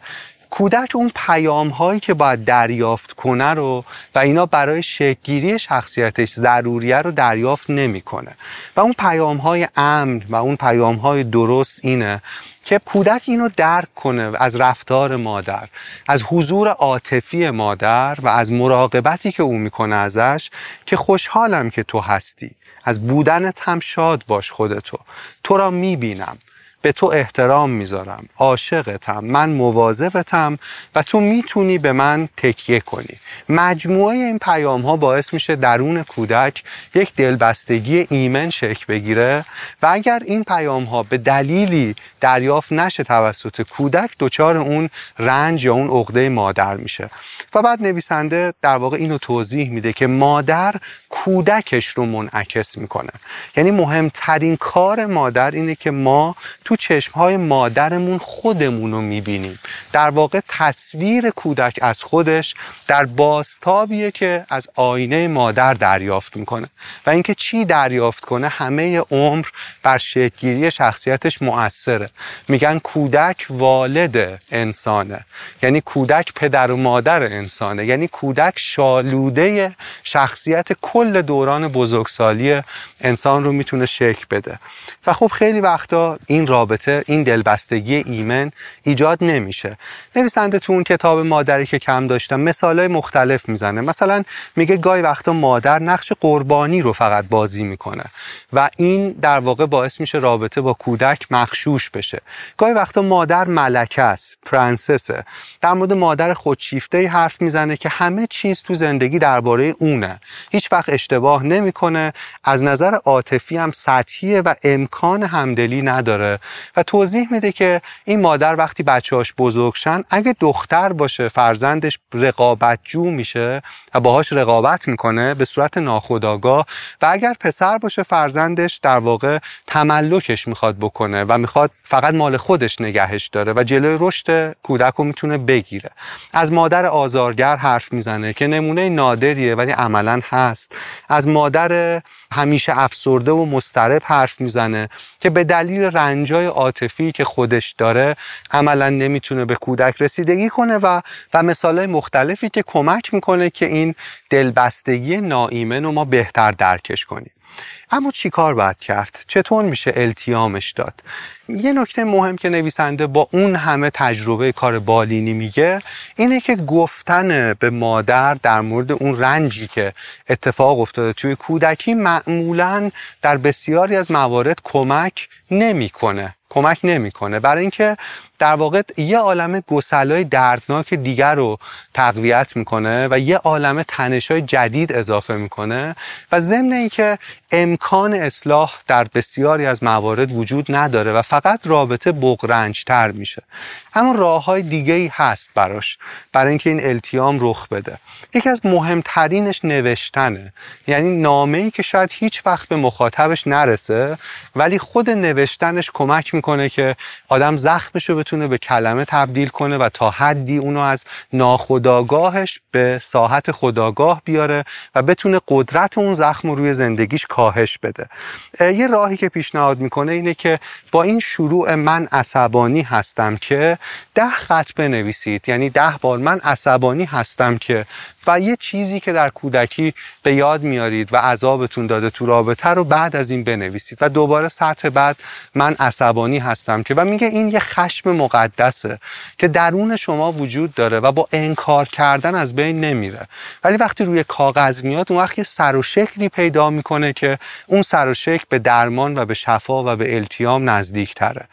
کودک اون پیام هایی که باید دریافت کنه رو و اینا برای شکلگیری شخصیتش ضروریه رو دریافت نمی‌کنه. و اون پیام های امن و اون پیام های درست اینه که کودک اینو درک کنه از رفتار مادر از حضور عاطفی مادر و از مراقبتی که او می‌کنه ازش که خوشحالم که تو هستی. از بودنت هم شاد باش خودتو. تو را می‌بینم. به تو احترام می‌ذارم. عاشقتم من مواظبتم و تو می‌تونی به من تکیه کنی. مجموعه این پیام ها باعث میشه درون کودک یک دلبستگی ایمن شکل بگیره و اگر این پیام ها به دلیلی دریافت نشه توسط کودک دچار اون رنج یا اون عقده مادر میشه. و بعد نویسنده در واقع اینو توضیح میده که مادر کودکش رو منعکس می‌کنه. یعنی مهمترین کار مادر اینه که ما تو چشمهای مادرمون خودمون رو می‌بینیم. در واقع تصویر کودک از خودش در بازتابیه که از آینه مادر دریافت می‌کنه و اینکه چی دریافت کنه همه عمر بر شکلگیری شخصیتش مؤثره. میگن کودک والد انسانه. یعنی کودک پدر و مادر انسانه. یعنی کودک شالوده شخصیت کل دوران بزرگسالی انسان رو می‌تونه شکل بده. و خب خیلی وقتا این رابطه این دلبستگی ایمن ایجاد نمیشه. نویسنده تو اون کتاب مادری که کم داشتم مثالای مختلف می‌زنه. مثلا میگه گاهی وقتا مادر نقش قربانی رو فقط بازی می‌کنه و این در واقع باعث میشه رابطه با کودک مخشوش بشه. گاهی وقتا مادر ملکه است پرنسسه. در مورد مادر خودشیفته حرف می‌زنه که همه چیز تو زندگی درباره اونه. هیچ وقت اشتباه نمی‌کنه. از نظر عاطفی هم سطحیه و امکان همدلی نداره. و توضیح میده که این مادر وقتی بچه‌هاش بزرگشن اگه دختر باشه فرزندش رقابتجو میشه و باهاش رقابت می‌کنه به صورت ناخودآگاه. و اگر پسر باشه فرزندش در واقع تملکش می‌خواد بکنه و می‌خواد فقط مال خودش نگهش داره و جلوی رشد کودک رو می‌تونه بگیره. از مادر آزارگر حرف می‌زنه که نمونه نادریه ولی عملا هست. از مادر همیشه افسرده و مسترب حرف می‌زنه که به دلیل رنجای عاطفی که خودش داره عملا نمی‌تونه به کودک رسیدگی کنه و و مثالهای مختلفی که کمک می‌کنه که این دلبستگی ناایمن رو ما بهتر درکش کنیم. اما چی کار باید کرد؟ چطور میشه التیامش داد؟ یه نکته مهم که نویسنده با اون همه تجربه کار بالینی میگه اینه که گفتن به مادر در مورد اون رنجی که اتفاق افتاده توی کودکی معمولا در بسیاری از موارد کمک نمی‌کنه کمک نمی‌کنه برای اینکه در واقع یه عالم گسلای دردناک دیگر رو تقویت می‌کنه و یه عالم تنشای جدید اضافه می‌کنه و ضمن اینکه امکان اصلاح در بسیاری از موارد وجود نداره و فقط رابطه تر میشه. اما راه های دیگه ای هست براش برای اینکه این التیام رخ بده. یکی از مهمترینش نوشتنه. یعنی نامه ای که شاید هیچ وقت به مخاطبش نرسه ولی خود نوشتنش کمک می‌کنه که آدم زخمش رو رو به کلمه تبدیل کنه و تا حدی اونو از ناخداگاهش به ساحت خداگاه بیاره و بتونه قدرت اون زخم رو روی زندگیش کاهش بده. یه راهی که پیشنهاد می‌کنه اینه که با این شروع من عصبانی هستم که ده خط بنویسید. یعنی ده بار من عصبانی هستم که و یه چیزی که در کودکی به یاد میارید و عذابتون داده تو رابطه رو بعد از این بنویسید و دوباره سطح بعد من عصبانی هستم که و میگه این یه خشم مقدسه که درون شما وجود داره و با انکار کردن از بین نمیره. ولی وقتی روی کاغذ میاد اون وقت یه سر و شکلی پیدا می‌کنه که اون سر و شکل به درمان و به شفا و به التیام نزدیک تره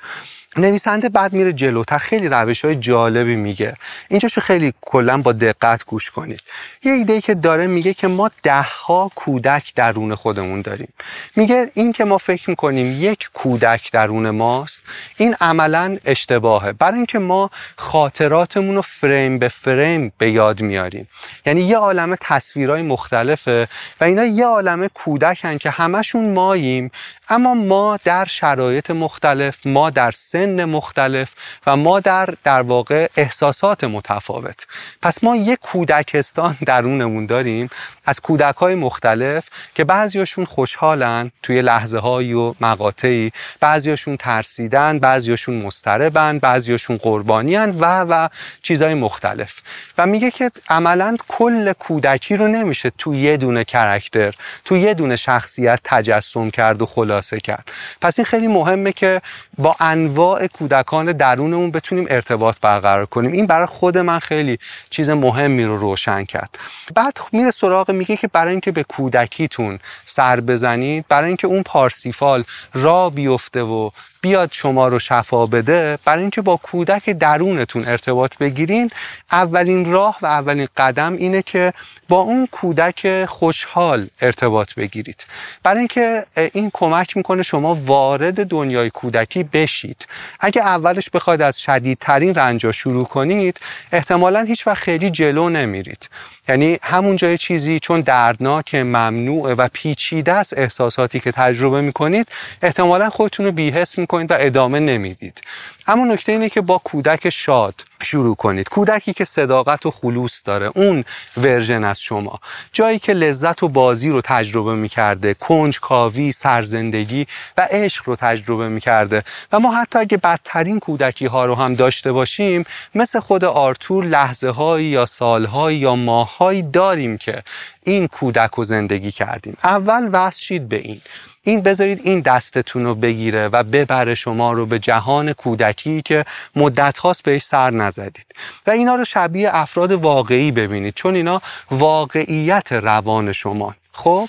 نویسنده بعد میره جلوتر خیلی روش های جالبی میگه. اینجاشو خیلی کلا با دقت گوش کنید. یه ایده که داره میگه که ما دهها کودک درون خودمون داریم. میگه این که ما فکر می‌کنیم یک کودک درون ماست این عملا اشتباهه. برای اینکه ما خاطراتمون رو فریم به فریم به یاد میاریم. یعنی یه عالم تصویرهای مختلفه و اینا یه عالم کودکن که همشون ماییم. اما ما در شرایط مختلف ما در سن مختلف و ما در در واقع احساسات متفاوت. پس ما یک کودکستان درونمون داریم از کودک های مختلف که بعضیاشون خوشحالن توی لحظه های و مقاطعی. بعضیاشون ترسیدن بعضیاشون مستربن بعضیاشون قربانیان و و چیزهای مختلف. و میگه که عملا کل کودکی رو نمیشه تو یه دونه کرکتر تو یه دونه شخصیت تجسم کرد و خلاصه کرد. پس این خیلی مهمه که با انواع کودکان درونمون بتونیم ارتباط برقرار کنیم. این برای خود من خیلی چیز مهمی رو روشن کرد. بعد میره سراغ میگه که برای اینکه به کودکیتون سر بزنید برای اینکه اون پارسیفال را بیفته و بیاد شما رو شفا بده برای اینکه با کودک درونتون ارتباط بگیرین اولین راه و اولین قدم اینه که با اون کودک خوشحال ارتباط بگیرید. برای اینکه این کمک می‌کنه شما وارد دنیای کودکی بشید. اگه اولش بخواید از شدیدترین رنجا شروع کنید احتمالا هیچ وقت خیلی جلو نمیرید. یعنی همون جای چیزی چون دردناک ممنوع و پیچیده است احساساتی که تجربه می‌کنید احتمالا خودتون رو بیهست می‌کنید و ادامه نمی‌دید. اما نکته اینه که با کودک شاد شروع کنید. کودکی که صداقت و خلوص داره اون ورژن از شما. جایی که لذت و بازی رو تجربه می‌کرده کنج کاوی سرزندگی و عشق رو تجربه می‌کرده. و ما حتی اگه بدترین کودکی ها رو هم داشته باشیم مثل خود آرتور لحظه هایی یا سالهایی یا ماههایی داریم که این کودک رو زندگی کردیم. اول وصل به این. این بذارید این دستتون رو بگیره و ببره شما رو به جهان کودکی که مدت هاست بهش سر نزدید. و اینا رو شبیه افراد واقعی ببینید چون اینا واقعیت روان شما. خب؟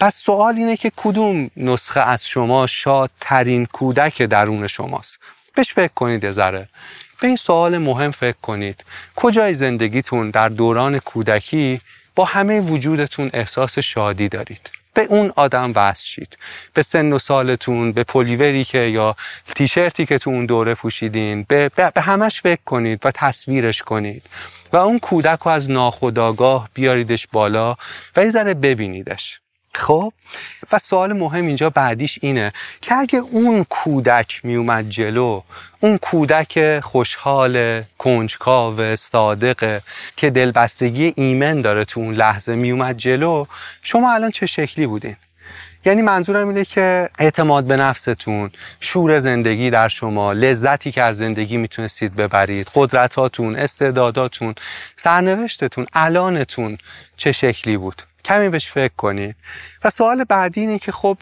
پس سوال اینه که کدوم نسخه از شما شادترین کودک درون شماست؟ بهش فکر کنید ذره. به این سوال مهم فکر کنید. کجای زندگیتون در دوران کودکی با همه وجودتون احساس شادی دارید؟ به اون آدم وصل شید. به سن و سالتون به پلیوری که یا تیشرتی که تو اون دوره پوشیدین به, به همش فکر کنید و تصویرش کنید. و اون کودک رو از ناخداگاه بیاریدش بالا و یه ذره ببینیدش. خب؟ و سوال مهم اینجا بعدیش اینه که اگه اون کودک میومد جلو اون کودک خوشحال کنجکاو صادقه که دلبستگی ایمن داره تو اون لحظه میومد جلو شما الان چه شکلی بودین؟ یعنی منظورم اینه که اعتماد به نفستون شور زندگی در شما لذتی که از زندگی می‌تونستید ببرید قدرتاتون استعداداتون سرنوشتتون الانتون چه شکلی بود؟ کمی بهش فکر کنید و سوال بعدی اینه که خب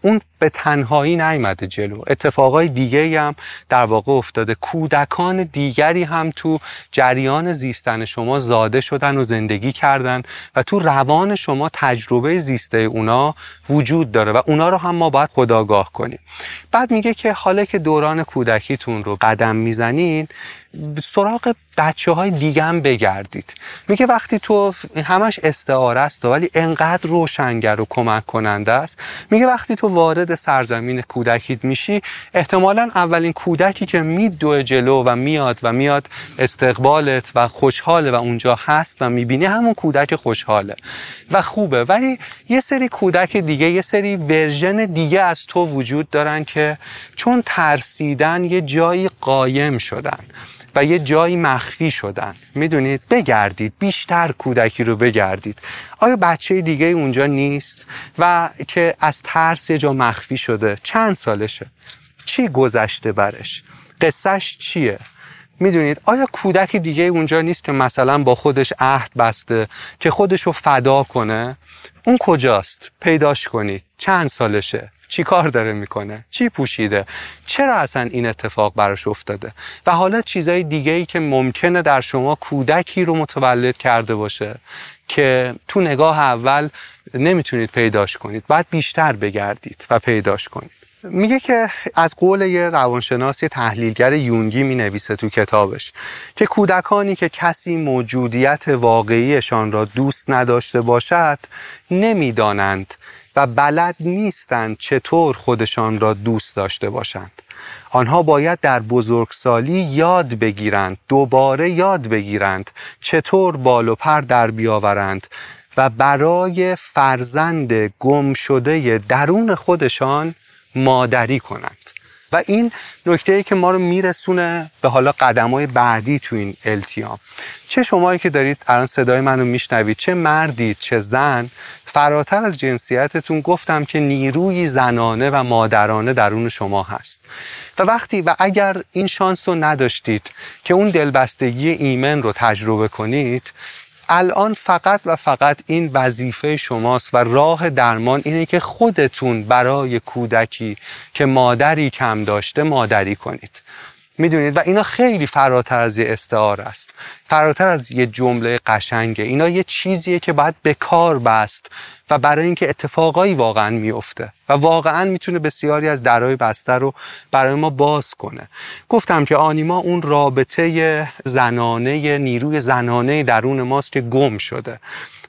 اون به تنهایی نیامده جلو. اتفاقای دیگه هم در واقع افتاده. کودکان دیگری هم تو جریان زیستن شما زاده شدن و زندگی کردن و تو روان شما تجربه زیسته اونا وجود داره و اونا رو هم ما باید خداگاه کنیم. بعد میگه که حالا که دوران کودکیتون رو قدم می‌زنین سراغ بچه های هم بگردید. میگه وقتی تو همش استعاره است ولی انقدر روشنگر و کمک کننده است. میگه وقتی تو وارد سرزمین کودکیت میشی احتمالا اولین کودکی که میدوه جلو و میاد و میاد استقبالت و خوشحاله و اونجا هست و می‌بینی همون کودک خوشحاله و خوبه. ولی یه سری کودک دیگه یه سری ورژن دیگه از تو وجود دارن که چون ترسیدن یه جایی قایم شدن. و یه جایی مخفی شدن. می‌دونید؟ بگردید. بیشتر کودکی رو بگردید. آیا بچه دیگه اونجا نیست؟ و که از ترس یه جا مخفی شده. چند سالشه؟ چی گذشته برش؟ قصهش چیه؟ می‌دونید؟ آیا کودک دیگه اونجا نیست که مثلا با خودش عهد بسته که خودش رو فدا کنه؟ اون کجاست؟ پیداش کنید. چند سالشه؟ چی کار داره می‌کنه؟ چی پوشیده؟ چرا اصلا این اتفاق براش افتاده؟ و حالا چیزای دیگه ای که ممکنه در شما کودکی رو متولد کرده باشه که تو نگاه اول نمی‌تونید پیداش کنید باید بیشتر بگردید و پیداش کنید. میگه که از قول یه روانشناس یه تحلیلگر یونگی می نویسه تو کتابش که کودکانی که کسی موجودیت واقعیشان را دوست نداشته باشد نمی‌دانند و بلد نیستند چطور خودشان را دوست داشته باشند. آنها باید در بزرگسالی یاد بگیرند دوباره یاد بگیرند چطور بال و پر در بیاورند و برای فرزند گم شده درون خودشان مادری کنند. و این نکته ای که ما رو میرسونه به حالا قدم های بعدی تو این التیام. چه شمایی که دارید الان صدای منو میشنوید چه مردید چه زن فراتر از جنسیتتون گفتم که نیروی زنانه و مادرانه درون شما هست. و وقتی و اگر این شانس رو نداشتید که اون دلبستگی ایمن رو تجربه کنید الان فقط و فقط این وظیفه شماست و راه درمان اینه که خودتون برای کودکی که مادری کم داشته مادری کنید. می‌دونید؟ و اینا خیلی فراتر از یه استعاره است. فراتر از یه جمله قشنگه. اینا یه چیزیه که باید به کار بست و برای اینکه اتفاقایی واقعا میفته و واقعا می‌تونه بسیاری از درای بسته رو برای ما باز کنه. گفتم که آنیما اون رابطه زنانه نیروی زنانه درون ماست که گم شده.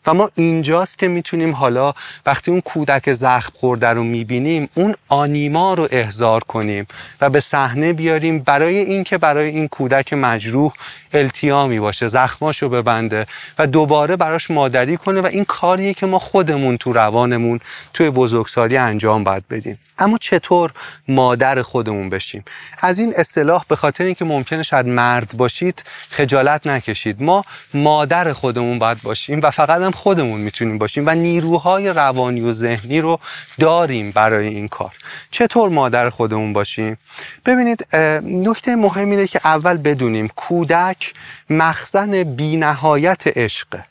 و ما اینجاست که می‌تونیم حالا وقتی اون کودک زخم خورده رو می‌بینیم اون آنیما رو احضار کنیم و به صحنه بیاریم برای اینکه برای این کودک مجروح التیامی باشه زخماشو ببنده و دوباره براش مادری کنه و این کاریه که ما خودمون تو روانمون توی بزرگسالی انجام باید بدیم. اما چطور مادر خودمون بشیم؟ از این اصطلاح به خاطر اینکه ممکنه شاید مرد باشید خجالت نکشید. ما مادر خودمون باید باشیم و فقط هم خودمون می‌تونیم باشیم و نیروهای روانی و ذهنی رو داریم برای این کار. چطور مادر خودمون باشیم؟ ببینید نکته مهم اینه که اول بدونیم کودک مخزن بینهایت عشقه.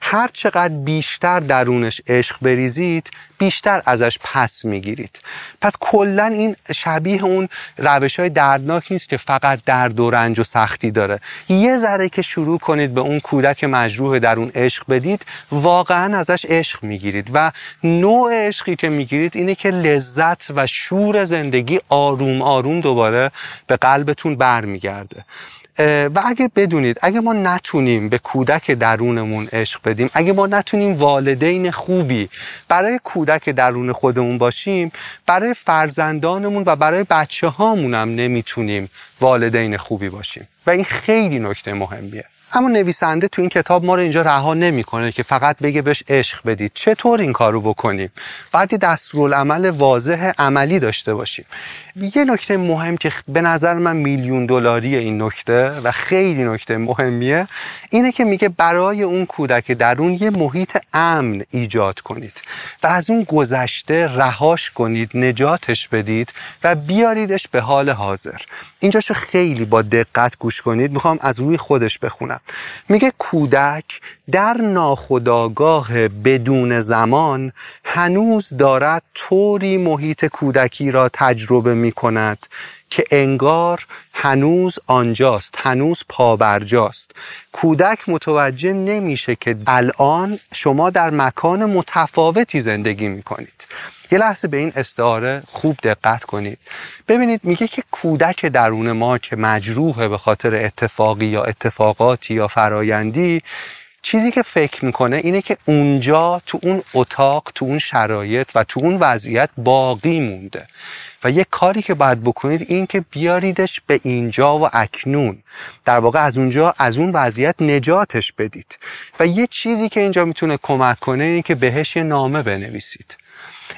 هر چقدر بیشتر درونش عشق بریزید بیشتر ازش پس می‌گیرید. پس کلا این شبیه اون روش های دردناک نیست که فقط درد و رنج و سختی داره. یه ذره که شروع کنید به اون کودک مجروح در اون عشق بدید واقعا ازش عشق می‌گیرید. و نوع عشقی که می‌گیرید اینه که لذت و شور زندگی آروم آروم دوباره به قلبتون برمیگرده. و اگه بدونید اگه ما نتونیم به کودک درونمون عشق بدیم اگه ما نتونیم والدین خوبی برای کودک درون خودمون باشیم برای فرزندانمون و برای بچه هامون هم نمی‌تونیم والدین خوبی باشیم. و این خیلی نکته مهمیه. اما نویسنده تو این کتاب ما رو اینجا رها نمی‌کنه که فقط بگه بهش عشق بدید. چطور این کارو بکنیم؟ بعد دستورالعمل واضح عملی داشته باشیم. یه نکته مهم که به نظر من میلیون دلاری این نکته و خیلی نکته مهمیه اینه که میگه برای اون کودک درون یه محیط امن ایجاد کنید و از اون گذشته رهاش کنید نجاتش بدید و بیاریدش به حال حاضر. اینجاشو خیلی با دقت گوش کنید. می‌خوام از روی خودش بخونم. میگه کودک در ناخداگاه بدون زمان هنوز دارد طوری محیط کودکی را تجربه می کند که انگار هنوز آنجاست هنوز پابرجاست. کودک متوجه نمیشه که الان شما در مکان متفاوتی زندگی می‌کنید. یه لحظه به این استعاره خوب دقت کنید. ببینید میگه که کودک درون ما که مجروحه به خاطر اتفاقی یا اتفاقاتی یا فرایندی چیزی که فکر می‌کنه اینه که اونجا تو اون اتاق تو اون شرایط و تو اون وضعیت باقی مونده. و یه کاری که باید بکنید این که بیاریدش به اینجا و اکنون. در واقع از اونجا از اون وضعیت نجاتش بدید. و یه چیزی که اینجا می‌تونه کمک کنه اینه که بهش یه نامه بنویسید.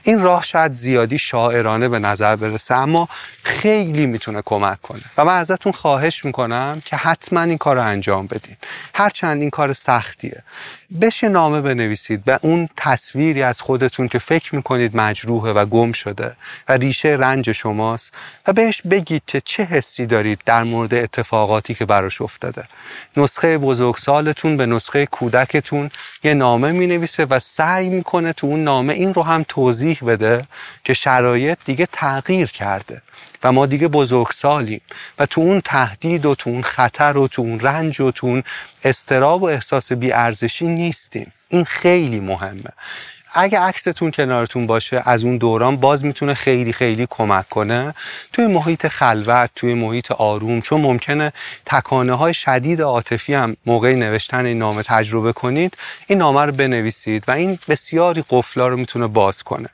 این راه شاید زیادی شاعرانه به نظر برسه اما خیلی می‌تونه کمک کنه. و من ازتون خواهش می‌کنم که حتما این کار رو انجام بدین. هرچند این کار سختیه. بشه نامه بنویسید به اون تصویری از خودتون که فکر می‌کنید مجروحه و گم شده و ریشه رنج شماست و بهش بگید که چه حسی دارید در مورد اتفاقاتی که براش افتاده. نسخه بزرگسالتون به نسخه کودکتون یه نامه می‌نویسه و سعی می‌کنه تو اون نامه این رو هم توضیح بده که شرایط دیگه تغییر کرده. و ما دیگه بزرگسالیم. و تو اون تهدید و تو اون خطر و تو اون رنج و تو اون استراب و احساس بیارزشی نیستیم. این خیلی مهمه. اگه عکستون کنارتون باشه از اون دوران باز می‌تونه خیلی خیلی کمک کنه. توی محیط خلوت توی محیط آروم چون ممکنه تکانه های شدید عاطفی هم موقع نوشتن این نامه تجربه کنید این نامه رو بنویسید و این بسیاری قفلا رو می‌تونه باز کنه.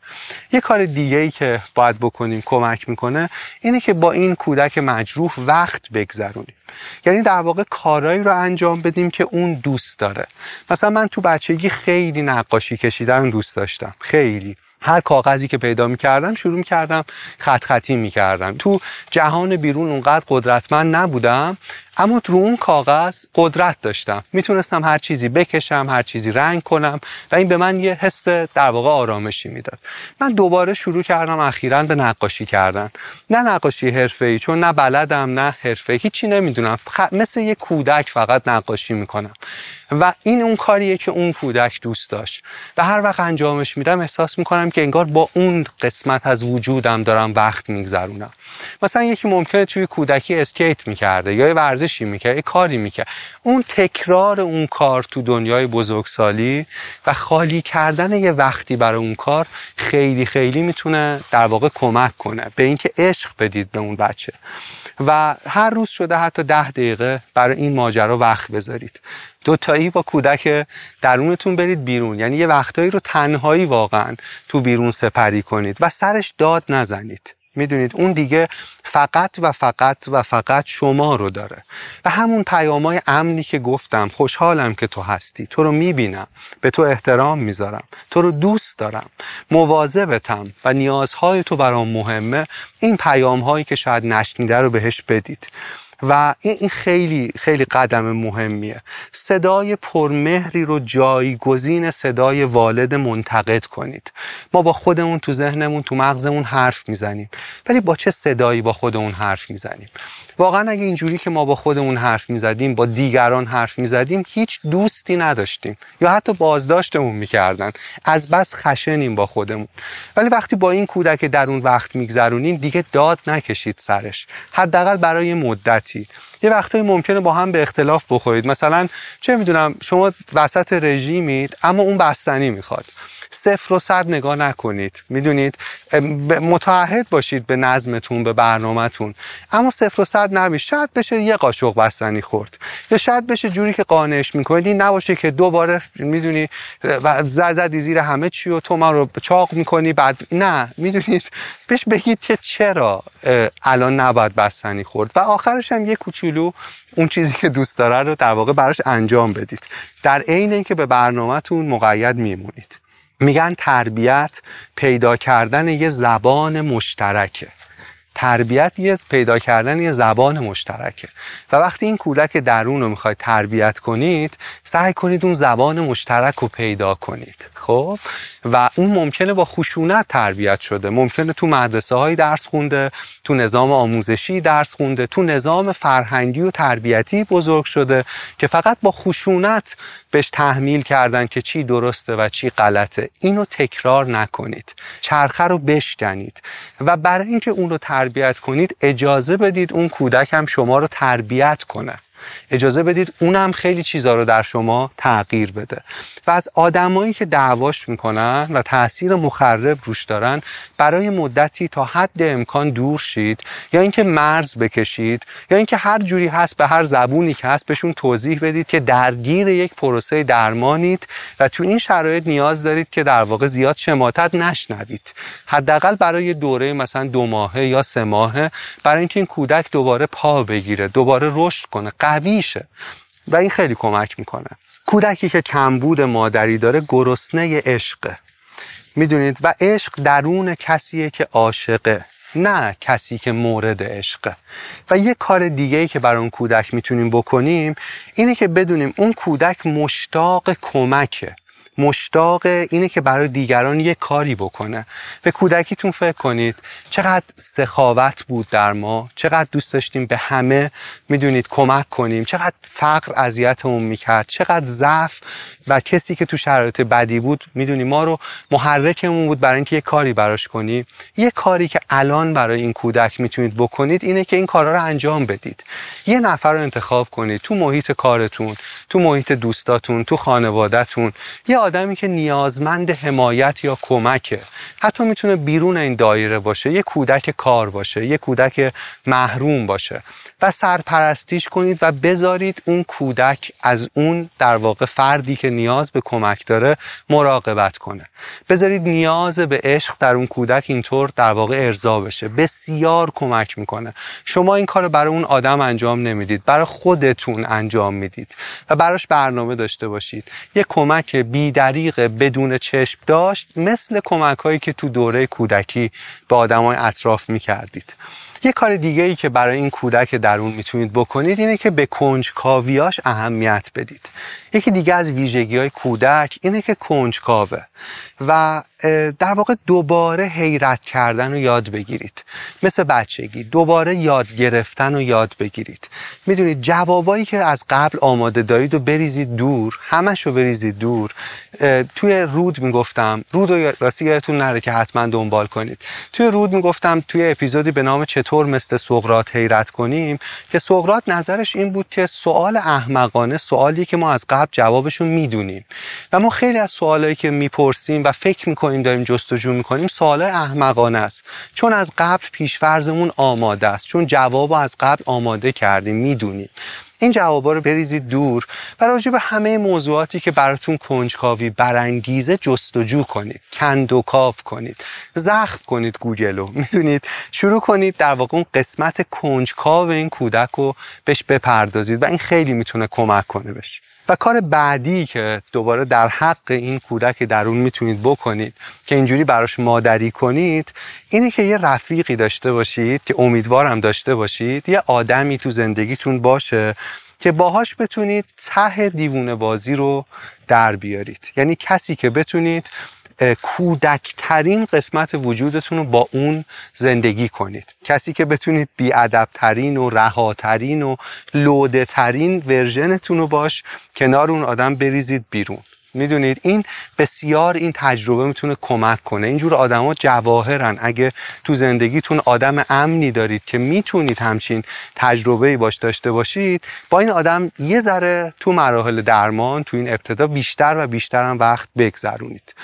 یه کار دیگه ای که باید بکنیم کمک می‌کنه اینه که با این کودک مجروح وقت بگذرونیم. یعنی در واقع کارایی رو انجام بدیم که اون دوست داره. مثلا من تو بچگی خیلی نقاشی کشیدن دوست داشتم. خیلی. هر کاغذی که پیدا می‌کردم شروع می‌کردم خط خطی می‌کردم. تو جهان بیرون اونقدر قدرتمند نبودم اما رو اون کاغذ قدرت داشتم. می‌تونستم هر چیزی بکشم هر چیزی رنگ کنم و این به من یه حس در واقع آرامشی می‌داد. من دوباره شروع کردم اخیرا به نقاشی کردن. نه نقاشی حرفه‌ای چون نه بلدم نه حرفه هیچی نمی‌دونم. مثل یه کودک فقط نقاشی می‌کنم. و این اون کاریه که اون کودک دوست داشت. و هر وقت انجامش میدم احساس می‌کنم که انگار با اون قسمت از وجودم دارم وقت میگذرونم. مثلا یکی ممکنه توی کودکی اسکیت می‌کرده یا ورزش ورزشی می‌کرد یه کاری می‌کرد. اون تکرار اون کار تو دنیای بزرگسالی و خالی کردن یه وقتی برای اون کار خیلی خیلی می‌تونه در واقع کمک کنه. به اینکه عشق بدید به اون بچه. و هر روز شده حتی ده دقیقه برای این ماجرا وقت بذارید. دوتایی با کودک درونتون برید بیرون. یعنی یه وقتایی رو تنهایی واقعا تو بیرون سپری کنید و سرش داد نزنید. می‌دونید اون دیگه فقط و فقط و فقط شما رو داره. و همون پیامای امنی که گفتم خوشحالم که تو هستی تو رو می‌بینم به تو احترام می‌ذارم تو رو دوست دارم مواظبتم و نیازهای تو برام مهمه. این پیام هایی که شاید نشنیده رو بهش بدید. و این خیلی خیلی قدم مهمیه. صدای پرمهری رو جایگزین صدای والد منتقد کنید. ما با خودمون تو ذهنمون تو مغزمون حرف می‌زنیم. ولی با چه صدایی با خودمون حرف می‌زنیم؟ واقعا اگه اینجوری که ما با خودمون حرف می‌زدیم با دیگران حرف می‌زدیم هیچ دوستی نداشتیم. یا حتی بازداشتمون می‌کردن. از بس خشنیم با خودمون. ولی وقتی با این کودک در اون وقت میگذرونین دیگه داد نکشید سرش. حداقل برای مدتی یه وقتایی ممکنه با هم به اختلاف بخورید. مثلا چه می‌دونم شما وسط رژیمید اما اون بستنی می‌خواد. صفر و صد نگاه نکنید. می‌دونید؟ متعهد باشید به نظمتون به برنامهتون. اما صفر و صد نبید شاید بشه یه قاشق بستنی خورد. یا شاید بشه جوری که قانعش می‌کنید. این نباشه که دوباره می‌دونی زدی زیر همه چی و تو ما رو چاق می‌کنی بعد نه. می‌دونید؟ بهش بگید که چرا الان نباید بستنی خورد. و آخرش هم یه کوچولو اون چیزی که دوست داره رو در واقع براش انجام بدید. در عین اینکه به برنامهتون مقید میمونید. میگن تربیت پیدا کردن یه زبان مشترکه. تربیت یه پیدا کردن یه زبان مشترکه. و وقتی این کودک درون رو می‌خواید تربیت کنید سعی کنید اون زبان مشترک رو پیدا کنید. خب؟ و اون ممکنه با خشونت تربیت شده. ممکنه تو مدرسه های درس خونده تو نظام آموزشی درس خونده تو نظام فرهنگی و تربیتی بزرگ شده که فقط با خشونت بهش تحمیل کردن که چی درسته و چی غلطه. اینو تکرار نکنید. چرخه رو بشکنید. و برای اینکه اون رو تربیت کنید اجازه بدید اون کودک هم شما رو تربیت کنه. اجازه بدید اونم خیلی چیزها رو در شما تغییر بده. و از آدمایی که دعواش می‌کنن و تاثیر مخرب روش دارن برای مدتی تا حد امکان دور شید یا اینکه مرز بکشید یا اینکه هر جوری هست به هر زبونی که هست بهشون توضیح بدید که درگیر یک پروسه درمانید و تو این شرایط نیاز دارید که در واقع زیاد شماتت نشنوید. حداقل برای دوره مثلا دو ماهه یا سه ماهه برای اینکه این کودک دوباره پا بگیره دوباره رشد کنه قویشه. و این خیلی کمک می‌کنه. کودکی که کمبود مادری داره گرسنه عشقه. می‌دونید؟ و عشق درون کسیه که عاشقه نه کسی که مورد عشقه. و یه کار دیگه ای که برای اون کودک می‌تونیم بکنیم اینه که بدونیم اون کودک مشتاق کمکه. مشتاق اینه که برای دیگران یه کاری بکنه. به کودکیتون فکر کنید. چقدر سخاوت بود در ما. چقدر دوست داشتیم به همه می‌دونید کمک کنیم. چقدر فقر اذیتمون می‌کرد. چقدر ضعف و کسی که تو شرایط بدی بود می‌دونی ما رو محرکمون بود برای اینکه یه کاری براش کنیم یه کاری که الان برای این کودک می‌تونید بکنید اینه که این کارا رو انجام بدید. یه نفر رو انتخاب کنید. تو محیط کارتون تو محیط دوستاتون تو خانوادهتون. یه آدمی که نیازمند حمایت یا کمکه. حتی می‌تونه بیرون این دایره باشه یه کودک کار باشه یه کودک محروم باشه. و سرپرستیش کنید و بذارید اون کودک از اون در واقع فردی که نیاز به کمک داره مراقبت کنه. بذارید نیاز به عشق در اون کودک اینطور در واقع ارضا بشه. بسیار کمک می‌کنه. شما این کار برای اون آدم انجام نمی‌دید برای خودتون انجام می‌دید. و براش برنامه داشته باشید. یه کمک بیدریق بدون چشم داشت مثل کمک هایی که تو دوره کودکی به آدمای اطراف می‌کردید. یه کار دیگه ای که برای این کودک درون می‌تونید بکنید اینه که به کنجکاویاش اهمیت بدید. یکی دیگه از ویژگی های کودک اینه که کنجکاوه و در واقع دوباره حیرت کردن رو یاد بگیرید. مثل بچگی دوباره یاد گرفتن رو یاد بگیرید. می‌دونید جوابایی که از قبل آماده دارید و بریزید دور همش رو بریزید دور. توی رود می‌گفتم رود رو راستی یادتون نره که حتما دنبال کنید. توی رود می‌گفتم توی اپیزودی به نام چطور مثل سقرات حیرت کنیم که سقرات نظرش این بود که سوال احمقانه سوالی که ما از قبل جوابشون می‌دونیم. و ما خیلی از سوالایی که می‌پرسیم و فکر می‌کنیم داریم جستجو می‌کنیم سوال احمقانه است. چون از قبل پیشفرزمون آماده است چون جواب از قبل آماده کردیم می‌دونیم. این جوابا رو بریزید دور و راجع به همه موضوعاتی که براتون کنجکاوی برانگیزه جستجو کنید. کندوکاو کنید. زخم کنید گوگل رو. می‌دونید؟ شروع کنید در واقع اون قسمت کنجکاو این کودک رو بهش بپردازید و این خیلی می‌تونه کمک کنه بشه و کار بعدی که دوباره در حق این کودک درون می‌تونید بکنید که اینجوری براش مادری کنید اینه که یه رفیقی داشته باشید که امیدوارم داشته باشید یه آدمی تو زندگیتون باشه که باهاش بتونید ته دیوونه بازی رو در بیارید. یعنی کسی که بتونید کودکترین قسمت وجودتون رو با اون زندگی کنید. کسی که بتونید بیادبترین و رهاترین و لوده ترین ورژنتون رو باش کنار اون آدم بریزید بیرون. می‌دونید این بسیار این تجربه می‌تونه کمک کنه. اینجور آدما جواهرن. اگه تو زندگیتون آدم امنی دارید که می‌تونید همچین تجربه باش داشته باشید با این آدم یه ذره تو مراحل درمان تو این ابتدا بیشتر و بیشتر هم وقت بگذرونید.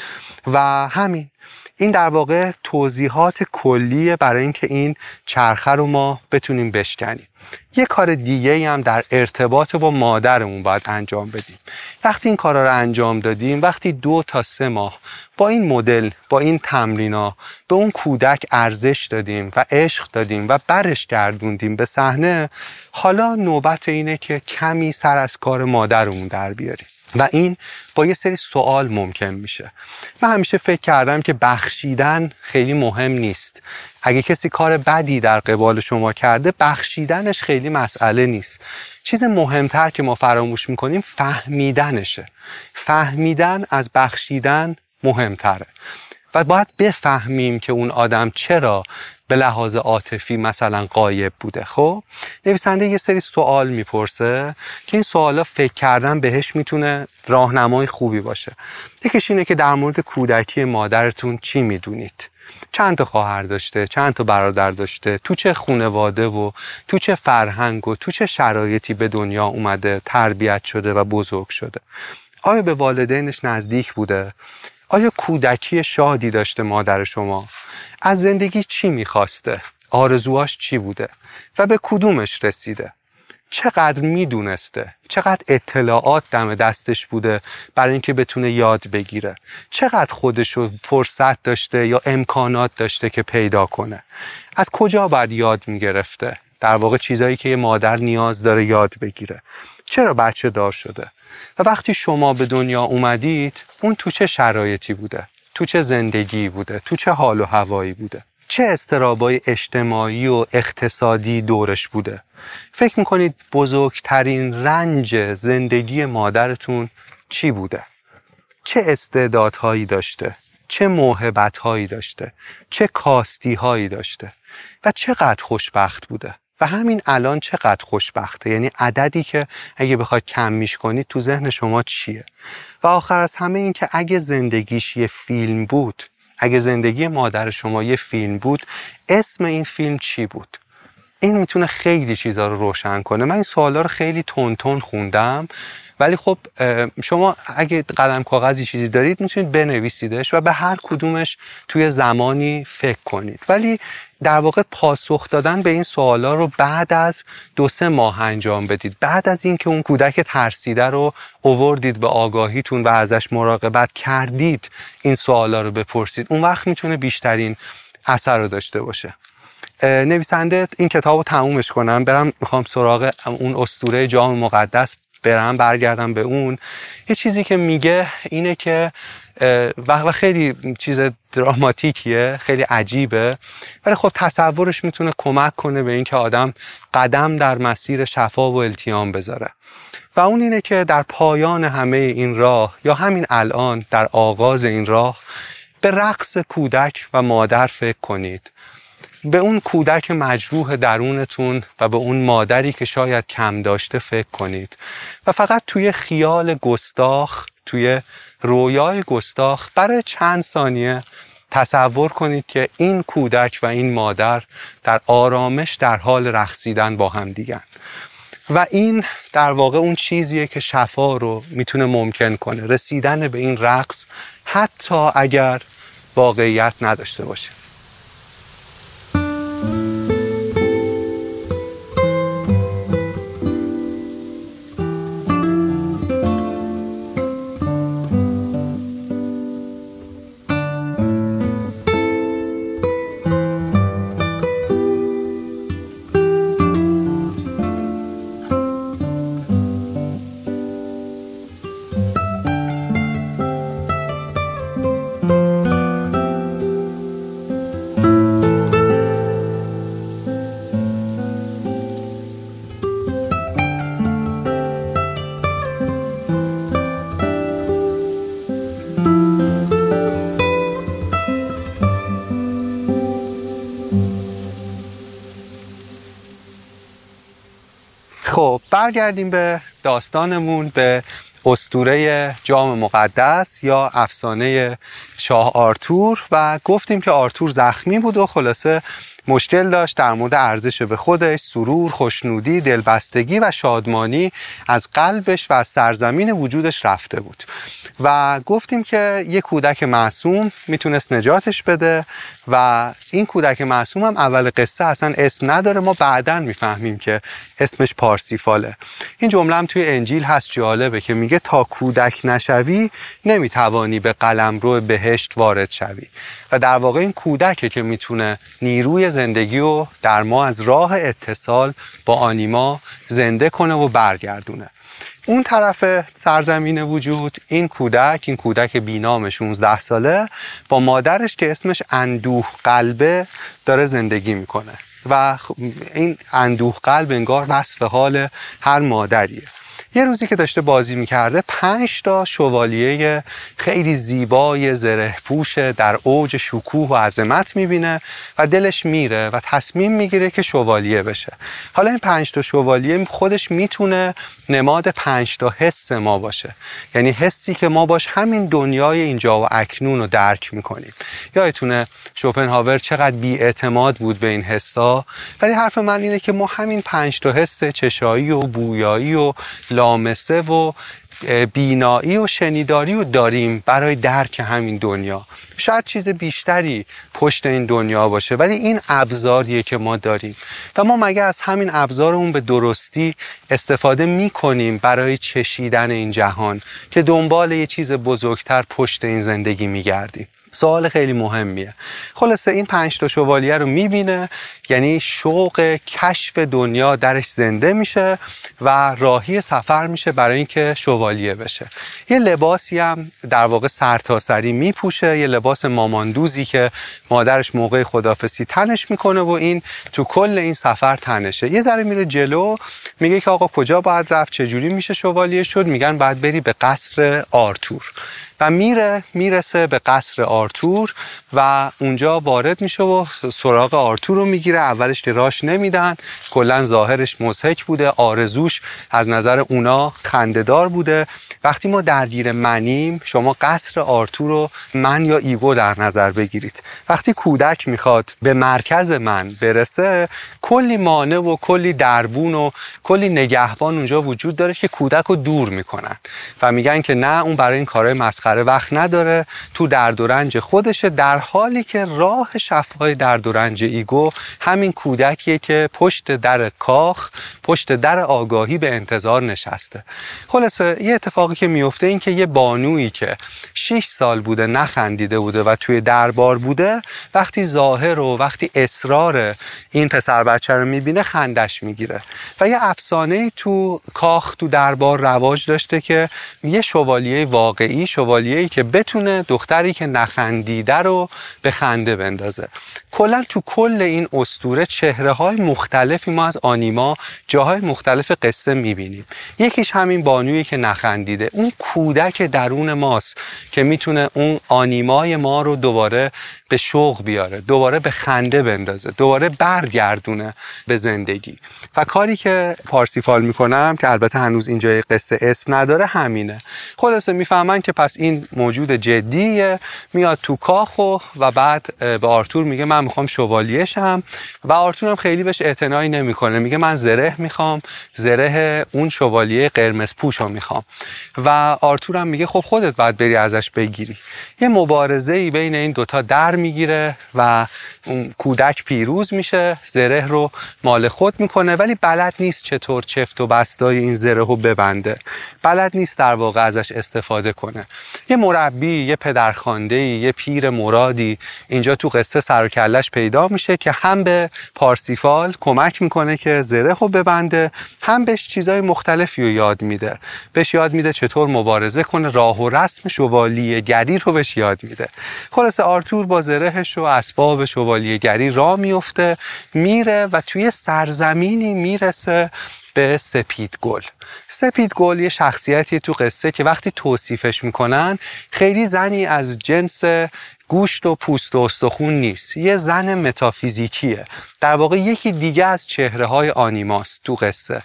و همین این در واقع توضیحات کلیه برای اینکه این چرخه رو ما بتونیم بشکنیم. یه کار دیگه هم در ارتباط با مادرمون باید انجام بدیم. وقتی این کارا رو انجام دادیم وقتی دو تا سه ماه با این مدل با این تمرینا به اون کودک ارزش دادیم و عشق دادیم و برش گردوندیم به صحنه حالا نوبت اینه که کمی سر از کار مادرمون در بیاریم. و این با یه سری سوال ممکن میشه. من همیشه فکر کردم که بخشیدن خیلی مهم نیست. اگه کسی کار بدی در قبال شما کرده بخشیدنش خیلی مسئله نیست. چیز مهمتر که ما فراموش می‌کنیم فهمیدنشه. فهمیدن از بخشیدن مهمتره. و باید بفهمیم که اون آدم چرا به لحاظ عاطفی مثلا قایب بوده. خب نویسنده یه سری سوال می‌پرسه که این سوالا فکر کردن بهش می‌تونه راهنمای خوبی باشه. یکیش اینه که در مورد کودکی مادرتون چی می‌دونید؟ چند تا خواهر داشته؟ چند تا برادر داشته؟ تو چه خونواده و تو چه فرهنگ و تو چه شرایطی به دنیا اومده تربیت شده و بزرگ شده؟ آیا به والدینش نزدیک بوده؟ آیا کودکی شادی داشته مادر شما؟ از زندگی چی می‌خواسته؟ آرزوهاش چی بوده؟ و به کدومش رسیده؟ چقدر می‌دونسته؟ چقدر اطلاعات دم دستش بوده برای اینکه بتونه یاد بگیره؟ چقدر خودشو فرصت داشته یا امکانات داشته که پیدا کنه؟ از کجا باید یاد می‌گرفته؟ در واقع چیزایی که یه مادر نیاز داره یاد بگیره. چرا بچه دار شده؟ و وقتی شما به دنیا اومدید اون تو چه شرایطی بوده؟ تو چه زندگی بوده؟ تو چه حال و هوایی بوده؟ چه استرابای اجتماعی و اقتصادی دورش بوده؟ فکر می‌کنید بزرگترین رنج زندگی مادرتون چی بوده؟ چه استعدادهایی داشته؟ چه موهبتهایی داشته؟ چه کاستیهایی داشته؟ و چقدر خوشبخت بوده؟ و همین الان چقدر خوشبخته. یعنی عددی که اگه بخواید کمیش کنید تو ذهن شما چیه؟ و آخر از همه این که اگه زندگیش یه فیلم بود اگه زندگی مادر شما یه فیلم بود اسم این فیلم چی بود؟ این می‌تونه خیلی چیزها رو روشن کنه. من این سوالا رو خیلی تون تون خوندم. ولی خب شما اگه قلم کاغذی چیزی دارید می‌تونید بنویسیدش و به هر کدومش توی زمانی فکر کنید. ولی در واقع پاسخ دادن به این سوالا رو بعد از دو سه ماه انجام بدید. بعد از اینکه اون کودک ترسیده رو اووردید به آگاهیتون و ازش مراقبت کردید این سوالا رو بپرسید اون وقت می‌تونه بیشترین اثر رو داشته باشه. نویسنده این کتاب رو تمومش کنم. برم می‌خوام سراغ اون استوره جام مقدس برم برگردم به اون. یه چیزی که میگه اینه که و خیلی چیز دراماتیکیه خیلی عجیبه. ولی خب تصورش می‌تونه کمک کنه به اینکه آدم قدم در مسیر شفا و التیام بذاره. و اون اینه که در پایان همه این راه یا همین الان در آغاز این راه به رقص کودک و مادر فکر کنید. به اون کودک مجروح درونتون و به اون مادری که شاید کم داشته فکر کنید. و فقط توی خیال گستاخ توی رویای گستاخ برای چند ثانیه تصور کنید که این کودک و این مادر در آرامش در حال رقصیدن با هم دیگن. و این در واقع اون چیزیه که شفا رو می‌تونه ممکن کنه. رسیدن به این رقص حتی اگر واقعیت نداشته باشه. برگردیم به داستانمون به استوره جام مقدس یا افسانه شاه آرتور و گفتیم که آرتور زخمی بود و خلاصه مشکل داشت در مورد ارزش به خودش سرور خوشنودی دلبستگی و شادمانی از قلبش و از سرزمین وجودش رفته بود. و گفتیم که یک کودک معصوم می‌تونست نجاتش بده و این کودک معصوم هم اول قصه اصلا اسم نداره. ما بعدا می‌فهمیم که اسمش پارسیفاله. این جمله هم توی انجیل هست جالبه که میگه تا کودک نشوی نمی‌توانی به قلمرو بهشت وارد شوی. و در واقع این کودکه که می‌تونه نیروی زندگی رو در ما از راه اتصال با آنیما زنده کنه و برگردونه. اون طرف سرزمین وجود این کودک این کودک بینام 16 ساله با مادرش که اسمش اندوه قلبه داره زندگی می‌کنه. و این اندوه قلب انگار وصف حال هر مادریه. یه روزی که داشته بازی می‌کرده پنج تا شوالیه خیلی زیبای زره پوش در اوج شکوه و عظمت می‌بینه و دلش میره و تصمیم می‌گیره که شوالیه بشه. حالا این پنج تا شوالیه خودش می‌تونه نماد پنج تا حس ما باشه. یعنی حسی که ما باش همین دنیای اینجا و اکنون رو درک می‌کنیم. یادتونه شوپنهاور چقدر بیاعتماد بود به این حسا ولی حرف من اینه که ما همین پنج تا حس چشایی و بویایی و لامسه و بینایی و شنیداری رو داریم برای درک همین دنیا. شاید چیز بیشتری پشت این دنیا باشه ولی این ابزاریه که ما داریم. و ما مگه از همین ابزارمون به درستی استفاده می‌کنیم برای چشیدن این جهان که دنبال یه چیز بزرگتر پشت این زندگی میگردیم؟ سوال خیلی مهمیه. خلاصه این پنج تا شوالیه رو می‌بینه یعنی شوق کشف دنیا درش زنده میشه و راهی سفر میشه برای اینکه شوالیه بشه. یه لباسی هم در واقع سرتاسری میپوشه یه لباس ماماندوزی که مادرش موقع خدافسی تنش می‌کنه و این تو کل این سفر تنشه. یه ذره میره جلو میگه که آقا کجا باید رفت؟ چجوری میشه شوالیه شد؟ میگن باید بری به قصر آرتور. و میره می‌رسه به قصر آرتور و اونجا وارد میشه و سراغ آرتور رو می‌گیره. اولش راش نمیدن کلا ظاهرش مضحک بوده آرزوش از نظر اونا خنده‌دار بوده. وقتی ما درگیر منیم شما قصر آرتور رو من یا ego در نظر بگیرید. وقتی کودک می‌خواد به مرکز من برسه کلی مانع و کلی دربون و کلی نگهبان اونجا وجود داره که کودک رو دور می‌کنن و میگن که نه اون برای این کارهای مسخره وقت نداره تو درد و رنج خودشه در حالی که راه شفای درد و رنج ایگو همین کودکیه که پشت در کاخ پشت در آگاهی به انتظار نشسته. خلاصه یه اتفاقی که میفته این که یه بانویی که 6 سال بوده نخندیده بوده و توی دربار بوده وقتی ظاهر و وقتی اصرار این پسر بچه رو می‌بینه خندش می‌گیره. و یه افسانه تو کاخ تو دربار رواج داشته که یه شوالیه واقعی شوالیه که بتونه دختری که نخندیده رو به خنده بندازه. کلا تو کل این استوره چهره های مختلفی ما از آنیما جاهای مختلف قصه می‌بینیم. یکیش همین بانویی که نخندیده. اون کودک درون ماست که می‌تونه اون آنیمای ما رو دوباره به شوق بیاره دوباره به خنده بندازه دوباره برگردونه به زندگی. و کاری که پارسیفال می‌کنم که البته هنوز اینجای قصه اسم نداره همینه. خلاصه می‌فهمن که پس این موجود جدیه میاد تو کاخ و بعد به آرتور میگه من می‌خوام شوالیشم و آرتور هم خیلی بهش اعتنایی نمی‌کنه. میگه من زره می‌خوام زره اون شوالیه قرمز پوش رو می‌خوام. و آرتور هم میگه خب خودت باید بری ازش بگیری. یه مبارزه ای بین این دوتا در می‌گیره و اون کودک پیروز میشه زره رو مال خود می‌کنه. ولی بلد نیست چطور چفت و بستای این زره رو ببنده. بلد نیست در واقع ازش استفاده کنه. یه مربی یه پدرخوانده یه پیر مرادی اینجا تو قصه سر پیدا میشه که هم به پارسیفال کمک می‌کنه که زره رو ببنده هم بهش چیزای مختلفی رو یاد میده. بهش یاد میده چطور مبارزه کنه راه و رسم شوالیه گری رو بهش یاد میده. خلاصه آرتور با زرهش و اسباب شوالیه گری راه میفته میره و توی سرزمینی می‌رسه به سپید گل. سپید گل یه شخصیتی تو قصه که وقتی توصیفش می‌کنن خیلی زنی از جنس گوشت و پوست و استخون نیست. یه زن متافیزیکیه. در واقع یکی دیگه از چهره های آنیماست تو قصه.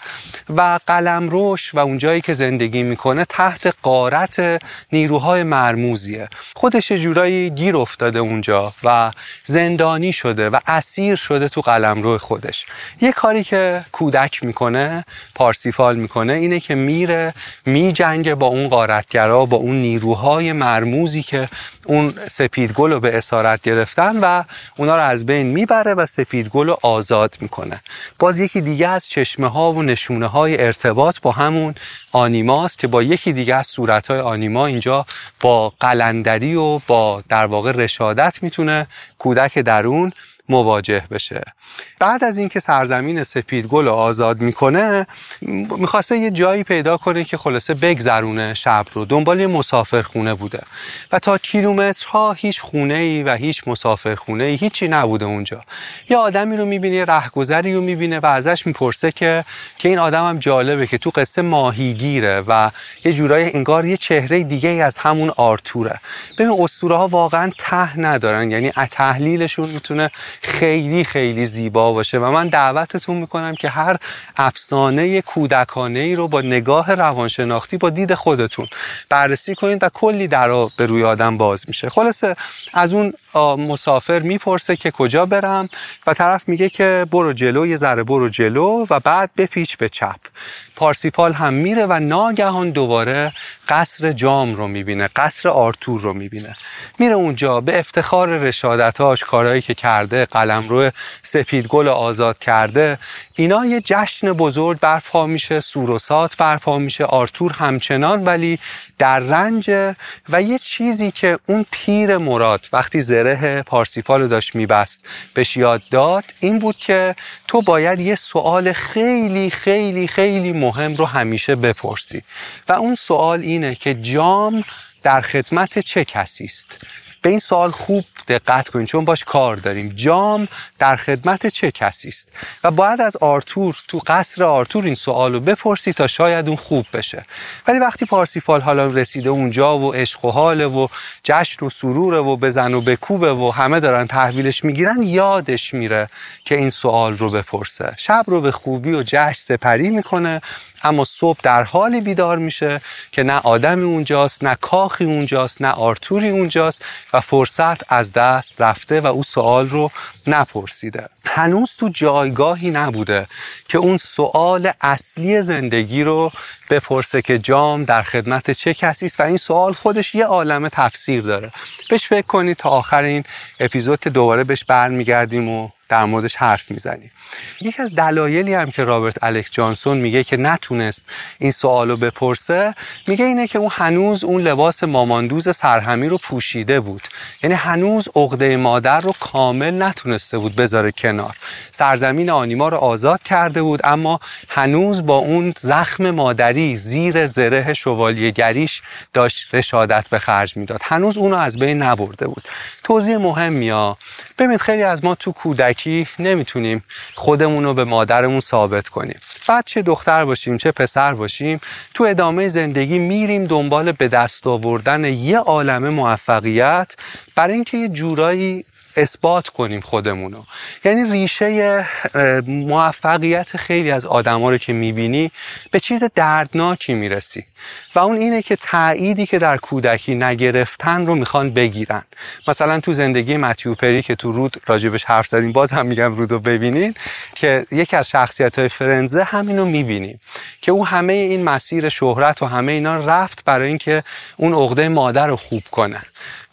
و قلم روش و اونجایی که زندگی می‌کنه تحت قارت نیروهای مرموزیه. خودش جورایی گیر افتاده اونجا و زندانی شده و اسیر شده تو قلم روی خودش. یه کاری که کودک می‌کنه پارسیفال می‌کنه اینه که میره میجنگه با اون قارتگرا با اون نیروهای مرموزی که اون سپید گل رو به اسارت گرفتن و اونا رو از بین می‌بره و سپید گل رو آزاد می‌کنه. باز یکی دیگه از چشمه ها و نشونه های ارتباط با همون آنیماست که با یکی دیگه از صورت های آنیما اینجا با قلندری و با در واقع رشادت می‌تونه کودک درون مواجه بشه. بعد از اینکه سرزمین سپیدگل آزاد می‌کنه می‌خواسته یه جایی پیدا کنه که خلاصه بگذرونه شب رو. دنبال یه مسافرخونه بوده. و تا کیلومترها هیچ خونه ای و هیچ مسافرخونه ای هیچی نبوده اونجا. یه آدمی رو می‌بینه رهگذری رو می‌بینه و ازش می‌پرسه که که این آدم هم جالبه که تو قصه ماهیگیره و یه جورای انگار یه چهره دیگه ای از همون آرتوره. ببین اسطوره ها واقعا ته ندارن. یعنی تحلیلشون می‌تونه خیلی خیلی زیبا باشه و من دعوتتون می‌کنم که هر افسانه کودکانه ای رو با نگاه روانشناختی با دید خودتون بررسی کنید و کلی در به روی آدم باز میشه. خلاصه از اون مسافر می‌پرسه که کجا برم و طرف میگه که برو جلو یه ذره برو جلو و بعد بپیچ به چپ. پارسیفال هم میره و ناگهان دوباره قصر جام رو می‌بینه قصر آرتور رو می‌بینه. میره اونجا به افتخار رشادتاش کارهایی که کرده قلم رو سپیدگل آزاد کرده. اینا یه جشن بزرگ برپا میشه سوروسات برپا میشه آرتور همچنان ولی در رنج و یه چیزی که اون پیر مراد وقتی زره پارسیفال داشت میبست بهش یاد داد این بود که تو باید یه سوال خیلی خیلی خیلی مهم رو همیشه بپرسی. و اون سوال اینه که جام در خدمت چه کسی است؟ به این سوال خوب دقت کنید چون باش کار داریم. جام در خدمت چه کسی است؟ و باید از آرتور تو قصر آرتور این سوال رو بپرسی تا شاید اون خوب بشه. ولی وقتی پارسیفال حالا رسیده اونجا و عشق و حاله و جشن و سروره و بزن و بکوبه و همه دارن تحویلش می‌گیرن یادش میره که این سوال رو بپرسه. شب رو به خوبی و جشن سپری می‌کنه اما صبح در حالی بیدار میشه که نه آدمی اونجاست نه کاخی اونجاست نه آرتوری اونجاست و فرصت از دست رفته و او سوال رو نپرسیده. هنوز تو جایگاهی نبوده که اون سوال اصلی زندگی رو بپرسه که جام در خدمت چه کسی است و این سوال خودش یه عالم تفسیر داره. بهش فکر کنید تا آخر این اپیزود که دوباره بهش برمیگردیم و در موردش حرف می‌زنیم. یکی از دلایلی هم که رابرت الکس جانسون میگه که نتونست این سوالو بپرسه میگه اینه که اون هنوز اون لباس ماماندوز سرهمی رو پوشیده بود. یعنی هنوز عقده مادر رو کامل نتونسته بود بذاره کنار. سرزمین آنیما رو آزاد کرده بود اما هنوز با اون زخم مادری زیر زره شوالیهگریش داشت رشادت به خرج می‌داد. هنوز اونو از بین نبرده بود. توضیح مهمی ها. ببینید خیلی از ما تو کودکی نمی‌تونیم خودمون رو به مادرمون ثابت کنیم. بعد چه دختر باشیم چه پسر باشیم تو ادامه زندگی میریم دنبال به دست آوردن یه عالم موفقیت برای اینکه یه جورایی اثبات کنیم خودمونو. یعنی ریشه موفقیت خیلی از آدما رو که می‌بینی به چیز دردناکی می‌رسی. و اون اینه که تأییدی که در کودکی نگرفتن رو می‌خوان بگیرن. مثلا تو زندگی متیو پری که تو رود راجبش حرف زدیم باز هم میگم رود رو ببینین که یکی از شخصیت های فرنزه همینو می‌بینیم که او همه این مسیر شهرت و همه اینا رفت برای اینکه اون عقده مادر رو خوب کنه.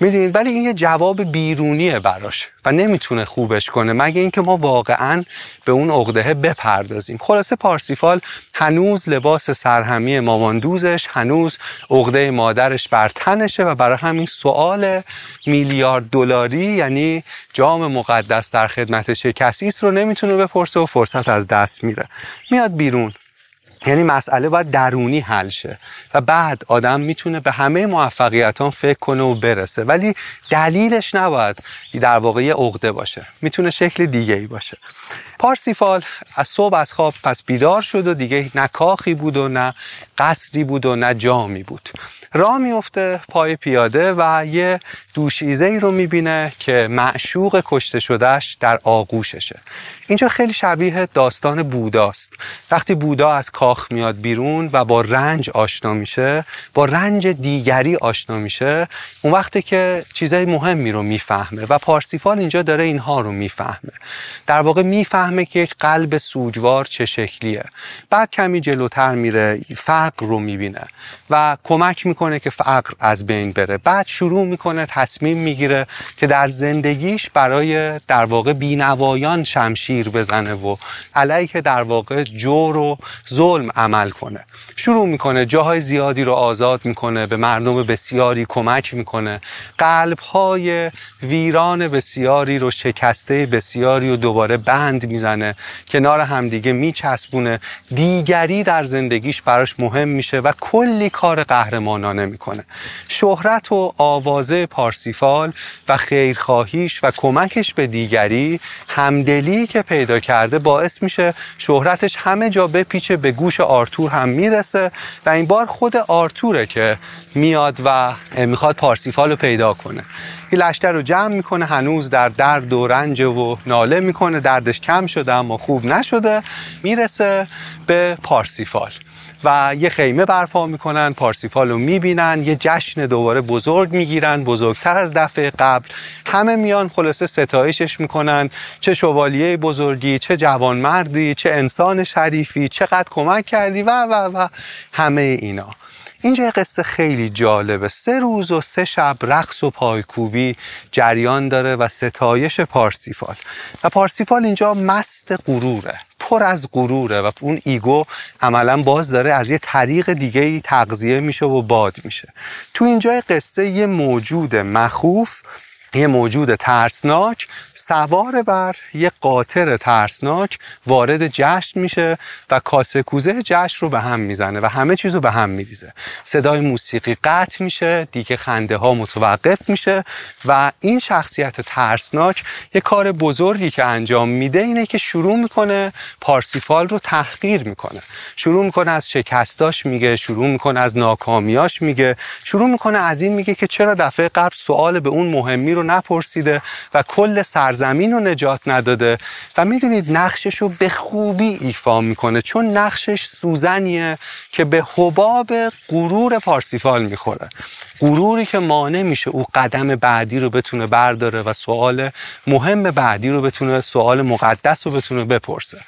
می‌دونید؟ ولی این یه جواب بیرونیه براش. و نمی‌تونه خوبش کنه مگه اینکه ما واقعا به اون عقده بپردازیم. خلاصه پارسیفال هنوز لباس سرهمی ماماندوزش هنوز عقده مادرش بر تنشه و برای همین سوال میلیارد دلاری یعنی جام مقدس در خدمت چه رو نمی‌تونه بپرسه و فرصت از دست میره. میاد بیرون. یعنی مسئله باید درونی حل شه. و بعد آدم می‌تونه به همه موفقیتان فکر کنه و برسه. ولی دلیلش نباید در واقع یه عقده باشه. می‌تونه شکل دیگه ای باشه پارسیفال از صبح از خواب پس بیدار شد و دیگه نه کاخی بود و نه قصری بود و نه جامی بود. راه میفته پای پیاده و یه دوشیزه ای رو می‌بینه که معشوق کشته شدهش در آغوششه. اینجا خیلی شبیه داستان بوداست وقتی بودا از کاخ میاد بیرون و با رنج آشنا میشه با رنج دیگری آشنا میشه. اون وقتی که چیزای مهمی رو می‌فهمه و پارسیفال اینجا داره اینها رو می‌فهمه. در واقع می‌فهمه که یک قلب سوگوار چه شکلیه. بعد کمی جلوتر میره فقر رو می‌بینه و کمک می‌کنه که فقر از بین بره. بعد شروع می‌کنه تصمیم می‌گیره که در زندگیش برای در واقع بینوایان شمشیر بزنه و علیه در واقع جور و ظلم عمل کنه. شروع می‌کنه جاهای زیادی رو آزاد می‌کنه به مردم بسیاری کمک می‌کنه. قلب های ویران بسیاری رو شکسته بسیاری رو دوباره بند می‌زنه. کنار همدیگه میچسبونه. دیگری در زندگیش براش مهم میشه و کلی کار قهرمانانه می‌کنه شهرت و آوازه پارسیفال و خیرخواهیش و کمکش به دیگری همدلی که پیدا کرده باعث میشه شهرتش همه جا بپیچه به گوش آرتور هم می‌رسه و این بار خود آرتوره که میاد و می‌خواد پارسیفال رو پیدا کنه. این لشتر رو جمع می‌کنه هنوز در درد و رنج و ناله می‌کنه. دردش کم شده اما خوب نشده. می‌رسه به پارسیفال و یه خیمه برپا می‌کنن پارسیفال رو می‌بینن یه جشن دوباره بزرگ می‌گیرن بزرگتر از دفعه قبل. همه میان خلاصه ستایشش می‌کنن چه شوالیه بزرگی چه جوانمردی چه انسان شریفی چقدر کمک کردی و و و. همه اینا. اینجا یه قصه خیلی جالبه. سه روز و سه شب رقص و پایکوبی جریان داره و ستایش پارسیفال. و پارسیفال اینجا مست غروره پر از غروره و اون ego عملا باز داره از یه طریق دیگه ای تغذیه میشه و باد میشه. تو اینجا قصه یه موجود مخوف یه موجود ترسناک سوار بر یه قاطر ترسناک وارد جشن میشه و کاسه کوزه جشن رو به هم می‌زنه و همه چیز رو به هم میریزه. صدای موسیقی قطع میشه دیگه خنده ها متوقف میشه و این شخصیت ترسناک یه کار بزرگی که انجام میده اینه که شروع می‌کنه پارسیفال رو تحقیر می‌کنه. شروع می‌کنه از شکستاش میگه شروع می‌کنه از ناکامیاش میگه شروع می‌کنه از این میگه که چرا دفعه قبل سوال به اون مهمی رو نپرسیده و کل سرزمین رو نجات نداده. و می‌دونید نقشش رو به خوبی ایفا می‌کنه چون نقشش سوزنیه که به حباب غرور پارسیفال می‌خوره. غروری که مانع میشه او قدم بعدی رو بتونه برداره و سوال مهم بعدی رو بتونه سوال مقدس رو بتونه بپرسه.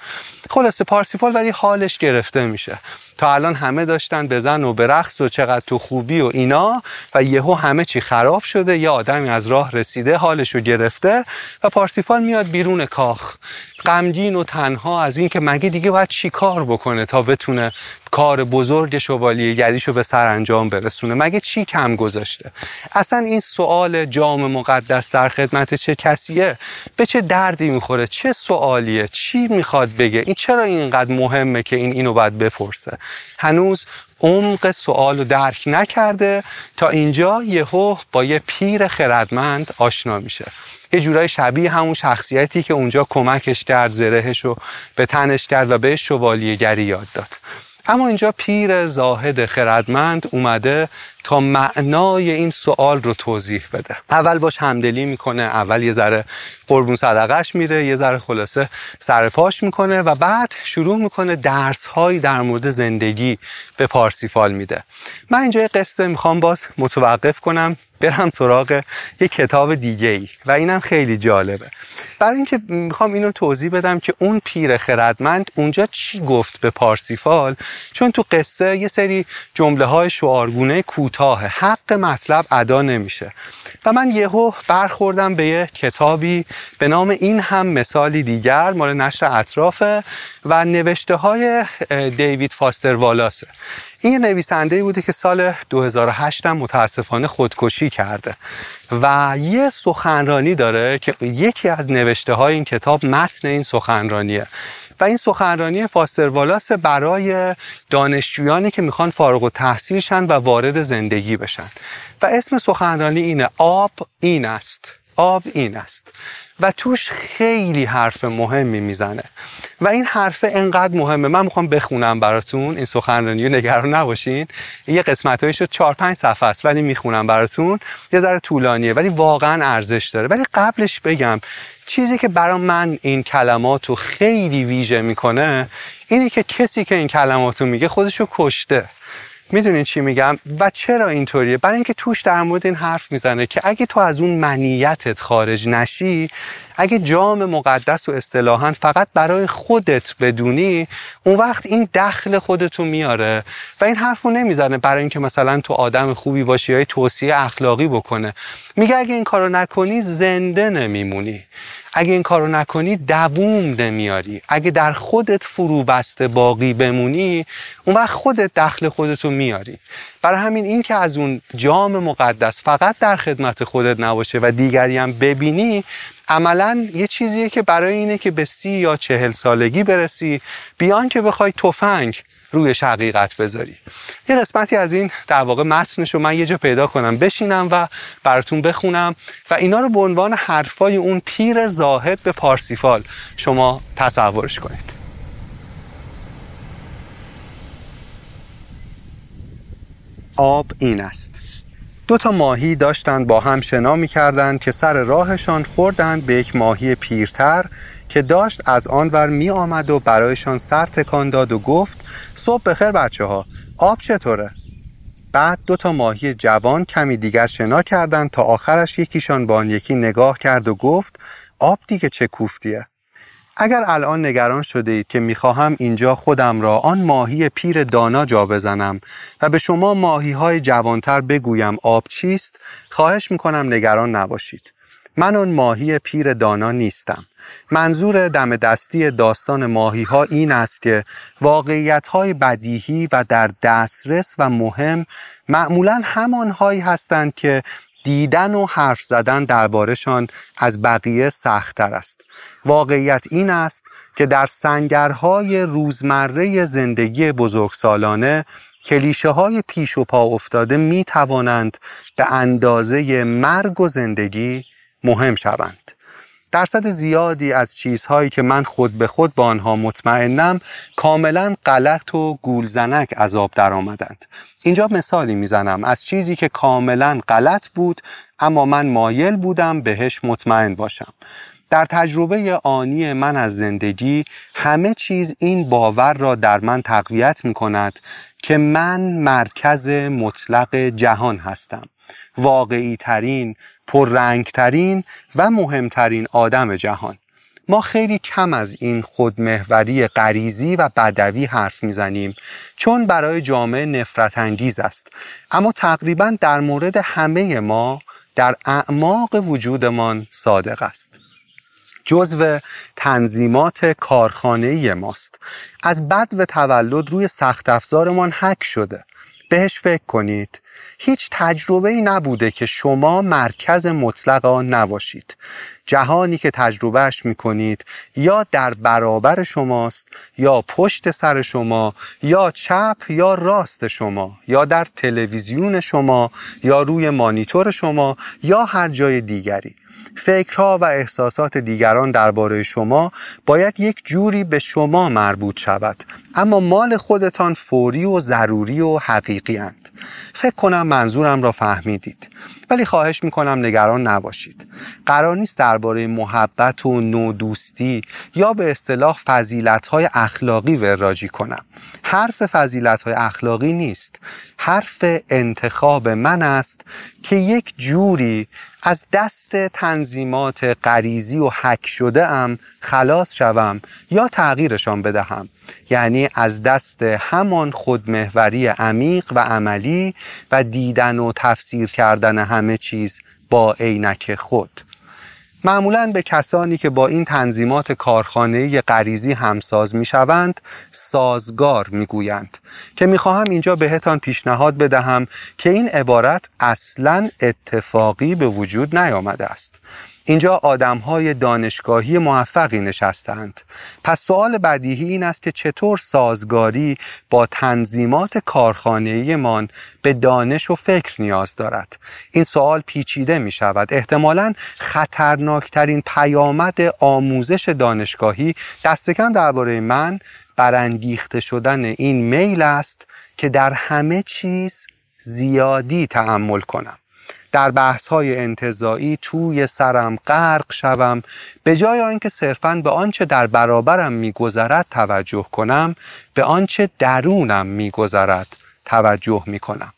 خلاصه پارسیفال ولی حالش گرفته میشه. تا الان همه داشتن بزن و برقص و چقدر تو خوبی و اینا و یهو همه چی خراب شده یه آدمی از راه رسیده حالش رو گرفته و پارسیفال میاد بیرون کاخ. غمگین و تنها از اینکه مگه دیگه باید چی کار بکنه تا بتونه کار بزرگ شوالیه گریشو به سر انجام برسونه. مگه چی کم گذاشته؟ اصلا این سوال جام مقدس در خدمت چه کسیه؟ به چه دردی می‌خوره؟ چه سوالیه؟ چی می‌خواد بگه؟ این چرا اینقدر مهمه که این اینو باید بپرسه؟ هنوز عمق سوال رو درک نکرده. تا اینجا یهو با یه پیر خردمند آشنا میشه. یه جورای شبیه همون شخصیتی که اونجا کمکش کرد زرهش رو به تنش کرد و به شوالیهگری یاد داد. اما اینجا پیر زاهد خردمند اومده تا معنای این سوال رو توضیح بده. اول باش همدلی می‌کنه اول یه ذره قربون صدقش میره یه ذره خلاصه سرپاش می‌کنه و بعد شروع می‌کنه درس هایی در مورد زندگی به پارسیفال میده. من اینجا یه قصه می‌خوام باز متوقف کنم برم سراغ یه کتاب دیگه ای و اینم خیلی جالبه. برای اینکه می‌خوام اینو توضیح بدم که اون پیر خردمند اونجا چی گفت به پارسیفال چون تو قصه یه سری جمله های شعارگونه کوتاه حق مطلب ادا نمیشه. و من یهو برخوردم به یه کتابی به نام این هم مثالی دیگر مال نشر اطرافه و نوشته های دیوید فاستر والاسه. این نویسنده بوده که سال 2008 هم متاسفانه خودکشی کرده و یه سخنرانی داره که یکی از نوشته های این کتاب متن این سخنرانیه و این سخنرانی فاستر والاس برای دانشجویانی که می‌خوان فارغ و تحصیلشن و وارد زندگی بشن. و اسم سخنرانی اینه آب این است. آب این است. و توش خیلی حرف مهمی می‌زنه. و این حرف انقدر مهمه. من می‌خوام بخونم براتون. این سخنرانی رو نگران نباشین. یه قسمت شد چهار پنج صفحه است ولی می‌خونم براتون. یه ذره طولانیه ولی واقعا ارزش داره. ولی قبلش بگم چیزی که برای من این کلمات رو خیلی ویژه می‌کنه اینه که کسی که این کلمات رو میگه خودشو کشته. می‌دونین چی میگم؟ و چرا اینطوریه؟ برای اینکه توش در مورد این حرف می‌زنه که اگه تو از اون منیتت خارج نشی اگه جام مقدس و اصطلاحا فقط برای خودت بدونی اون وقت این دخل خودتو میاره. و این حرفو نمی‌زنه برای اینکه مثلا تو آدم خوبی باشی یا توصیه اخلاقی بکنه. میگه اگه این کارو نکنی زنده نمیمونی. اگه این کارو نکنی دووم نمیاری. اگه در خودت فرو بسته باقی بمونی اون وقت خودت دخل خودتو میاری. برای همین این که از اون جام مقدس فقط در خدمت خودت نباشه و دیگری هم ببینی عملا یه چیزیه که برای اینه که به سی یا چهل سالگی برسی. بیان که بخوای تفنگ روی حقیقت بذاری. یه قسمتی از این در واقع متنش رو من یه جا پیدا کنم بشینم و براتون بخونم و اینا رو به عنوان حرفای اون پیر زاهد به پارسیفال شما تصورش کنید. آب این است. دو تا ماهی داشتند با هم شنا می کردند که سر راهشان خوردند به یک ماهی پیرتر که داشت از آن ور می آمد و برایشان سر تکان داد و گفت صبح بخیر بچه ها آب چطوره؟ بعد دو تا ماهی جوان کمی دیگر شنا کردند تا آخرش یکیشان با آن یکی نگاه کرد و گفت آب دیگه چه کوفتیه؟ اگر الان نگران شده اید که می‌خواهم اینجا خودم را آن ماهی پیر دانا جا بزنم و به شما ماهی های جوانتر بگویم آب چیست خواهش می‌کنم نگران نباشید من آن ماهی پیر دانا نیستم منظور دم دستی داستان ماهی ها این است که واقعیت های بدیهی و در دسترس و مهم معمولا همان هایی هستند که دیدن و حرف زدن دربارشان از بقیه سختتر است. واقعیت این است که در سنگرهای روزمره زندگی بزرگسالانه کلیشه های پیش و پا افتاده می توانند به اندازه مرگ و زندگی مهم شوند. درصد زیادی از چیزهایی که من خود به خود با آنها مطمئنم کاملا غلط و گولزنک از آب در آمدند. اینجا مثالی می‌زنم از چیزی که کاملا غلط بود اما من مایل بودم بهش مطمئن باشم. در تجربه آنی من از زندگی همه چیز این باور را در من تقویت می کند که من مرکز مطلق جهان هستم واقعی ترین، پررنگ ترین و مهمترین آدم جهان. ما خیلی کم از این خودمهوری غریزی و بدوی حرف می‌زنیم چون برای جامعه نفرت انگیز است. اما تقریبا در مورد همه ما در اعماق وجودمان صادق است. جزو تنظیمات کارخانه ماست. از بد و تولد روی سخت افزارمان حک شده. بهش فکر کنید هیچ تجربه ای نبوده که شما مرکز مطلق آن نباشید. جهانی که تجربهش می کنید یا در برابر شماست یا پشت سر شما یا چپ یا راست شما یا در تلویزیون شما یا روی مانیتور شما یا هر جای دیگری. فکرها و احساسات دیگران درباره شما باید یک جوری به شما مربوط شود اما مال خودتان فوری و ضروری و حقیقی اند. فکر کنم منظورم را فهمیدید ولی خواهش می‌کنم نگران نباشید. قرار نیست درباره محبت و نودوستی یا به اصطلاح فضیلت های اخلاقی وراجی کنم. حرف فضیلت های اخلاقی نیست. حرف انتخاب من است که یک جوری از دست تنظیمات غریزی و حک شده ام خلاص شوم یا تغییرشان بدهم. یعنی از دست همان خودمهوری عمیق و عملی و دیدن و تفسیر کردن همه چیز با عینک خود. معمولا به کسانی که با این تنظیمات کارخانه غریزی همساز می شوند سازگار می گویند که می خواهم اینجا بهتان پیشنهاد بدهم که این عبارت اصلا اتفاقی به وجود نیامده است. اینجا آدم های دانشگاهی موفقی نشستند. پس سوال بدیهی این است که چطور سازگاری با تنظیمات کارخانه من به دانش و فکر نیاز دارد. این سوال پیچیده می شود. احتمالا خطرناکترین پیامد آموزش دانشگاهی دستکم درباره من برانگیخته شدن این میل است که در همه چیز زیادی تحمل کنم. در بحث های انتظایی توی سرم غرق شوم. به جای آنکه صرفا به آنچه در برابرم میگذرد توجه کنم به آنچه درونم میگذرد توجه می‌کنم.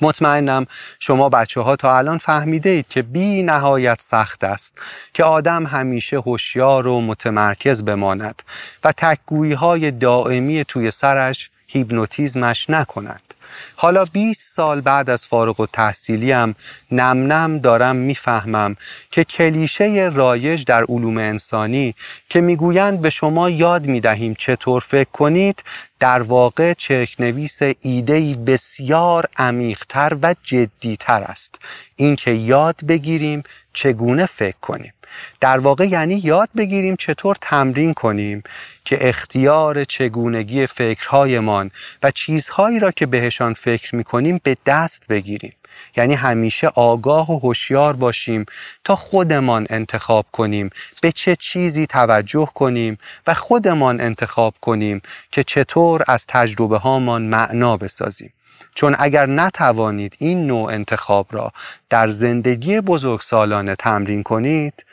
مطمئنم شما بچه ها تا الان فهمیده اید که بی نهایت سخت است که آدم همیشه هوشیار و متمرکز بماند و تکگویی های دائمی توی سرش هیپنوتیزمش نکند. حالا 20 سال بعد از فارغ و تحصیلیم نم نم دارم می‌فهمم که کلیشه رایج در علوم انسانی که می‌گویند به شما یاد می‌دهیم چطور فکر کنید در واقع چرکنویس ایدهی بسیار عمیقتر و جدیتر است. اینکه یاد بگیریم چگونه فکر کنیم. در واقع یعنی یاد بگیریم چطور تمرین کنیم که اختیار چگونگی فکرهایمان و چیزهایی را که بهشان فکر می‌کنیم به دست بگیریم. یعنی همیشه آگاه و هوشیار باشیم تا خودمان انتخاب کنیم به چه چیزی توجه کنیم و خودمان انتخاب کنیم که چطور از تجربه هامان معنا بسازیم. چون اگر نتوانید این نوع انتخاب را در زندگی بزرگسالانه تمرین کنید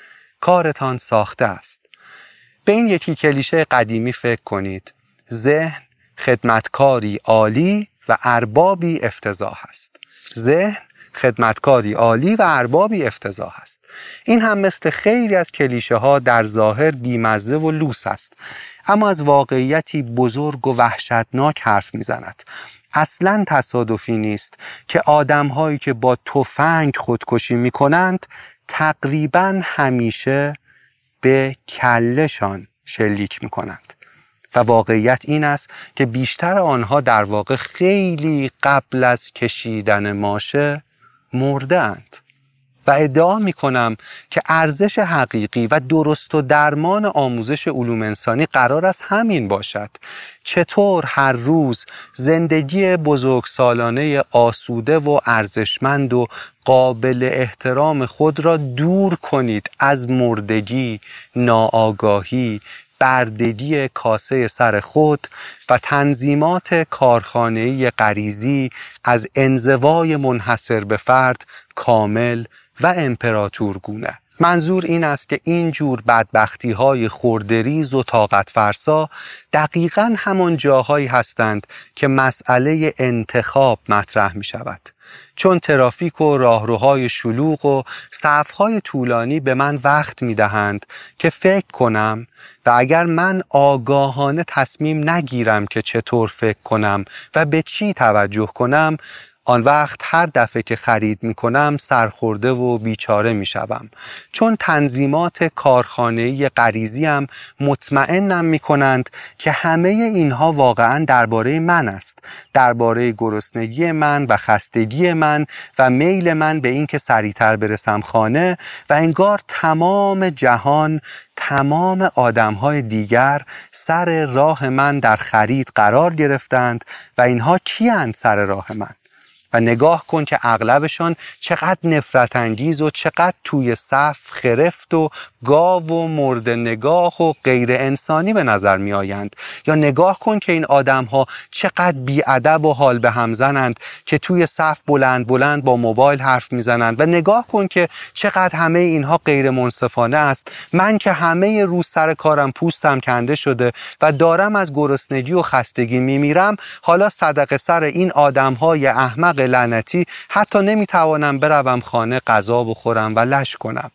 کارتان ساخته است. به این یکی کلیشه قدیمی فکر کنید. ذهن خدمتکاری عالی و اربابی افتضاح است. ذهن خدمتکاری عالی و اربابی افتضاح است. این هم مثل خیلی از کلیشه ها در ظاهر بیمزه و لوس است. اما از واقعیتی بزرگ و وحشتناک حرف می‌زند. اصلا تصادفی نیست که آدمهایی که با تفنگ خودکشی می کنند تقریبا همیشه به کلشان شلیک می کنند و واقعیت این است که بیشتر آنها در واقع خیلی قبل از کشیدن ماشه مردند و ادعا می کنم که ارزش حقیقی و درست و درمان آموزش علوم انسانی قرار است همین باشد. چطور هر روز زندگی بزرگسالانه آسوده و ارزشمند و قابل احترام خود را دور کنید از مردگی، ناآگاهی، بردگی کاسه سر خود و تنظیمات کارخانه‌ای غریزی از انزوای منحصر به فرد کامل و امپراتورگونه منظور این است که این جور بدبختی های خوردریز و طاقت فرسا دقیقا همان جاهایی هستند که مسئله انتخاب مطرح می شود. چون ترافیک و راهروهای شلوغ و صفهای طولانی به من وقت می دهند که فکر کنم و اگر من آگاهانه تصمیم نگیرم که چطور فکر کنم و به چی توجه کنم آن وقت هر دفعه که خرید می کنم سرخورده و بیچاره می شوم. چون تنظیمات کارخانه‌ای غریزی هم مطمئنم می کنند که همه اینها واقعا درباره من است درباره گرسنگی من و خستگی من و میل من به اینکه سریعتر برسم خانه و انگار تمام جهان تمام آدم های دیگر سر راه من در خرید قرار گرفتند و اینها کیند سر راه من و نگاه کن که اغلبشان چقدر نفرت انگیز و چقدر توی صف خرفت و گاو و مرد نگاه و غیر انسانی به نظر می آیند یا نگاه کن که این آدم ها چقدر بیادب و حال به هم زنند که توی صف بلند بلند با موبایل حرف می‌زنند. و نگاه کن که چقدر همه اینها غیر منصفانه است. من که همه روز سر کارم پوستم کنده شده و دارم از گرسنگی و خستگی میمیرم حالا صدقه سر این آدم های احمق لعنتی حتی نمی‌توانم بروم خانه غذا بخورم و لش کنم.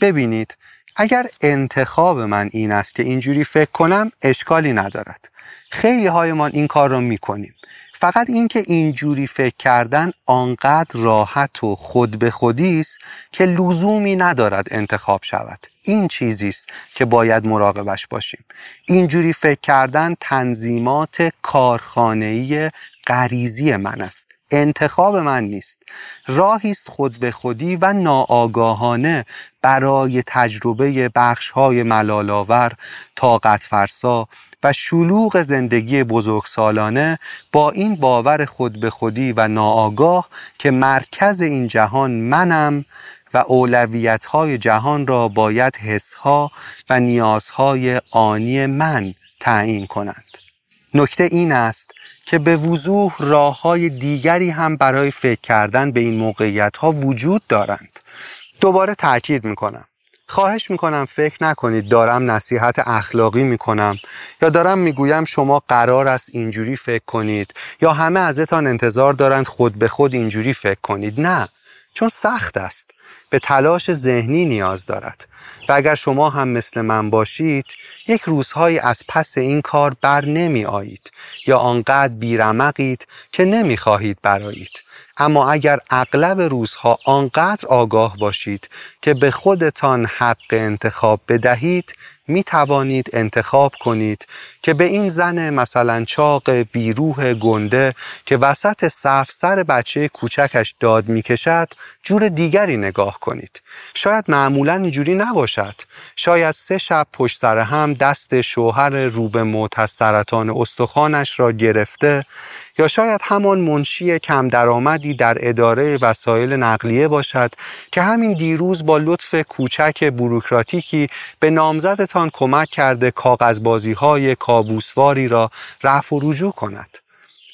ببینید اگر انتخاب من این است که اینجوری فکر کنم اشکالی ندارد. خیلی هایمان این کار را می‌کنیم. فقط اینکه اینجوری فکر کردن آنقدر راحت و خود به خودی است که لزومی ندارد انتخاب شود. این چیزی است که باید مراقبش باشیم. اینجوری فکر کردن تنظیمات کارخانه‌ای غریزی من است. انتخاب من نیست. راهی است خود به خودی و ناآگاهانه برای تجربه بخش های ملالآور طاقت فرسا و شلوغ زندگی بزرگسالانه با این باور خود به خودی و ناآگاه که مرکز این جهان منم و اولویت های جهان را باید حسها و نیازهای آنی من تعیین کنند. نکته این است که به وضوح راه های دیگری هم برای فکر کردن به این موقعیت ها وجود دارند. دوباره تاکید می‌کنم. خواهش می‌کنم فکر نکنید دارم نصیحت اخلاقی می‌کنم یا دارم می‌گویم شما قرار است اینجوری فکر کنید یا همه ازتان انتظار دارند خود به خود اینجوری فکر کنید. نه چون سخت است. به تلاش ذهنی نیاز دارد. و اگر شما هم مثل من باشید یک روزهایی از پس این کار بر نمی آیید یا آنقدر بیرمقید که نمی خواهید برایید. اما اگر اغلب روزها آنقدر آگاه باشید که به خودتان حق انتخاب بدهید می توانید انتخاب کنید که به این زن مثلا چاق بیروه گنده که وسط صف سر بچه کوچکش داد می کشد جور دیگری نگاه کنید. شاید معمولا اینجوری نباشد. شاید سه شب پشت سر هم دست شوهر روبه موت از سرطان استخوانش را گرفته یا شاید همان منشی کم درآمدی در اداره وسایل نقلیه باشد که همین دیروز با لطف کوچک بروکراتیکی به نامزدتان کمک کرده کاغذبازی های کابوسواری را رفع و رجوع کند.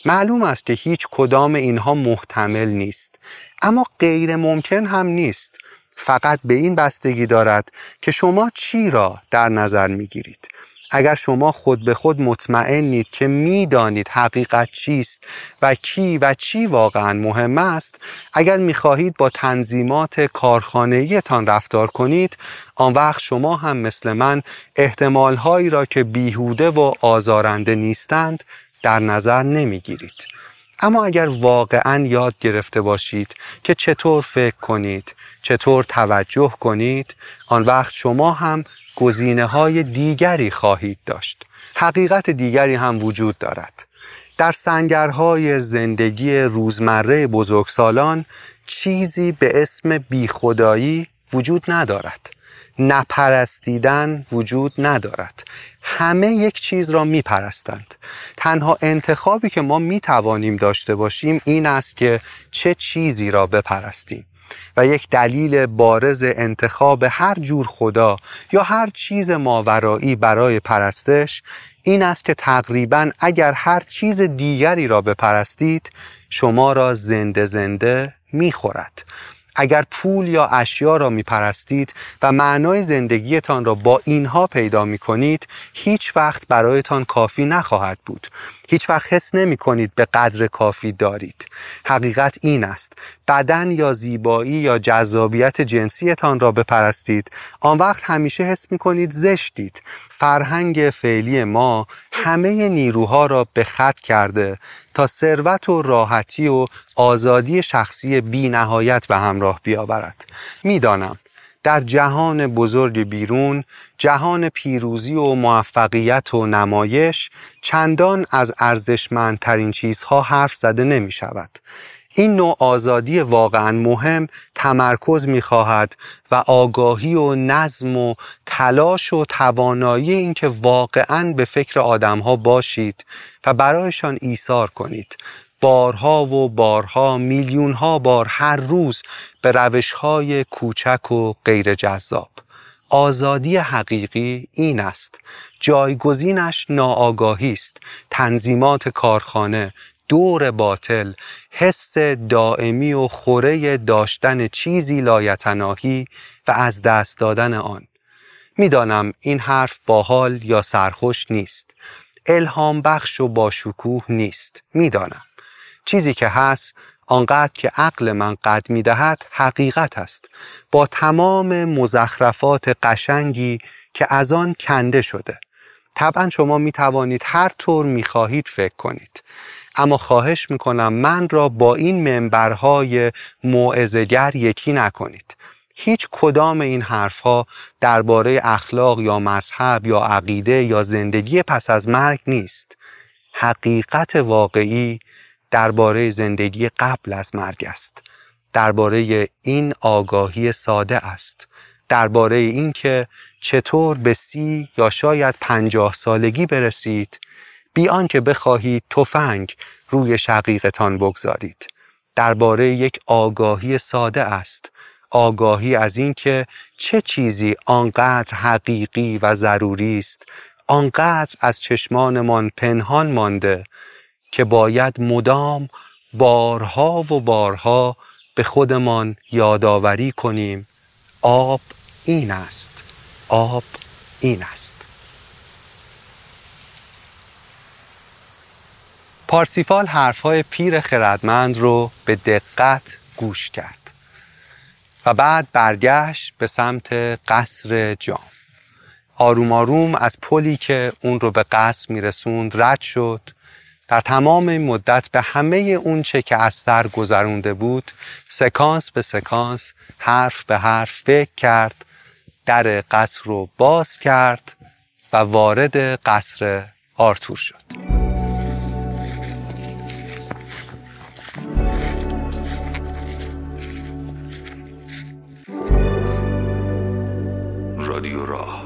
معلوم است که هیچ کدام اینها محتمل نیست. اما غیر ممکن هم نیست. فقط به این بستگی دارد که شما چی را در نظر می گیرید اگر شما خود به خود مطمئنید که می‌دانید حقیقت چیست و کی و چی واقعا مهم است اگر می‌خواهید با تنظیمات کارخانهیتان رفتار کنید آن وقت شما هم مثل من احتمالهایی را که بیهوده و آزارنده نیستند در نظر نمی‌گیرید. اما اگر واقعا یاد گرفته باشید که چطور فکر کنید چطور توجه کنید آن وقت شما هم گزینه های دیگری خواهید داشت. حقیقت دیگری هم وجود دارد. در سنگرهای زندگی روزمره بزرگسالان چیزی به اسم بیخدایی وجود ندارد. نپرستیدن وجود ندارد. همه یک چیز را میپرستند. تنها انتخابی که ما می‌توانیم داشته باشیم این است که چه چیزی را بپرستیم. و یک دلیل بارز انتخاب هر جور خدا یا هر چیز ماورایی برای پرستش این است که تقریبا اگر هر چیز دیگری را بپرستید شما را زنده زنده می‌خورد. اگر پول یا اشیا را می پرستید و معنای زندگیتان را با اینها پیدا می کنید هیچ وقت برایتان کافی نخواهد بود. هیچ وقت حس نمی کنید به قدر کافی دارید. حقیقت این است. بدن یا زیبایی یا جذابیت جنسیتان را بپرستید. آن وقت همیشه حس می کنید زشتید. فرهنگ فعلی ما همه نیروها را به خط کرده تا ثروت و راحتی و آزادی شخصی بی نهایت به همراه بیاورد. می‌دانم در جهان بزرگ بیرون جهان پیروزی و موفقیت و نمایش چندان از ارزشمندترین چیزها حرف زده نمی شود این نوع آزادی واقعا مهم تمرکز می خواهد و آگاهی و نظم و تلاش و توانایی اینکه واقعا به فکر آدمها باشید و برایشان ایثار کنید. بارها و بارها میلیون ها بار هر روز به روش های کوچک و غیر جذاب. آزادی حقیقی این است. جایگزینش ناآگاهی است. تنظیمات کارخانه دور باطل حس دائمی و خوره داشتن چیزی لایتناهی و از دست دادن آن. می‌دانم این حرف باحال یا سرخوش نیست. الهام بخش و با شکوه نیست. می‌دانم. چیزی که هست آنقدر که عقل من قد می دهد حقیقت است. با تمام مزخرفات قشنگی که از آن کنده شده. طبعا شما می توانید هر طور می خواهید فکر کنید. اما خواهش می کنم من را با این منبرهای موعظه‌گر یکی نکنید. هیچ کدام این حرفها درباره اخلاق یا مذهب یا عقیده یا زندگی پس از مرگ نیست. حقیقت واقعی درباره زندگی قبل از مرگ است. درباره این آگاهی ساده است. درباره اینکه چطور به سی یا شاید پنجاه سالگی برسید بیان که بخواهید تفنگ روی شقیقتان بگذارید. درباره یک آگاهی ساده است. آگاهی از اینکه چه چیزی آنقدر حقیقی و ضروری است آنقدر از چشمانمان پنهان مانده که باید مدام بارها و بارها به خودمان یادآوری کنیم. آب این است. آب این است. پارسیفال حرفهای پیر خردمند رو به دقت گوش کرد و بعد برگشت به سمت قصر جام. آروم آروم از پلی که اون رو به قصر میرسوند رد شد در تمام این مدت به همه اون چه که از سر گذرونده بود سکانس به سکانس حرف به حرف فکر کرد در قصر رو باز کرد و وارد قصر آرتور شد. رادیو راه.